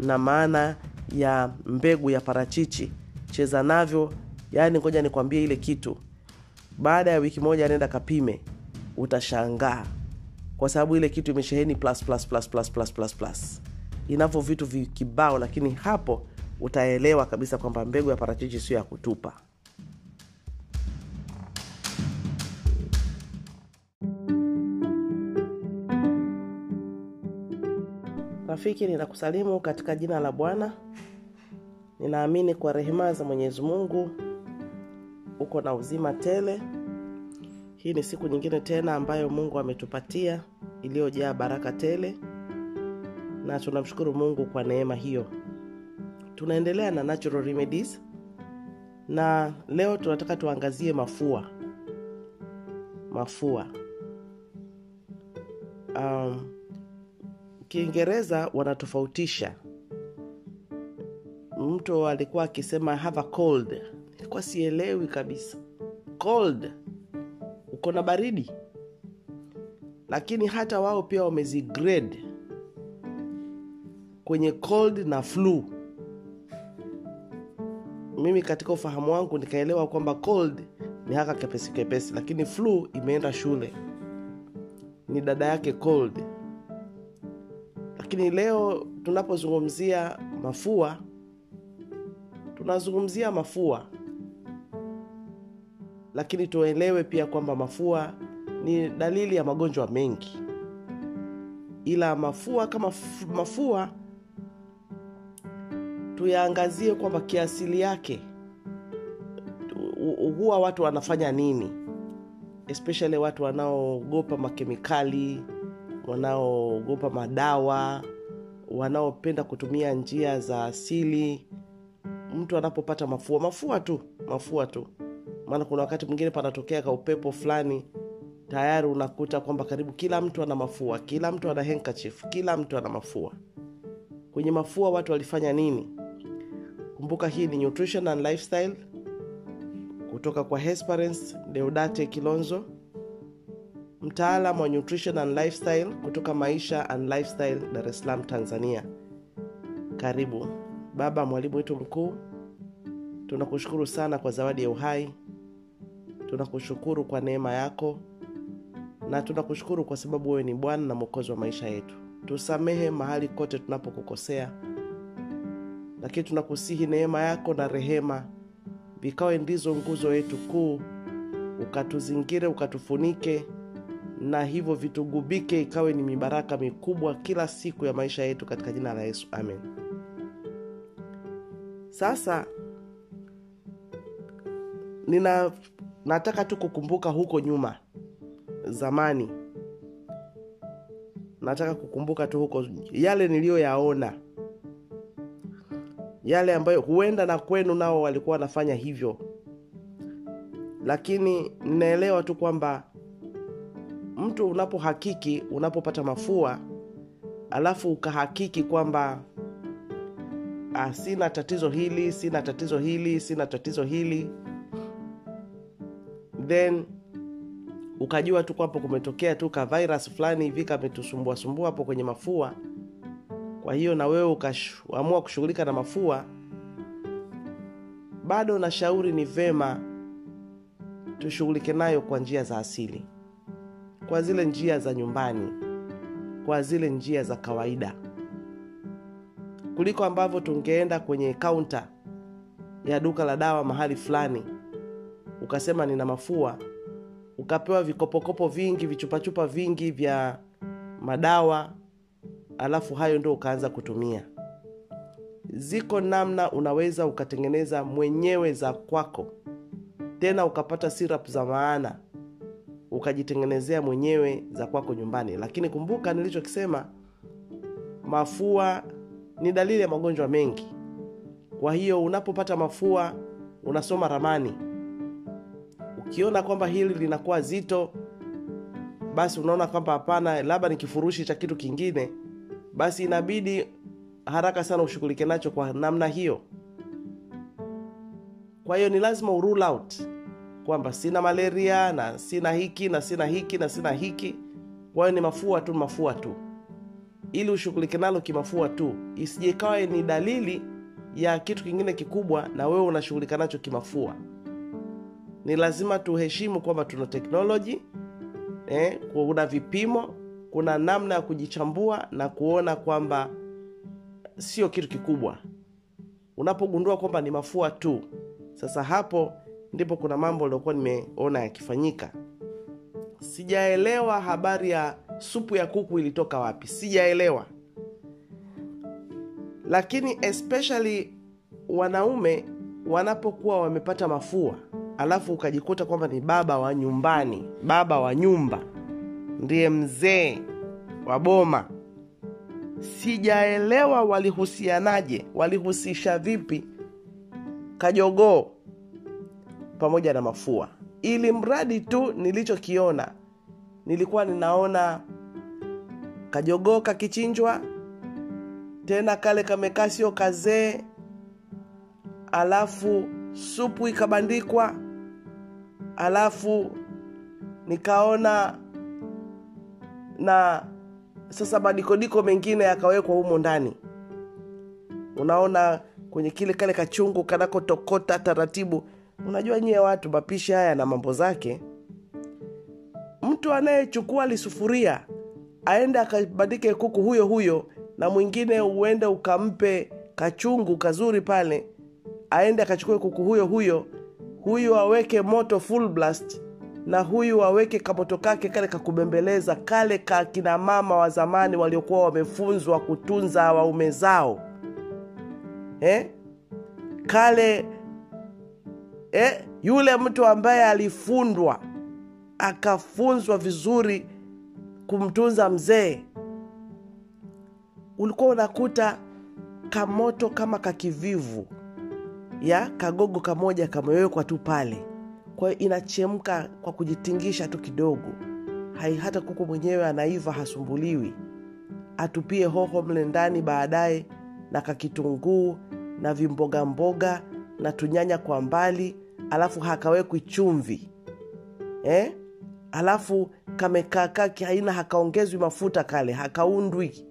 na maana ya mbegu ya parachichi. Cheza navyo yaani ngoja nikwambie ile kitu. Baada ya wiki moja nenda kapime utashangaa. Kwa sababu ile kitu imesheheni inavyo vitu vikibao lakini hapo utaelewa kabisa kwamba mbegu ya parachichi sio ya kutupa rafiki ninakusalimu katika jina la bwana. Ninaamini kwa rehema za mwenyezi mungu uko na uzima tele. Hii ni siku nyingine tena ambayo mungu ametupatia iliyojaa baraka tele na tunamshukuru mungu kwa neema hiyo. Tunaendelea na natural remedies na leo tunataka tuangazie mafua. Mafua. Um, kiingereza wanatofautisha. Mtu alikuwa akisema have a cold. Ilikuwa sielewi kabisa. Cold. Uko na baridi. Lakini hata wao pia wamezigrade kwenye cold na flu. Mimi katika ufahamu wangu nikaelewa kwamba cold ni haka kepesi kepesi lakini flu imeenda shule. Ni dada yake cold lakini leo tunapozungumzia mafua tunazungumzia mafua. Lakini tuelewe pia kwamba mafua ni dalili ya magonjwa mengi. Ila mafua kama mafua tuyaangazie kwamba kiasili yake huwa watu wanafanya nini? Especially watu wanaoogopa makemikali wanaoogopa madawa wanaopenda kutumia njia za asili. Mtu anapopata mafua mafua tu mafua tu. Maana kuna wakati mwingine panatokea ka upepo fulani tayari unakuta kwamba karibu kila mtu ana mafua kila mtu ana handkerchief kila mtu ana mafua. Kwenye mafua watu walifanya nini? Kumbuka hii ni nutrition and lifestyle. Kutoka kwa Hesperance Deodate Kilonzo mtaalam wa nutrition and lifestyle kutoka Maisha and Lifestyle Dar es Salaam Tanzania. Karibu. Baba mwalimu wetu mkuu tunakushukuru sana kwa zawadi ya uhai. Tunakushukuru kwa neema yako. Na tunakushukuru kwa sababu wewe ni bwana na mwokozi wa maisha yetu. Tusamehe mahali kote tunapokukosea. Lakini tunakusihi neema yako na rehema vikawe ndizo nguzo yetu kuu. Ukatuzingire ukatufunike na hivyo vitugubike ikawe ni mibaraka mikubwa kila siku ya maisha yetu katika jina la yesu. Amen. Sasa nina nataka tu kukumbuka huko nyuma zamani. Nataka kukumbuka tu huko yale niliyoyaona. Yale ambayo huenda na kwenu nao walikuwa wanafanya hivyo. Lakini ninaelewa tu kwamba mtu unapohakiki unapopata mafua alafu ukahakiki kwamba ah, sina tatizo hili sina tatizo hili sina tatizo hili then ukajua tu kwamba kumetokea tu ka virus fulani hivi kametusumbua sumbua hapo kwenye mafua. Kwa hiyo na wewe ukaamua kushughulika na mafua bado nashauri ni vema tushughulike nayo kwa njia za asili kwa zile njia za nyumbani kwa zile njia za kawaida kuliko ambavyo tungeenda kwenye kaunta ya duka la dawa mahali fulani ukasema nina mafua ukapewa vikopokopo vingi vichupachupa vingi vya madawa alafu hayo ndio ukaanza kutumia. Ziko namna unaweza ukatengeneza mwenyewe za kwako tena ukapata sirap za maana ukajitengenezea mwenyewe za kwako nyumbani. Lakini kumbuka nilichokisema mafua ni dalili ya magonjwa mengi. Kwa hiyo unapopata mafua unasoma ramani. Ukiona kwamba hili linakuwa zito basi unaona kwamba hapana labda ni kifurushi cha kitu kingine basi inabidi haraka sana ushughulike nacho kwa namna hiyo. Kwa hiyo ni lazima urule out kwamba sina malaria na sina hiki na sina hiki na sina hiki. Kwa hiyo ni mafua tu mafua tu. Ili ushughulike nalo kimafua tu. Isije ikawa ni dalili ya kitu kingine kikubwa na wewe unashughulika nacho kimafua. Ni lazima tuheshimu kwamba tuna teknoloji eh, kuna vipimo kuna namna ya kujichambua na kuona kwamba sio kitu kikubwa. Unapogundua kwamba ni mafua tu. Sasa hapo ndipo kuna mambo aliokuwa nimeona yakifanyika. Sijaelewa habari ya supu ya kuku ilitoka wapi. Sijaelewa. Lakini especially wanaume wanapokuwa wamepata mafua alafu ukajikuta kwamba ni baba wa nyumbani baba wa nyumba ndiye mzee wa boma. Sijaelewa walihusianaje walihusisha vipi kajogoo pamoja na mafua. Ili mradi tu nilichokiona nilikuwa ninaona kajogoo kakichinjwa tena kale kamekaa sio kazee alafu supu ikabandikwa alafu nikaona na sasa madikodiko mengine yakawekwa humo ndani. Unaona kwenye kile kale kachungu kanakotokota taratibu unajua nyie watu mapishi haya na mambo zake mtu anayechukua lisufuria aende akabandike kuku huyo huyo na mwingine uende ukampe kachungu kazuri pale aende akachukue kuku huyo huyo huyu aweke moto full blast na huyu aweke kamoto kake kale kakubembeleza kale ka kina mama wa zamani waliokuwa wamefunzwa kutunza waume zao eh? kale eh? yule mtu ambaye alifundwa akafunzwa vizuri kumtunza mzee ulikuwa unakuta kamoto kama kakivivu ya kagogo kamoja kamewekwa tu pale. Kwa hiyo inachemka kwa kujitingisha tu kidogo. Hai hata kuku mwenyewe anaiva hasumbuliwi. Atupie hoho mle ndani baadaye na kakitunguu na vimbogamboga na tunyanya kwa mbali alafu hakawekwi chumvi eh? alafu kamekaakaa kiaina hakaongezwi mafuta kale hakaundwi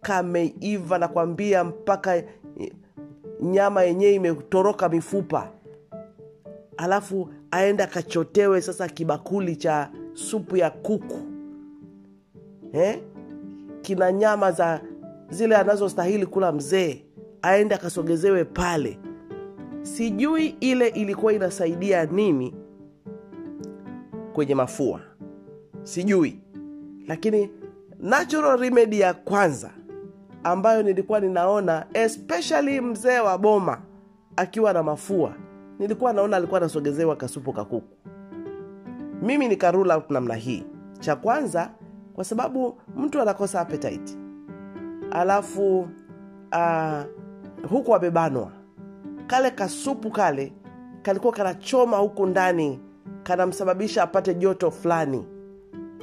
kameiva nakwambia mpaka eh, nyama yenyewe imetoroka mifupa alafu aende akachotewe sasa kibakuli cha supu ya kuku eh? kina nyama za zile anazostahili kula mzee aende akasogezewe pale sijui ile ilikuwa inasaidia nini kwenye mafua. Sijui. Lakini natural remedy ya kwanza ambayo nilikuwa ninaona especially mzee wa boma akiwa na mafua nilikuwa naona alikuwa anasogezewa kasupu kakuku mimi nikarula namna hii. Cha kwanza kwa sababu mtu anakosa appetite. Alafu uh, huku amebanwa kale kasupu kale kalikuwa kanachoma huku ndani kanamsababisha apate joto fulani.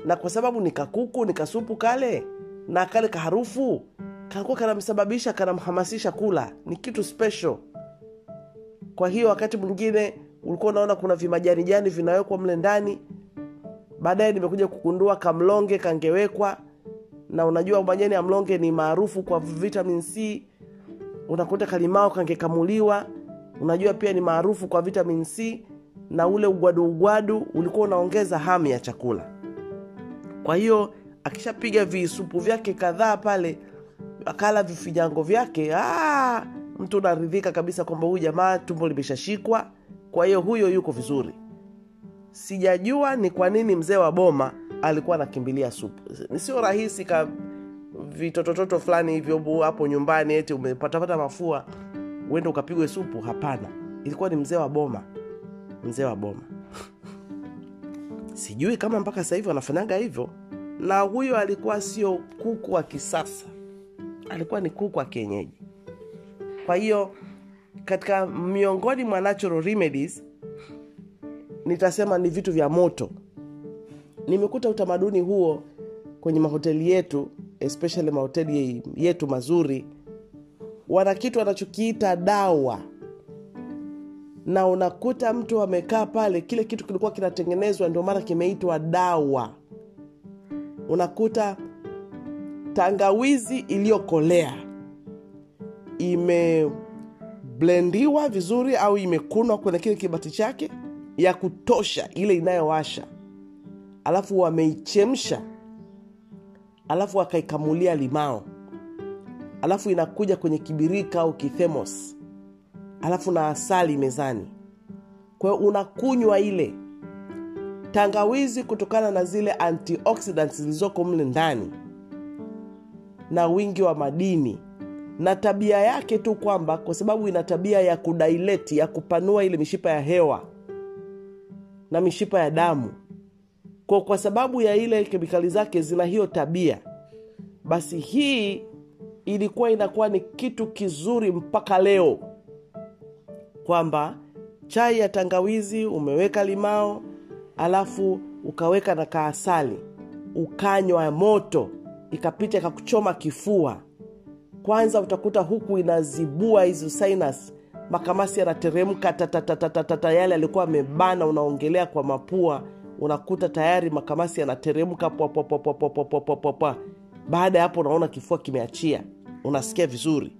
Na kwa sababu ni kakuku ni kasupu kale na kale kaharufu kalikuwa kanamsababisha kanamhamasisha kula. Ni kitu special. Kwa hiyo wakati mwingine ulikuwa unaona kuna vimajanijani vinawekwa mle ndani. Baadaye nimekuja kugundua kamlonge kangewekwa. Na unajua majani ya mlonge ni maarufu kwa vitamin c unakuta kalimao kangekamuliwa. Unajua pia ni maarufu kwa vitamin c na ule ugwadu ugwadu ulikuwa unaongeza hamu ya chakula. Kwa hiyo akishapiga visupu vyake kadhaa pale akala vifinyango vyake aa, mtu unaridhika kabisa kwamba huyu jamaa tumbo limeshashikwa. Kwa hiyo huyo yuko vizuri. Sijajua ni kwa nini mzee wa boma alikuwa anakimbilia supu. Sio rahisi vitotototo fulani hivyo hapo nyumbani eti umepatapata mafua uende ukapigwe supu? Hapana. Ilikuwa ni mzee wa boma. Mzee wa boma. Sijui kama mpaka sasa hivi wanafanyaga hivyo. Na huyo alikuwa sio kuku wa kisasa. Alikuwa ni kuku wa kienyeji. Kwa hiyo katika miongoni mwa natural remedies nitasema ni vitu vya moto. Nimekuta utamaduni huo kwenye mahoteli yetu especially mahoteli yetu mazuri wana kitu wanachokiita dawa. Na unakuta mtu amekaa pale kile kitu kilikuwa kinatengenezwa ndio maana kimeitwa dawa. Unakuta tangawizi iliyokolea imeblendiwa vizuri au imekunwa kwenye kile kibati chake ya kutosha ile inayowasha. Alafu wameichemsha alafu akaikamulia limao. Alafu inakuja kwenye kibirika au kithemos. Alafu na asali mezani. Kwa hiyo unakunywa ile. Tangawizi kutokana na zile antioxidants zilizoko mle ndani. Na wingi wa madini. Na tabia yake tu kwamba kwa sababu ina tabia ya kudaileti ya kupanua ile mishipa ya hewa. Na mishipa ya damu kwa, kwa sababu ya ile kemikali zake zina hiyo tabia basi hii ilikuwa inakuwa ni kitu kizuri mpaka leo kwamba chai ya tangawizi umeweka limao alafu ukaweka na kaasali ukanywa moto ikapita ikakuchoma kifua. Kwanza utakuta huku inazibua hizo sinus makamasi yanateremka tatatatatata yale alikuwa amebana unaongelea kwa mapua unakuta tayari makamasi yanateremka pa baada ya hapo unaona kifua kimeachia. Unasikia vizuri.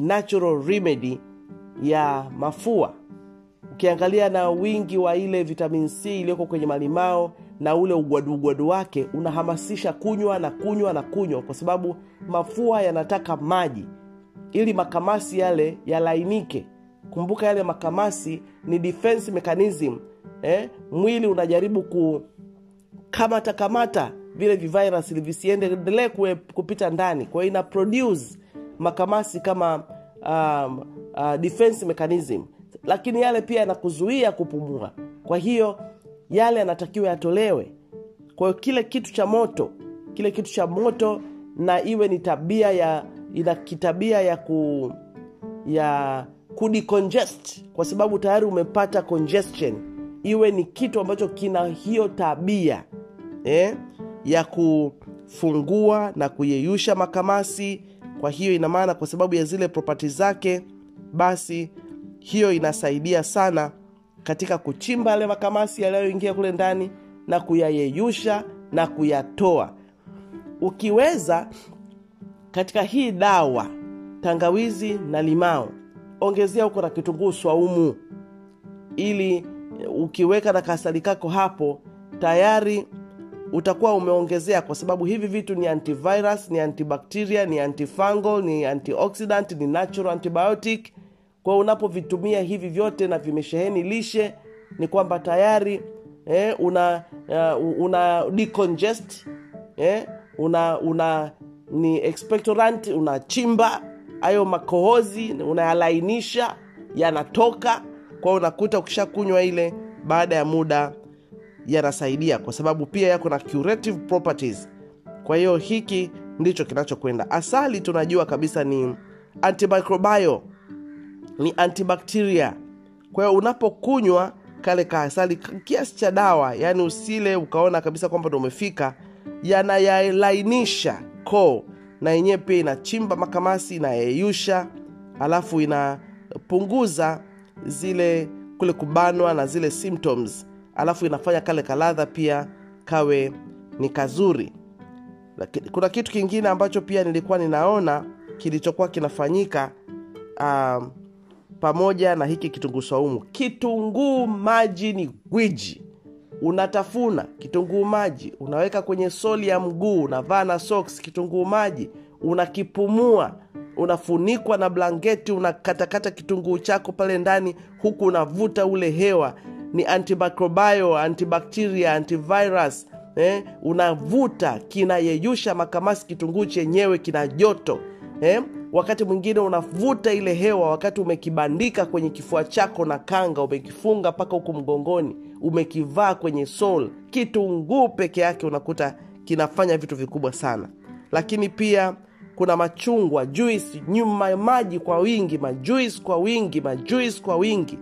Natural remedy ya mafua. Ukiangalia na wingi wa ile vitamin c iliyoko kwenye malimao na ule ugwaduugwadu wake unahamasisha kunywa na kunywa na kunywa kwa sababu mafua yanataka maji. Ili makamasi yale yalainike. Kumbuka yale makamasi ni defense mechanism eh? mwili unajaribu kukamata kamata vile vivirus visiendelee kupita ndani. Kwa ina produce makamasi kama um, uh, defense mechanism. Lakini yale pia yanakuzuia kupumua. Kwa hiyo yale yanatakiwa yatolewe. Kwa hiyo kile kitu cha moto kile kitu cha moto na iwe ni tabia ya ina kitabia ya ku ya kudecongest kwa sababu tayari umepata congestion iwe ni kitu ambacho kina hiyo tabia eh, ya kufungua na kuyeyusha makamasi. Kwa hiyo ina maana kwa sababu ya zile propati zake basi hiyo inasaidia sana katika kuchimba yale makamasi yanayoingia kule ndani na kuyayeyusha na kuyatoa. Ukiweza katika hii dawa tangawizi na limao ongezea huko na kitunguu swaumu ili ukiweka na kasali kako hapo tayari utakuwa umeongezea kwa sababu hivi vitu ni antivirus ni antibacteria ni antifungal ni antioxidant ni natural antibiotic. Kwa unapovitumia hivi vyote na vimesheheni lishe ni kwamba tayari eh, una uh, una decongest eh, una una ni expectorant unachimba hayo makohozi unayalainisha yanatoka kwao unakuta ukishakunywa ile baada ya muda yanasaidia kwa sababu pia yako na curative properties. Kwa hiyo hiki ndicho kinachokwenda. Asali tunajua kabisa ni antimicrobial ni antibacteria. Kwa hiyo unapokunywa kale ka asali kiasi cha dawa yani usile ukaona kabisa kwamba ndo umefika yanayalainisha koo na yenyewe pia inachimba makamasi inayeyusha alafu inapunguza zile kule kubanwa na zile symptoms alafu inafanya kale kaladha pia kawe ni kazuri. Lakini, kuna kitu kingine ambacho pia nilikuwa ninaona kilichokuwa kinafanyika um, pamoja na hiki kitunguu saumu. Kitunguu maji ni gwiji. Unatafuna kitunguu maji unaweka kwenye soli ya mguu unavaa na socks kitunguu maji unakipumua unafunikwa na blanketi unakatakata kitunguu chako pale ndani huku unavuta ule hewa. Ni antimicrobial antibacteria antivirus eh, unavuta kinayeyusha makamasi kitunguu chenyewe kina joto eh, wakati mwingine unavuta ile hewa wakati umekibandika kwenye kifua chako na kanga umekifunga mpaka huku mgongoni umekivaa kwenye sol kitunguu peke yake unakuta kinafanya vitu vikubwa sana. Lakini pia kuna machungwa juice nyuma maji kwa wingi majuice kwa wingi majuice kwa wingi.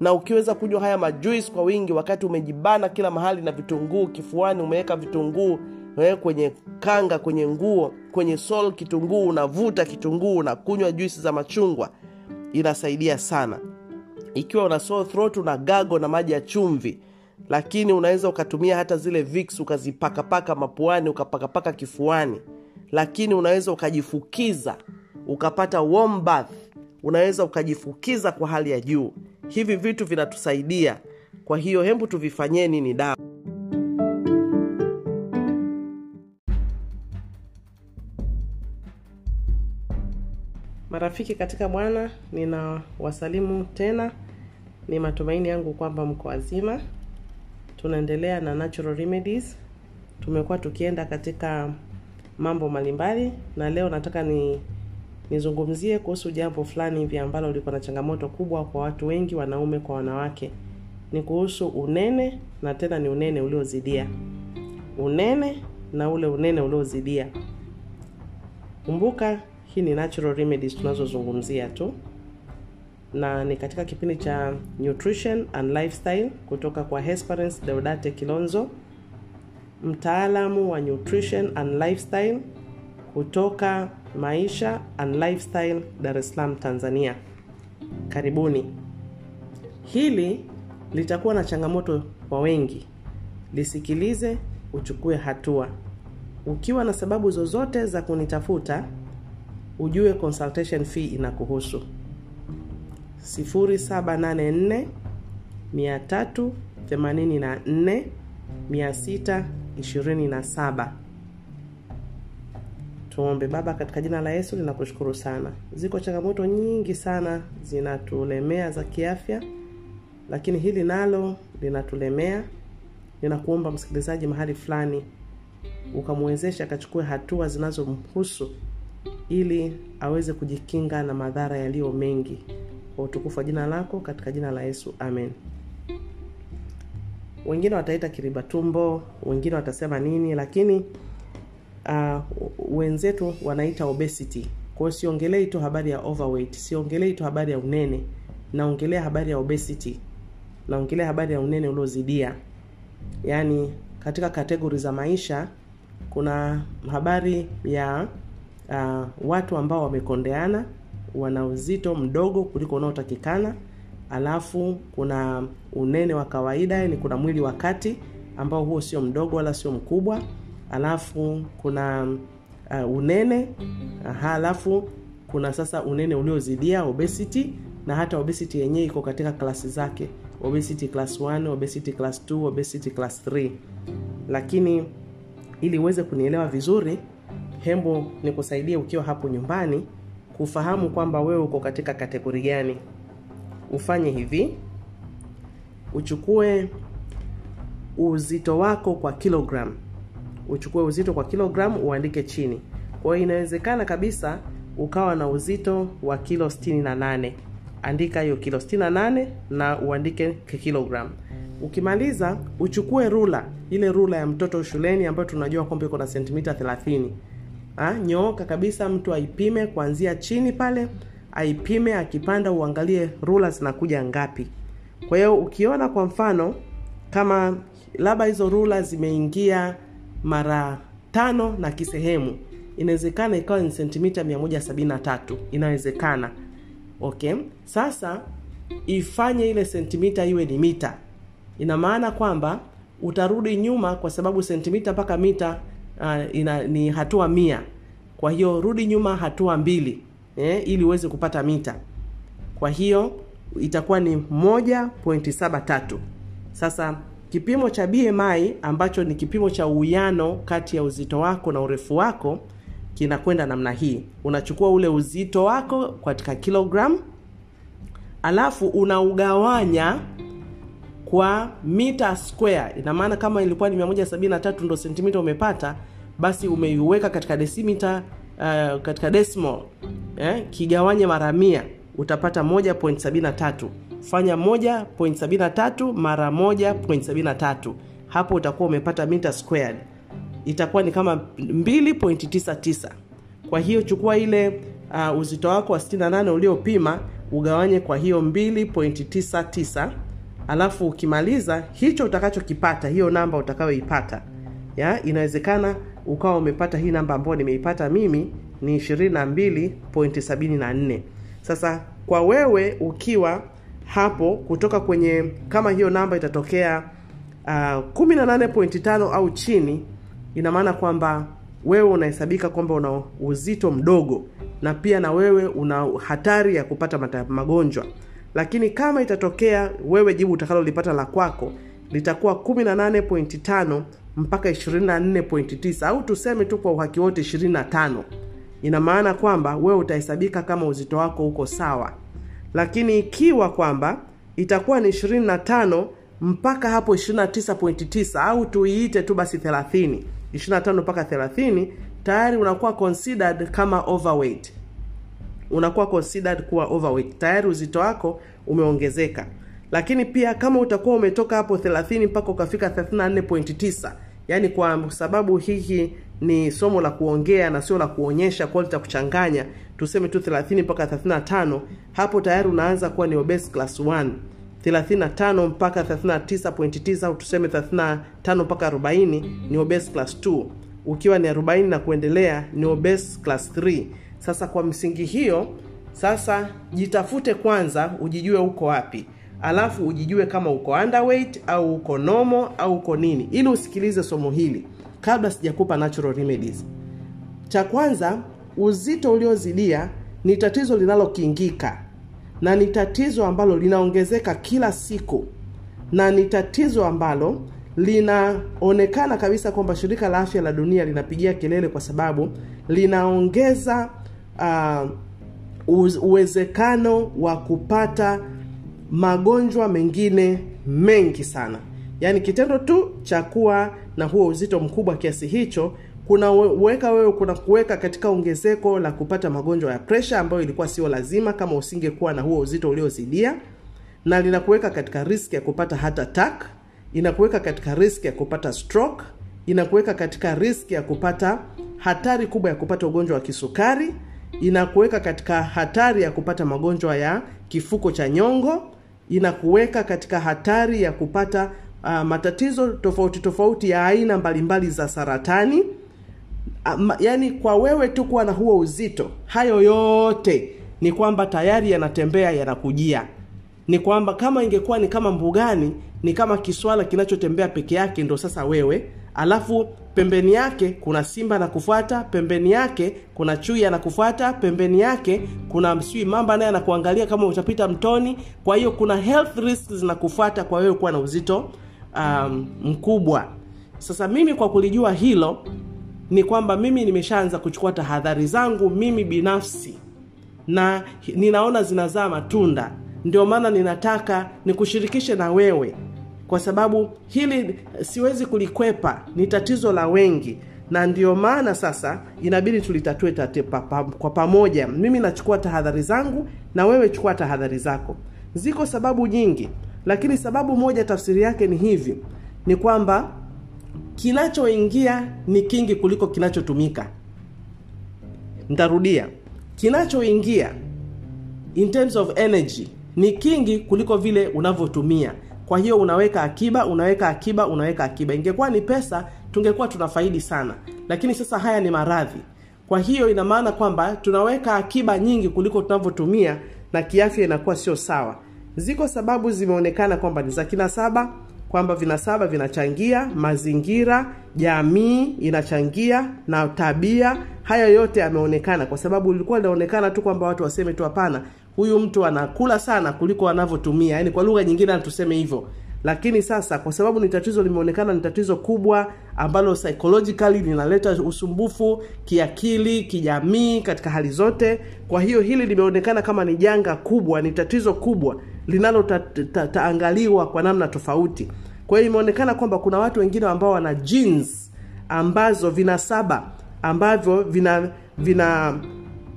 Na ukiweza kunywa haya majuice kwa wingi wakati umejibana kila mahali na vitunguu kifuani umeweka vitunguu eh, kwenye kanga kwenye nguo kwenye sol kitunguu unavuta kitunguu unakunywa juisi za machungwa inasaidia sana. Ikiwa una una gago na maji ya chumvi lakini unaweza ukatumia hata zile vix ukazipakapaka mapuani ukapakapaka kifuani lakini unaweza ukajifukiza ukapata warm bath. Unaweza ukajifukiza kwa hali ya juu. Hivi vitu vinatusaidia. Kwa hiyo hembu tuvifanyeni ni dawa? Marafiki katika bwana nina wasalimu tena. Ni matumaini yangu kwamba mko wazima. Tunaendelea na natural remedies. Tumekuwa tukienda katika mambo mbalimbali na leo nataka ni nizungumzie kuhusu jambo fulani hivi ambalo liko na changamoto kubwa kwa watu wengi wanaume kwa wanawake. Ni kuhusu unene na tena ni unene uliozidia. Unene na ule unene uliozidia. Kumbuka hii ni natural remedies tunazozungumzia tu na ni katika kipindi cha nutrition and lifestyle kutoka kwa Hesperance Deodate Kilonzo mtaalamu wa nutrition and lifestyle kutoka maisha and lifestyle Dar es Salaam Tanzania. Karibuni. Hili litakuwa na changamoto kwa wengi. Lisikilize uchukue hatua. Ukiwa na sababu zozote za kunitafuta ujue consultation fee inakuhusu. 0784 384 627 tuombe. Baba katika jina la yesu linakushukuru sana. Ziko changamoto nyingi sana zinatulemea za kiafya lakini hili nalo linatulemea. Ninakuomba msikilizaji mahali fulani ukamwezesha akachukue hatua zinazomhusu ili aweze kujikinga na madhara yaliyo mengi. Kwa utukufu wa jina lako katika jina la yesu amen wengine wataita kiriba tumbo wengine watasema nini lakini uh, wenzetu wanaita obesity. Kwa siongelei tu habari ya overweight siongelei tu habari ya unene naongelea habari ya obesity. Naongelea habari ya unene uliozidia. Yaani katika kategori za maisha kuna habari ya uh, watu ambao wamekondeana wana uzito mdogo kuliko unaotakikana alafu kuna unene wa kawaida yani kuna mwili wa kati ambao huo sio mdogo wala sio mkubwa. Alafu kuna uh, unene aha, alafu kuna sasa unene uliozidia obesity na hata obesity yenyewe iko katika klasi zake. Obesity class 1 obesity class 2 obesity class 3 lakini ili uweze kunielewa vizuri hembo nikusaidie ukiwa hapo nyumbani kufahamu kwamba wewe uko katika kategori gani ufanye hivi. Uchukue uzito wako kwa kilogram. Uchukue uzito kwa kilogram uandike chini. Kwa hiyo inawezekana kabisa ukawa na uzito wa kilo 68 andika hiyo kilo 68 na uandike kilogram. Ukimaliza uchukue rula ile rula ya mtoto shuleni ambayo tunajua kwamba iko na sentimita 30 ha, nyooka kabisa mtu aipime kuanzia chini pale aipime akipanda uangalie rula zinakuja ngapi. Kwa hiyo ukiona kwa mfano kama labda hizo rula zimeingia mara tano na kisehemu inawezekana ikawa ni sentimita 173 inawezekana. Okay. Sasa ifanye ile sentimita iwe ni mita ina maana kwamba utarudi nyuma kwa sababu sentimita mpaka mita uh, ina, ni hatua mia. Kwa hiyo rudi nyuma hatua mbili eh, ili uweze kupata mita. Kwa hiyo itakuwa ni 1.73 sasa kipimo cha bmi ambacho ni kipimo cha uwiano kati ya uzito wako na urefu wako kinakwenda namna hii. Unachukua ule uzito wako katika kilogram alafu unaugawanya kwa mita square. Ina maana kama ilikuwa ni 173 ndo sentimita umepata basi umeiweka katika desimita uh, katika decimal eh, kigawanye mara mia utapata 1.73 fanya 1.73 mara 1.73 hapo utakuwa umepata mita squared. Itakuwa ni kama 2.99 kwa hiyo chukua ile uh, uzito wako wa 68 uliopima ugawanye kwa hiyo 2.99 alafu ukimaliza hicho utakachokipata hiyo namba utakayoipata. Ya inawezekana ukawa umepata hii namba ambayo nimeipata mimi ni 22.74 sasa kwa wewe ukiwa hapo kutoka kwenye kama hiyo namba itatokea uh, 18.5 au chini ina maana kwamba wewe unahesabika kwamba una uzito mdogo na pia na wewe una hatari ya kupata magonjwa. Lakini kama itatokea wewe jibu utakalolipata la kwako litakuwa 18.5 mpaka 24.9 au tuseme tu kwa uhaki wote 25 ina maana kwamba wewe utahesabika kama uzito wako uko sawa. Lakini ikiwa kwamba itakuwa ni 25 mpaka hapo 29.9 au tuiite tu basi 30 25 mpaka 30 tayari unakuwa considered kama overweight. Unakuwa considered kuwa overweight. Tayari uzito wako umeongezeka. Lakini pia kama utakuwa umetoka hapo 30 mpaka ukafika 34.9 yaani kwa sababu hiki ni somo la kuongea na sio la kuonyesha kwa litakuchanganya tuseme tu 30 mpaka 35 hapo tayari unaanza kuwa ni obese class 1 35 mpaka 39.9 au tuseme 35 mpaka 40 ni obese class 2 ukiwa ni 40 na kuendelea ni obese class 3 sasa kwa msingi hiyo sasa jitafute kwanza ujijue uko wapi. Alafu ujijue kama uko underweight au uko nomo au uko nini. Ili usikilize somo hili kabla sijakupa natural remedies. Cha kwanza uzito uliozidia ni tatizo linalokingika na ni tatizo ambalo linaongezeka kila siku na ni tatizo ambalo linaonekana kabisa kwamba shirika la afya la dunia linapigia kelele kwa sababu linaongeza uh, uwezekano wa kupata magonjwa mengine mengi sana yaani kitendo tu cha kuwa na huo uzito mkubwa kiasi hicho kunaweka wewe kuna kuweka katika ongezeko la kupata magonjwa ya presha ambayo ilikuwa sio lazima kama usingekuwa na huo uzito uliozidia na linakuweka katika riski ya kupata heart attack inakuweka katika riski ya kupata stroke inakuweka katika riski ya kupata hatari kubwa ya kupata ugonjwa wa kisukari inakuweka katika hatari ya kupata magonjwa ya kifuko cha nyongo inakuweka katika hatari ya kupata uh, matatizo tofauti tofauti ya aina mbalimbali za saratani. Um, yani kwa wewe tu kuwa na huo uzito hayo yote ni kwamba tayari yanatembea yanakujia. Ni kwamba kama ingekuwa ni kama mbugani ni kama kiswala kinachotembea peke yake ndo sasa wewe. Alafu pembeni yake kuna simba na kufuata pembeni yake kuna chui anakufuata pembeni yake kuna msui mamba naye anakuangalia kama utapita mtoni. Kwa hiyo kuna health risks zinakufuata kwa wewe kuwa na uzito um, mkubwa. Sasa mimi kwa kulijua hilo ni kwamba mimi nimeshaanza kuchukua tahadhari zangu mimi binafsi na ninaona zinazaa matunda. Ndio maana ninataka nikushirikishe na wewe kwa sababu hili siwezi kulikwepa ni tatizo la wengi. Na ndio maana sasa inabidi tulitatue kwa pamoja. Mimi nachukua tahadhari zangu na wewe chukua tahadhari zako. Ziko sababu nyingi lakini sababu moja tafsiri yake ni hivi ni kwamba kinachoingia ni kingi kuliko kinachotumika. Ntarudia kinachoingia in terms of energy ni kingi kuliko vile unavyotumia. Kwa hiyo unaweka akiba unaweka akiba unaweka akiba. Ingekuwa ni pesa tungekuwa tunafaidi sana. Lakini sasa haya ni maradhi. Kwa hiyo ina maana kwamba tunaweka akiba nyingi kuliko tunavyotumia na kiafya inakuwa sio sawa ziko sababu zimeonekana kwamba ni za kinasaba kwamba vinasaba vinachangia mazingira jamii inachangia na tabia. Haya yote yameonekana kwa sababu ilikuwa linaonekana tu kwamba watu waseme tu hapana huyu mtu anakula sana kuliko anavyotumia. Yaani kwa lugha nyingine tuseme hivyo. Lakini sasa kwa sababu ni tatizo limeonekana ni tatizo kubwa ambalo psychologically linaleta usumbufu kiakili kijamii katika hali zote. Kwa hiyo hili limeonekana kama ni janga kubwa ni tatizo kubwa linalotaangaliwa ta, ta, kwa namna tofauti. Kwa hiyo imeonekana kwamba kuna watu wengine ambao wana genes ambazo vinasaba ambavyo vina vina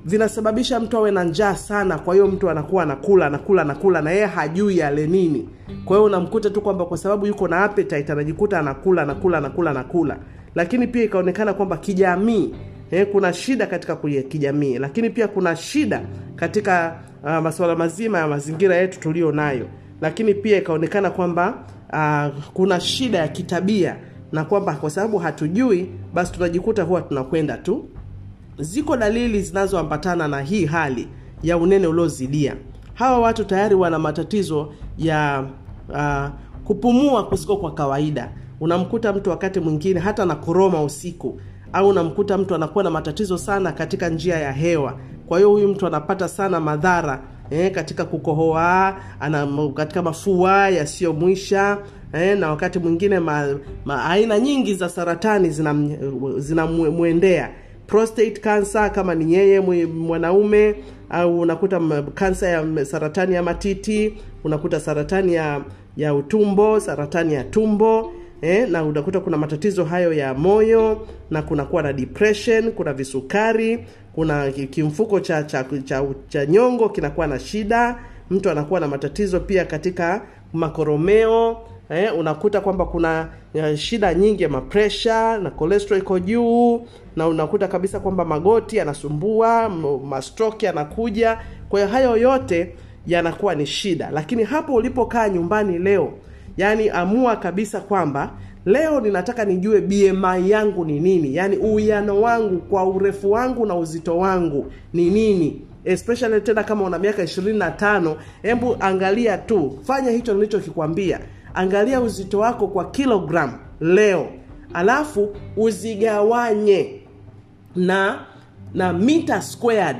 vinasababisha mtu awe na njaa sana. Kwa hiyo mtu anakuwa anakula anakula anakula na yeye hajui ale nini. Kwa hiyo unamkuta tu kwamba kwa sababu yuko na appetite anajikuta anakula anakula anakula anakula. Lakini pia ikaonekana kwamba kijamii eh, kuna shida katika kijamii lakini pia kuna shida katika uh, masuala mazima ya mazingira yetu tulio nayo. Lakini pia ikaonekana kwamba uh, kuna shida ya kitabia na kwamba kwa sababu hatujui basi tunajikuta huwa tunakwenda tu. Ziko dalili zinazoambatana na hii hali ya unene uliozidia. Hawa watu tayari wana matatizo ya uh, kupumua kusiko kwa kawaida. Unamkuta mtu wakati mwingine hata na koroma usiku au unamkuta mtu anakuwa na matatizo sana katika njia ya hewa. Kwa hiyo huyu mtu anapata sana madhara eh, katika kukohoa ana katika mafua yasiyomwisha eh, na wakati mwingine ma, ma, aina nyingi za saratani zinamwendea. Zina prostate cancer kama ni yeye mwanaume au unakuta kansa ya saratani ya matiti unakuta saratani ya ya utumbo saratani ya tumbo eh, na unakuta kuna matatizo hayo ya moyo na kunakuwa na depression kuna visukari kuna kimfuko cha cha, cha, cha nyongo kinakuwa na shida mtu anakuwa na matatizo pia katika makoromeo eh, unakuta kwamba kuna ya, shida nyingi ya mapresha na cholesterol iko juu na unakuta kabisa kwamba magoti yanasumbua mastroke yanakuja. Kwa hiyo hayo yote yanakuwa ni shida. Lakini hapo ulipokaa nyumbani leo yani amua kabisa kwamba leo ninataka nijue bmi yangu ni nini. Yaani uwiano wangu kwa urefu wangu na uzito wangu ni nini. Especially tena kama una miaka ishirini na tano hebu angalia tu. Fanya hicho nilichokikwambia. Angalia uzito wako kwa kilogram leo. Alafu uzigawanye na na mita squared.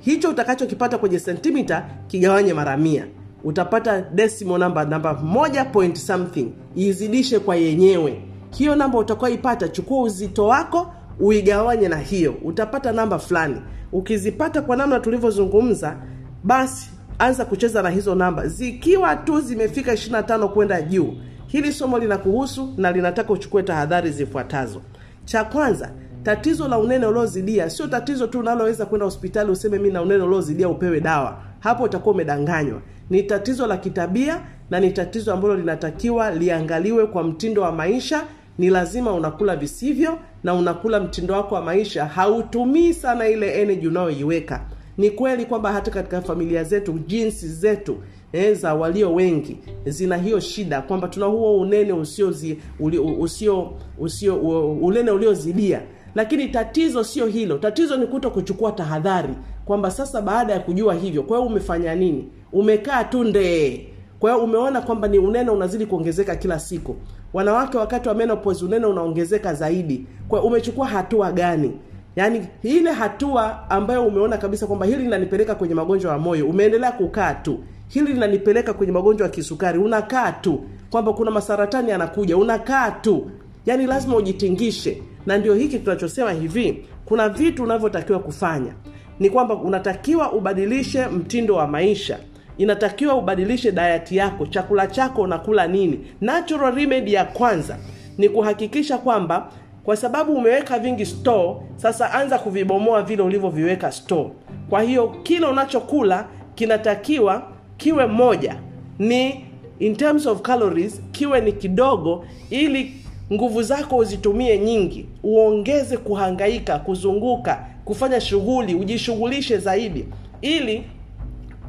Hicho utakachokipata kwenye sentimita kigawanye mara mia utapata decimal namba namba moja point something. Izidishe kwa yenyewe. Hiyo namba utakaoipata chukua uzito wako uigawanye na hiyo. Utapata namba fulani. Ukizipata kwa namna tulivyozungumza basi anza kucheza na hizo namba zikiwa tu zimefika 25 kwenda juu hili somo linakuhusu na linataka uchukue tahadhari zifuatazo. Cha kwanza tatizo la unene uliozidia. Sio tatizo tu unaloweza kwenda hospitali useme mi na unene uliozidia upewe dawa. Hapo utakuwa umedanganywa ni tatizo la kitabia na ni tatizo ambalo linatakiwa liangaliwe kwa mtindo wa maisha. Ni lazima unakula visivyo na unakula mtindo wako wa maisha. Hautumii sana ile energy unayoiweka. Ni kweli kwamba hata katika familia zetu jinsi zetu e, za walio wengi zina hiyo shida kwamba tuna huo unene usio zi, uli, usio usio unene uliozidia lakini tatizo sio hilo. Tatizo ni kuto kuchukua tahadhari kwamba sasa baada ya kujua hivyo kwa hiyo umefanya nini? Umekaa tu ndee kwa hiyo umeona kwamba ni unene unazidi kuongezeka kila siku. Wanawake wakati wa menopause unene unaongezeka zaidi. Kwa umechukua hatua gani? Yaani ile hatua ambayo umeona kabisa kwamba hili linanipeleka kwenye magonjwa ya moyo umeendelea kukaa tu. Hili linanipeleka kwenye magonjwa ya kisukari unakaa tu. Kwamba kuna masaratani yanakuja unakaa tu. Yaani lazima ujitingishe. Na ndio hiki tunachosema hivi kuna vitu unavyotakiwa kufanya ni kwamba unatakiwa ubadilishe mtindo wa maisha. Inatakiwa ubadilishe dayati yako chakula chako unakula nini. Natural remedy ya kwanza ni kuhakikisha kwamba kwa sababu umeweka vingi store sasa anza kuvibomoa vile ulivyoviweka store. Kwa hiyo kile unachokula kinatakiwa kiwe moja. Ni in terms of calories kiwe ni kidogo ili nguvu zako uzitumie nyingi. Uongeze kuhangaika kuzunguka kufanya shughuli ujishughulishe zaidi. Ili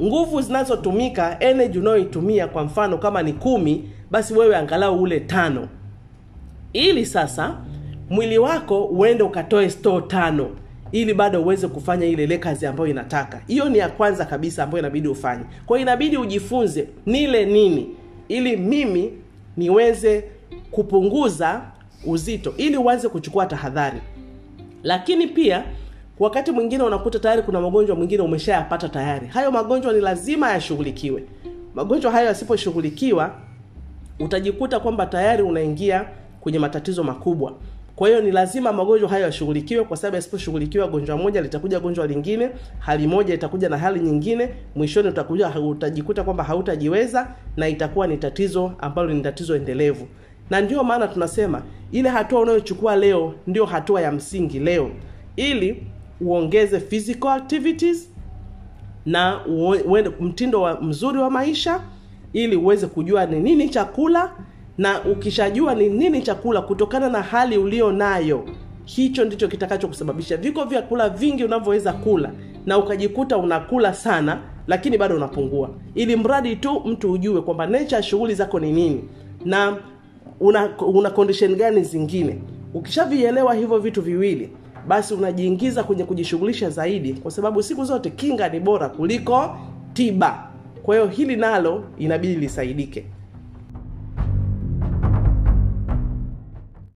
nguvu zinazotumika energy unayoitumia kwa mfano kama ni kumi basi wewe angalau ule tano. Ili sasa mwili wako uende ukatoe store tano ili bado uweze kufanya ile ile kazi ambayo inataka. Hiyo ni ya kwanza kabisa ambayo inabidi ufanye. Kwa hiyo inabidi ujifunze nile nini ili mimi niweze kupunguza uzito ili uanze kuchukua tahadhari. Lakini pia wakati mwingine unakuta tayari kuna magonjwa mwingine umeshayapata tayari. Hayo magonjwa ni lazima yashughulikiwe. Magonjwa hayo yasiposhughulikiwa utajikuta kwamba tayari unaingia kwenye matatizo makubwa. Kwa hiyo ni lazima magonjwa hayo yashughulikiwe kwa sababu yasiposhughulikiwa gonjwa moja litakuja gonjwa lingine hali moja itakuja na hali nyingine mwishoni utakuja utajikuta kwamba hautajiweza na itakuwa ni tatizo ambalo ni tatizo endelevu. Na ndiyo maana tunasema ile hatua unayochukua leo ndio hatua ya msingi leo. Ili uongeze physical activities na uende mtindo wa mzuri wa maisha ili uweze kujua ni nini chakula na ukishajua ni nini chakula kutokana na hali ulio nayo hicho ndicho kitakacho kusababisha. Viko vyakula vingi unavyoweza kula na ukajikuta unakula sana lakini bado unapungua. Ili mradi tu mtu ujue kwamba nature shughuli zako ni nini na una, una condition gani zingine. Ukishavielewa hivyo vitu viwili basi unajiingiza kwenye kujishughulisha zaidi kwa sababu siku zote kinga ni bora kuliko tiba. Kwa hiyo hili nalo inabidi lisaidike